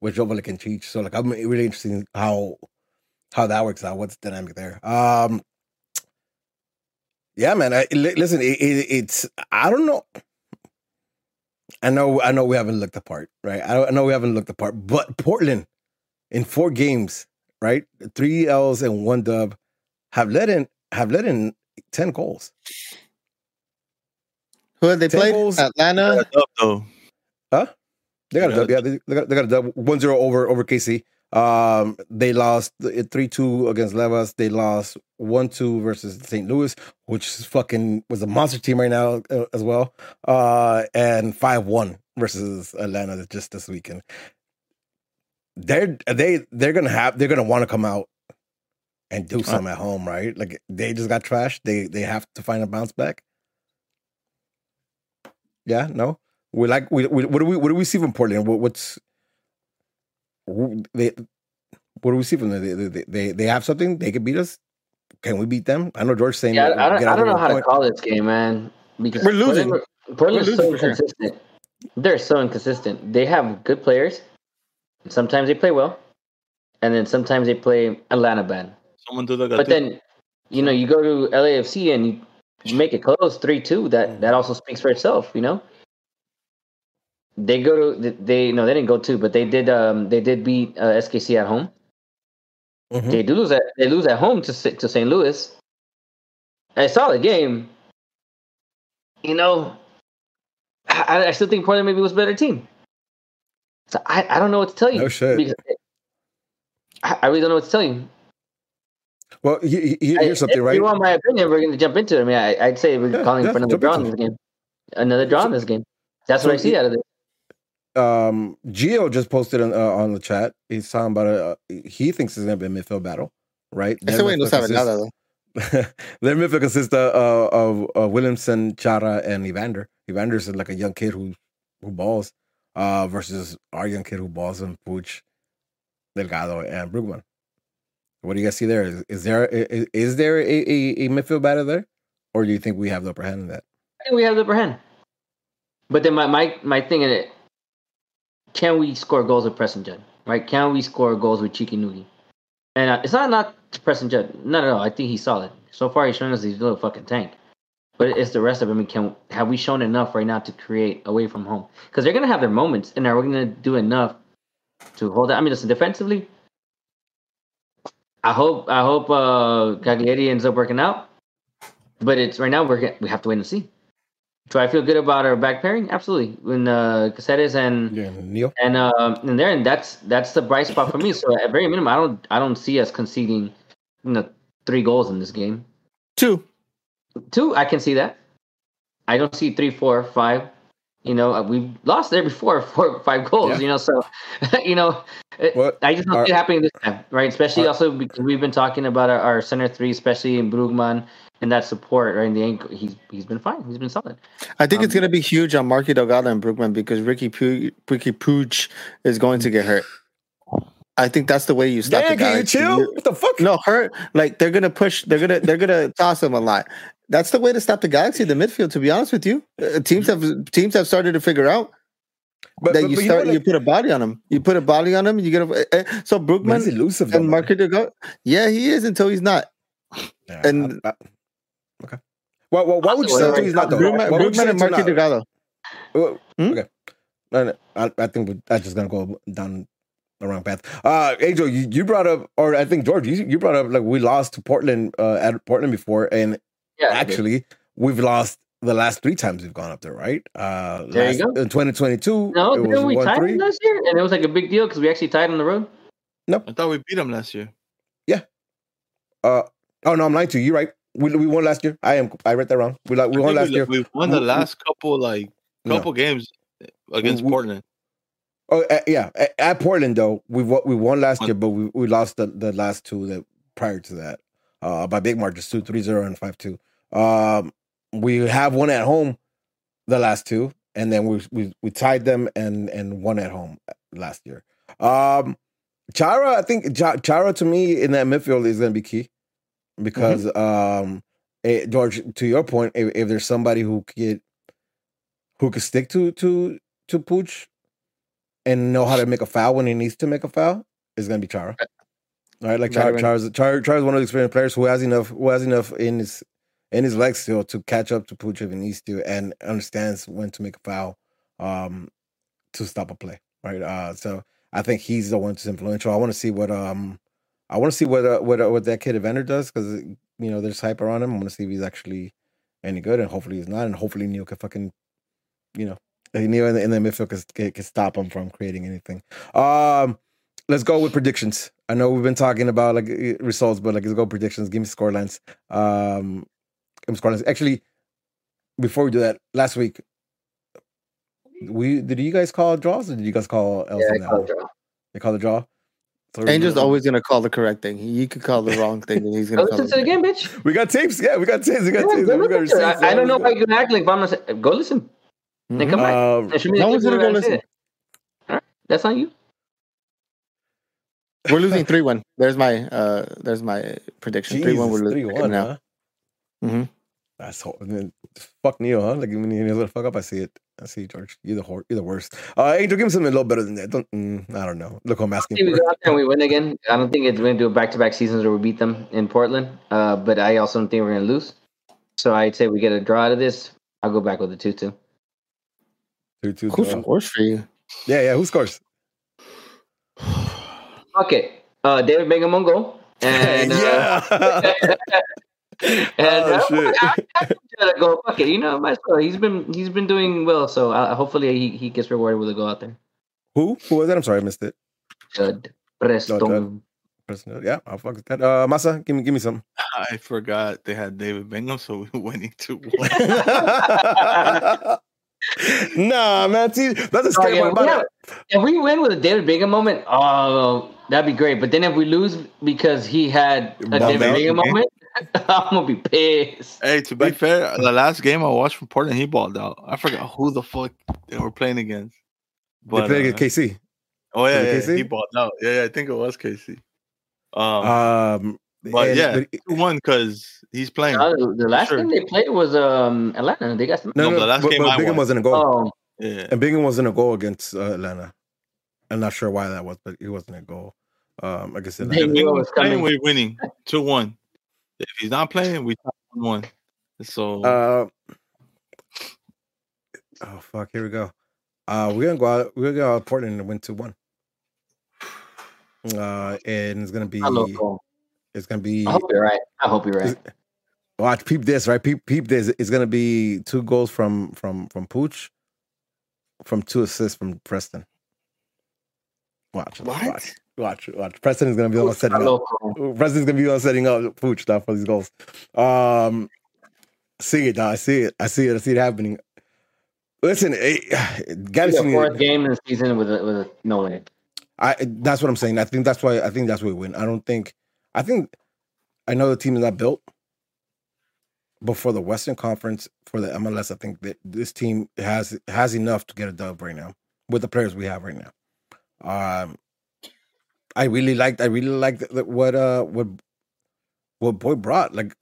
with Joveljić and Cheech. So like I'm really interested in how how that works out. What's the dynamic there? Um, yeah, man. I, listen, it, it, it's I don't know. I know I know we haven't looked apart, right? I, I know we haven't looked apart, but Portland in four games right? Three L's and one dub have let in have let in ten goals. Who have they Ten played? goals. Atlanta. Got up, though. Huh? They got a Yeah. dub, yeah. They, they got they got a dub 1-0 over over KC. Um, they lost three two against Levas. They lost one two versus St. Louis, which is fucking was a monster team right now uh, as well. Uh, and five one versus Atlanta just this weekend. They're they they're gonna have they're gonna want to come out and do something at home, right? Like they just got trashed. They they have to find a bounce back. Yeah, no. We like we, we what do we what do we see from Portland? What, what's they what do we see from them? They, they, they, they have something. They can beat us. Can we beat them? I know George saying. Yeah, I don't, I don't know how point. to call this game, man. Because we're losing. Portland, Portland's we're losing so inconsistent. Sure. They're so inconsistent. They have good players. Sometimes they play well, and then sometimes they play Atlanta bad. Someone do that. But then, you know, you go to LAFC and you make it close three two. That that also speaks for itself. You know. They go to they no they didn't go to but they did um they did beat uh, SKC at home. Mm-hmm. They do lose at they lose at home to to St. Louis. A solid game. You know, I, I still think Portland maybe was a better team. So I, I don't know what to tell you. No shit. I, I really don't know what to tell you. Well, he, he, here's something, if right? If you want my opinion, we're going to jump into it. I mean, I, would say we're yeah, calling yeah, for another draw in this game. Another draw in this game. That's so what I see out of this um Geo just posted on, uh, on the chat. He's talking about a, uh, he thinks it's gonna be a midfield battle, right? Ese güey no sabe nada though. their midfield consists of, uh, of uh, Williamson, Chara, and Evander. Evander's like a young kid who who balls, uh, versus our young kid who balls and Pooch, Delgado, and Brugman. What do you guys see there? Is, is there is, is there a, a, a, midfield battle there, or do you think we have the upper hand in that? I think we have the upper hand. But then my my my thing in it, can we score goals with Preston Judd? Right? Can we score goals with Chiki Nugi? And uh, it's not not Preston Judd. No, no, no. I think he's solid. So far, he's shown us he's a little fucking tank. But it's the rest of him. Can have we shown enough right now to create away from home? Because they're gonna have their moments, and are we gonna do enough to hold that? I mean, listen, defensively, I hope I hope uh Calegari ends up working out. But it's right now we're we have to wait and see. Do I feel good about our back pairing? Absolutely. When uh, Cáceres and yeah, Neal and uh, and there, and that's that's the bright spot for me. So at very minimum, I don't I don't see us conceding, you know, three goals in this game. Two, two. I can see that. I don't see three, four, five. You know, uh, we've lost there before, four, five goals. Yeah. You know, so you know, what? I just don't see it happening this time, right? Especially also because we've been talking about our, our center three, especially in Brugman and that support right in the ankle. He's he's been fine. He's been solid. I think um, it's going to be huge on Marky Delgado and Brugman because Riqui Pu- Riqui Puig is going to get hurt. I think that's the way you stop yeah, the guy. you chill? What the fuck? No, hurt. Like they're gonna push. They're gonna they're gonna toss him a lot. That's the way to stop the Galaxy in the midfield. To be honest with you, uh, teams have teams have started to figure out but, that but, you but start you, you, put a body on him. You put a body on him. You get a, uh, so Brugman elusive and Marky Delgado. Yeah, he is until he's not. Yeah, and I, I, Okay. Well, well why would you say he's not though? Brugman, Brugman and Marky Delgado. Well, hmm? Okay. I, I think that's just gonna go down the wrong path. Uh, Angel, you, you brought up, or I think George, you, you brought up like we lost to Portland uh, at Portland before, and yeah, actually we've lost the last three times we've gone up there, right? Uh, there last, you go. In 2022, no, it was we tied three. last year, and it was like a big deal because we actually tied on the road. No, I thought we beat them last year. Yeah. Uh, oh no, I'm lying to you. You're right. We, we won last year. I am. I read that wrong. We like we won last we, year. We won the last couple like couple no. games against we, Portland. Oh uh, yeah, at, at, Portland though we we won last year, but we, we lost the, the last two that prior to that uh, by big margins, two three zero and five two. Um, we have one at home, the last two, and then we we, we tied them and and one at home last year. Um, Chara, I think Chara to me in that midfield is going to be key because mm-hmm. um eh, George, to your point, if, if, there's somebody who could who could stick to to to Puig and know how to make a foul when he needs to make a foul, is gonna be Chara. Right, like Chara, Charles, Chara, Chara's one of the experienced players who has enough who has enough in his in his legs still to catch up to he needs to and understands when to make a foul um to stop a play. Right. Uh so I think he's the one who's influential. I want to see what um I want to see what uh, what uh, what that kid Evander does because you know there's hype around him. I want to see if he's actually any good, and hopefully he's not, and hopefully Neal can fucking, you know, Neal in the, in the midfield can, can stop him from creating anything. Um, let's go with predictions. I know we've been talking about like eh, results, but like let's go predictions. Give me score lines. Um, give me score lines. Actually, before we do that, last week we did you guys call draws or did you guys call else Yeah, on I that call one? draw. They call the draw. So Angel's we- always gonna call the correct thing. You could call the wrong thing, and he's gonna call listen to the it. game, bitch. We got tapes. Yeah, we got tapes. We got Yeah, tapes. We got listen to it. receipts. I, I don't know Yeah, why you're gonna act like, but I'm not. saying- Go listen and come back. Um, And show me no one's gonna where go listen. it. All right, that's on you. We're losing three one. There's my uh there's my prediction. Three one. We're losing 3-1, now. huh? Mhm. That's ho- I mean, fuck Neo, huh? Like when he's gonna fuck up, I see it. I see you, George. You're the whore. you're the worst. Uh, Angel, give me something a little better than that. Don't, mm, I don't know. Look, who I'm asking we for. go out there and we win again, I don't think it's going to do a back-to-back seasons where we beat them in Portland. Uh, but I also don't think we're going to lose. So I'd say we get a draw out of this. I'll go back with a two-two. Two, two, Who scores for you? Yeah, yeah. Who scores? Okay, uh, David Bingham on goal. And uh, yeah. and Oh, uh, shit. I, I, I go. Fuck it, you know, might as well. He's been he's been doing well, so uh, hopefully he, he gets rewarded with a go out there. Who? Who was that? I'm sorry, I missed it. Judd Preston. Judd. Person- Yeah, I'll fuck with that. Uh, Masa, give me, give me some. I forgot they had David Bingham, so we winning two one. nah, man. See, that's a scary Oh, yeah, one about yeah. If we win with a David Bingham moment, oh, that'd be great. But then if we lose because he had a Bum David out, moment, I'm gonna be pissed. hey, to be fair, the last game I watched from Portland, he balled out. I forgot who the fuck they were playing against. They But played uh, against KC. oh yeah, yeah, KC? he balled out. Yeah, yeah, I think it was KC. Um, Um, but and- yeah, but- one because he's playing. Uh, the, the last Sure. game they played was um Atlanta. They got some. no, No, no, the last but, game but I Bingham watched. wasn't a goal. Oh, yeah, And Bingham wasn't a goal against uh, Atlanta. I'm not sure why that was, but it wasn't a goal. Um, I guess They Atlanta. if knew was playing, we're winning two one. If he's not playing, we one one. So Uh, oh fuck! Here we go. Uh, we're gonna go out. We're gonna go out Portland and win two one. Uh, and it's gonna be. I love goal. It's gonna be. I hope you're right. I hope you're right. Watch, peep this, right? Peep, peep this. It's gonna be two goals from from from Pooch, from two assists from Preston. Watch, What? watch, watch, watch. Preston is gonna be one setting up. Preston's gonna be one setting up Pooch now for these goals. Um, see it. I see it. I see it. I see it happening. Listen, gotta The see fourth game in the season with a, with a no win. I that's what I'm saying. I think that's why I think that's why we win. I don't think I think I know the team is not built, but for the Western Conference, for the MLS, I think that this team has has enough to get a dub right now with the players we have right now. Um, I really liked. I really liked the- what uh what what Boyd brought. Like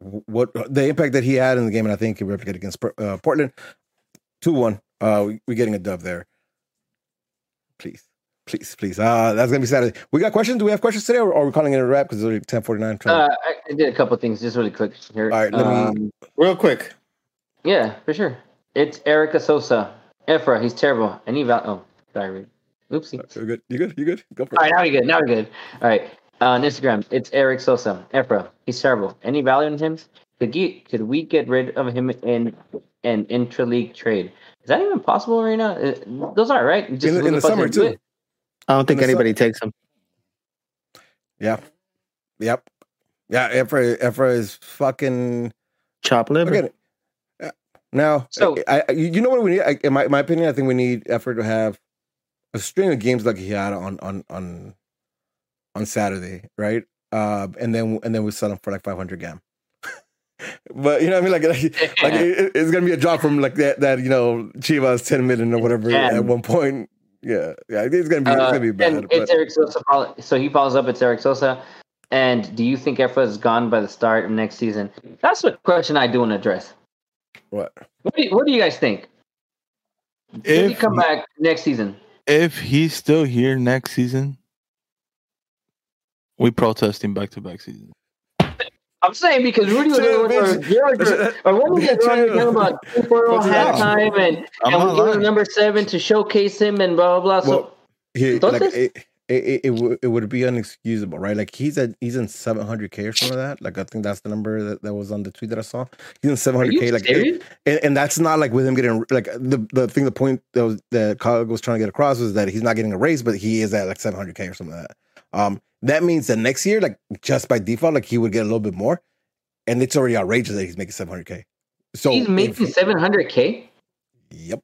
what the impact that he had in the game, and I think he replicated against uh, Portland. Two one. Uh, we, we're getting a dub there. Please. Please, please. Uh, that's gonna be Saturday. We got questions. Do we have questions today, or are we calling it a wrap because it's already ten forty nine? Uh, I, I did a couple things just really quick here. All right, let me- Um, Real quick. Yeah, for sure. It's Erica Sosa. Efra, he's terrible. And he val- oh, sorry. Oopsie. you're good? You good? You good? Go for All it. right, now we're good. Now we're good. All right. Uh, on Instagram, it's Eric Sosa. Efra, he's terrible. Any value in him? Could he, could we get rid of him in an intra-league trade? Is that even possible right now? Uh, Those are right. Just In the- in look the summer, too. it. I don't think In the anybody takes him. Yeah. Yep. Yeah. Efra, Efra is fucking. Chop liver. Look at it. Now, So- I, I, you know what we need? I, in my, my opinion, I think we need Efra to have a string of games like he had on on on on Saturday, right? Uh, and then and then we sell him for like five hundred gam. but you know what I mean? Like, like, like it, it's gonna be a drop from like that that you know Chivas ten million or whatever Yeah. at one point. Yeah, yeah, it's gonna be it's Uh, gonna be bad. and it's Eric Sosa. So he follows up. It's Eric Sosa. And do you think Efra is gone by the start of next season? That's a question I do want to address. what? What do you, what do you guys think? Will he come back next season? If he's still here next season, we protest him back to back season. I'm saying because Rudy was Chill, or, bitch. George or, or when we get running Chill. about two four on What's that? halftime and, I'm and not we give him number seven to showcase him and blah blah blah. So Well, he, Entonces- like, it it, it, it would be unexcusable, right? Like he's at he's in 700k or something like that. Like I think that's the number that, that was on the tweet that I saw. He's in 700k. Like it- and, and that's not like with him getting like the the thing. The point that was that Kyle was trying to get across was that he's not getting a raise, but he is at like 700k or something like that. Um, that means that next year, like just by default, like he would get a little bit more, and it's already outrageous that he's making 700k. So He's making seven hundred k. Yep.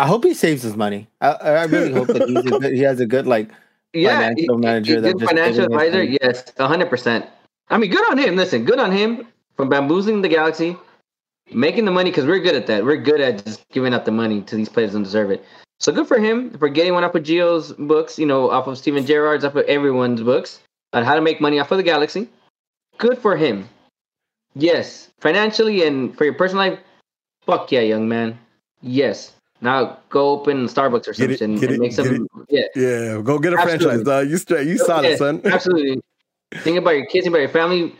I hope he saves his money. I, I really hope that he's a good, he has a good like. Yeah, Financial he- manager he- financial advisor. Yes, hundred percent. I mean, good on him. Listen, good on him for bamboozling the galaxy, making the money because we're good at that. We're good at just giving out the money to these players who deserve it. So good for him for getting one off of Geo's books. You know, off of Steven Gerrard's, off of everyone's books on how to make money off of the galaxy. Good for him. Yes, financially and for your personal life. Fuck yeah, young man. Yes. Now go open Starbucks or Get something it, and, get and it, make some. Yeah. Yeah, go get a Absolutely. franchise, dog. You straight, you solid, Yeah, son. Absolutely. Think about your kids, think about your family.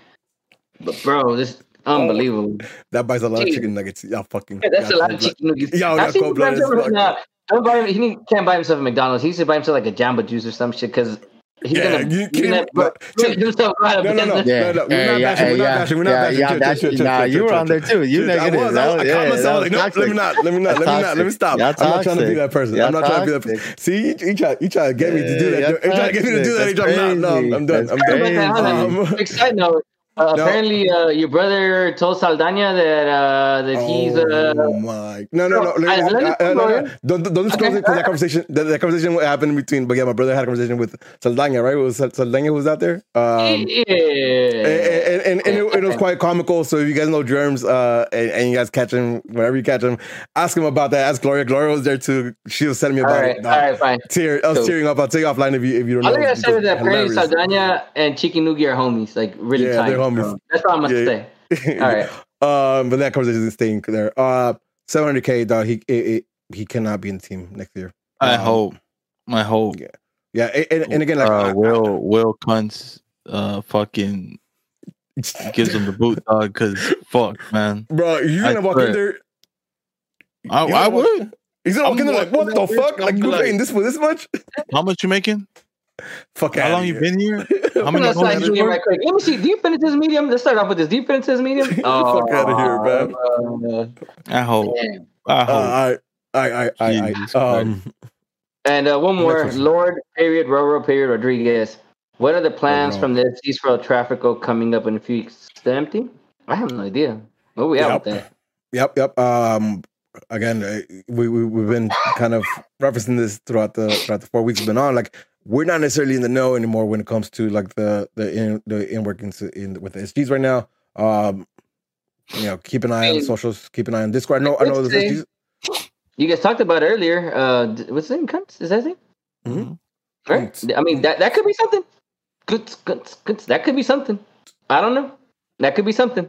But bro, this is unbelievable. That buys a lot of chicken nuggets. Y'all fucking. Yeah, that's a lot of chicken nuggets. Yo, I've that seen cold-blooded him as fuck. nah, don't buy him. He can't buy himself a McDonald's. He needs to buy himself like a Jamba Juice or some shit because he's Yeah, gonna, you he's gonna can't- bro, but- make himself out of No, no, no. Yeah, no, we're yeah, not yeah, bashing, we're not yeah, bashing, we're not yeah, bashing. yeah, Chill, that- chill, chill, nah, you were on there too. You Chill, I negative. was, I was- I was- yeah, caught myself like, no, let me not, let me not, let me not, let me toxic. stop. That's I'm not trying to be that person. That's I'm not trying to be that person. See, you, you try, you try to get me to do that. You try to get me to do that. You that's try, no, no. I'm done. I'm done. crazy. Quick side note. Uh, No. Apparently, uh, your brother told Saldana that uh, that he's uh, Oh my! No, no, no! No, I- Let- let me uh, uh, no, no. Don't don't disclose Okay. it because that conversation that, that conversation happened between. But yeah, my brother had a conversation with Saldana, right? It was Saldana who was out there. Um, yeah. and, and, and it, it was quite comical. So if you guys know germs, uh, and, and you guys catch him whenever you catch him, ask him about that. Ask Gloria. Gloria was there too. She was telling me about right, it. all right, fine. Tear, I was Cool. tearing up. I'll take offline if you if you don't All know. I gotta say that apparently Saldana and Chicken Noogie are homies, like really Yeah, tight. They're That's all I'm gonna Yeah. say. All right. um, but that conversation is staying there. Uh, 700k dog. He it, it, he cannot be in the team next year. I Um, hope. I hope. Yeah, and, and, and again, like uh, I- Will Will Kuntz uh fucking gives him the boot dog because fuck man. bro, you're I gonna walk in there. I, I would. He's gonna walk I'm in there like, what the fuck? Like you like- paying this for this much? How much you making? Fuck How outta long you here. been here? How I'm many gonna slide you you right quick. Let me see. Do you finish this medium? Let's start off with this. Do you finish this medium? Oh, Fuck outta here, man. uh, I hope. man. I Uh, hope. I, I, I, I, Jesus I, um, And uh, one more. Lord period Roro period Rodriguez. What are the plans Roro. from the Eastboro Traffico coming up in a few weeks? Is that empty? I have no idea. What we Yep. at with that? Yep, yep. Um, again, uh, we, we we've been kind of referencing this throughout the throughout the four weeks we've been on. Like, we're not necessarily in the know anymore when it comes to like the the in the in workings in with the SGs right now. Um, you know, keep an eye on socials. Keep an eye on Discord. I know, I know. Let's say- SGs. You guys talked about earlier. Uh, what's his name? Kuntz? Is that his name? Mhm. Right. Kuntz. I mean, that that could be something. Good, good, good. That could be something. I don't know. That could be something.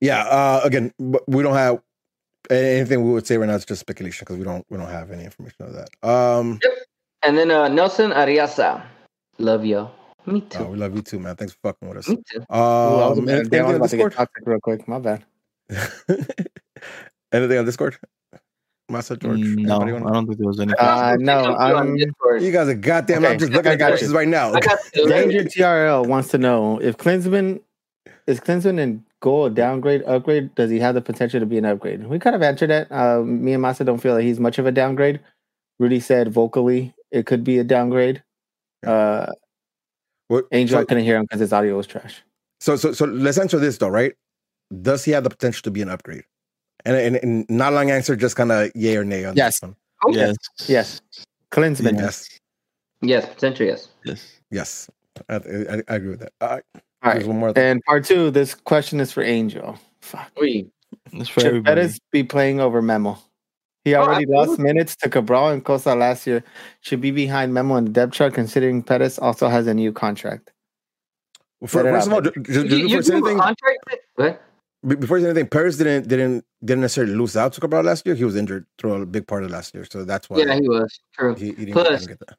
Yeah. Uh, again, we don't have anything we would say right now. It's just speculation because we don't we don't have any information of that. Um, And then uh, Nelson Ariasa. Love you. Me too. uh, we love you too, man. Thanks for fucking with us. Me too. Um, Ooh, I was, anything, I was anything on about to get toxic real quick. My bad. anything on Discord? Massa George. Mm, no, Anybody wanna- I don't think there was anything. Uh, no, I'm Discord. You guys are goddamn. Okay, I'm just looking at got you. questions right now. I Danger TRL wants to know if Klinsmann is Klinsmann in goal a downgrade, upgrade? Does he have the potential to be an upgrade? We kind of answered that. Uh, me and Masa don't feel that he's much of a downgrade. Rudy said vocally it could be a downgrade. Uh, What- Angel, I so, couldn't hear him because his audio was trash. so, so, so let's answer this though, right? Does he have the potential to be an upgrade? And, and, and not a long answer, just kind of yay or nay on Yes. this one. Yes. Yes, Klinsmann. Yes. Yes, potential. Yes. Yes. Yes. I, I, I agree with that. All right. All There's right. one more. thing. And part two, this question is for Angel. Fuck. We. It's for Should everybody. Perez be playing over Memo? He Oh, already lost minutes to Cabral and Costa last year. Should be behind Memo in the depth chart, considering Perez also has a new contract. Well, fir- Set it first of all, ju- ju- You, ju- you before say give him a anything, contract? Before I say anything, Perez didn't didn't didn't necessarily lose out to Cabral last year. He was injured through a big part of last year, so that's why Yeah, he was. True. he, he didn't, Plus- get that.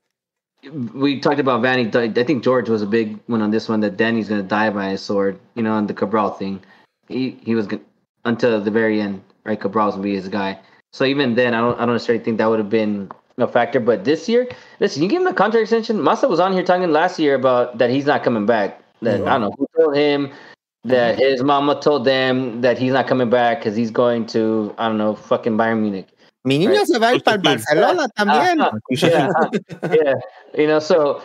we talked about Vanney. I think George was a big one on this one. That Vanney's gonna die by his sword. You know, on the Cabral thing. He he was gonna, until the very end. Right, Cabral's gonna be his guy. So even then, I don't I don't necessarily think that would have been a factor. But this year, listen, you give him a contract extension. Massa was on here talking last year about that he's not coming back. That I don't know who told him that his mama told them that he's not coming back because he's going to I don't know fucking Bayern Munich. Mi niño se va a ir para el Barcelona también. Uh, yeah, yeah, you know. So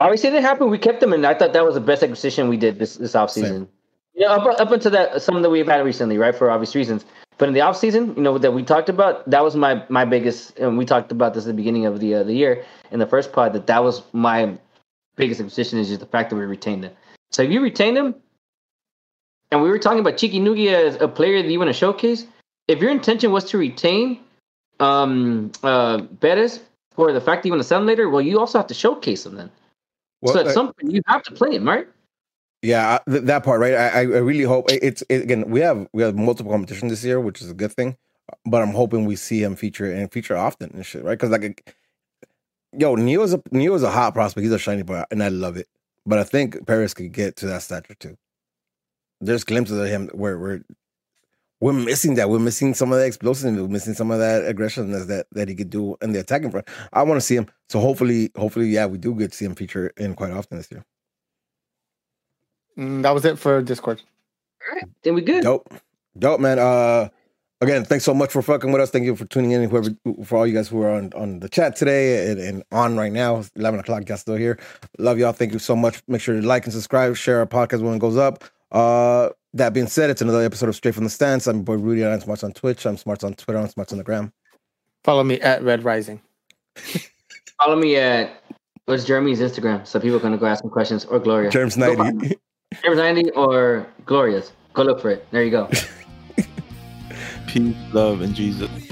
obviously it didn't happen. We kept him, and I thought that was the best acquisition we did this this offseason. Yeah, up, up until that, some that we've had recently, right, for obvious reasons. But in the off season, you know, that we talked about, that was my my biggest. And we talked about this at the beginning of the uh, the year in the first pod. That that was my biggest acquisition is just the fact that we retained him. So if you retain him, and we were talking about Chiki Nugi as a player that you want to showcase, if your intention was to retain um uh Perez for the fact that you want to sell him later, well, you also have to showcase him then. Well, so at I- some point, you have to play him, right? Yeah, th- that part, right? I, I really hope it's it, again. We have we have multiple competition this year, which is a good thing. But I'm hoping we see him feature and feature often and shit, right? Because like, yo, Neo is a Neo is a hot prospect. He's a shiny boy, and I love it. But I think Perez could get to that stature too. There's glimpses of him where we're we're missing that. We're missing some of the explosiveness. We're missing some of that aggressiveness that that he could do in the attacking front. I want to see him. So hopefully, hopefully, yeah, we do get to see him feature in quite often this year. Mm, that was it for Discord. Then we good. Dope. Dope, man. Uh again, thanks so much for fucking with us. Thank you for tuning in. Whoever for all you guys who are on, on the chat today and, and on right now. Eleven o'clock, y'all still here. Love y'all. Thank you so much. Make sure to like and subscribe, share our podcast when it goes up. Uh that being said, it's another episode of Straight from the Stands. I'm your boy Rudy. I'm Smarts on Twitch. I'm Smarts on Twitter. I'm Smarts on the gram. Follow me at Red Rising. Follow me at what's Jeremy's Instagram, so people can go ask him questions or Gloria. Germs Go 90. him. James Andy or Glorious? Go look for it. There you go. Peace, love, and Jesus.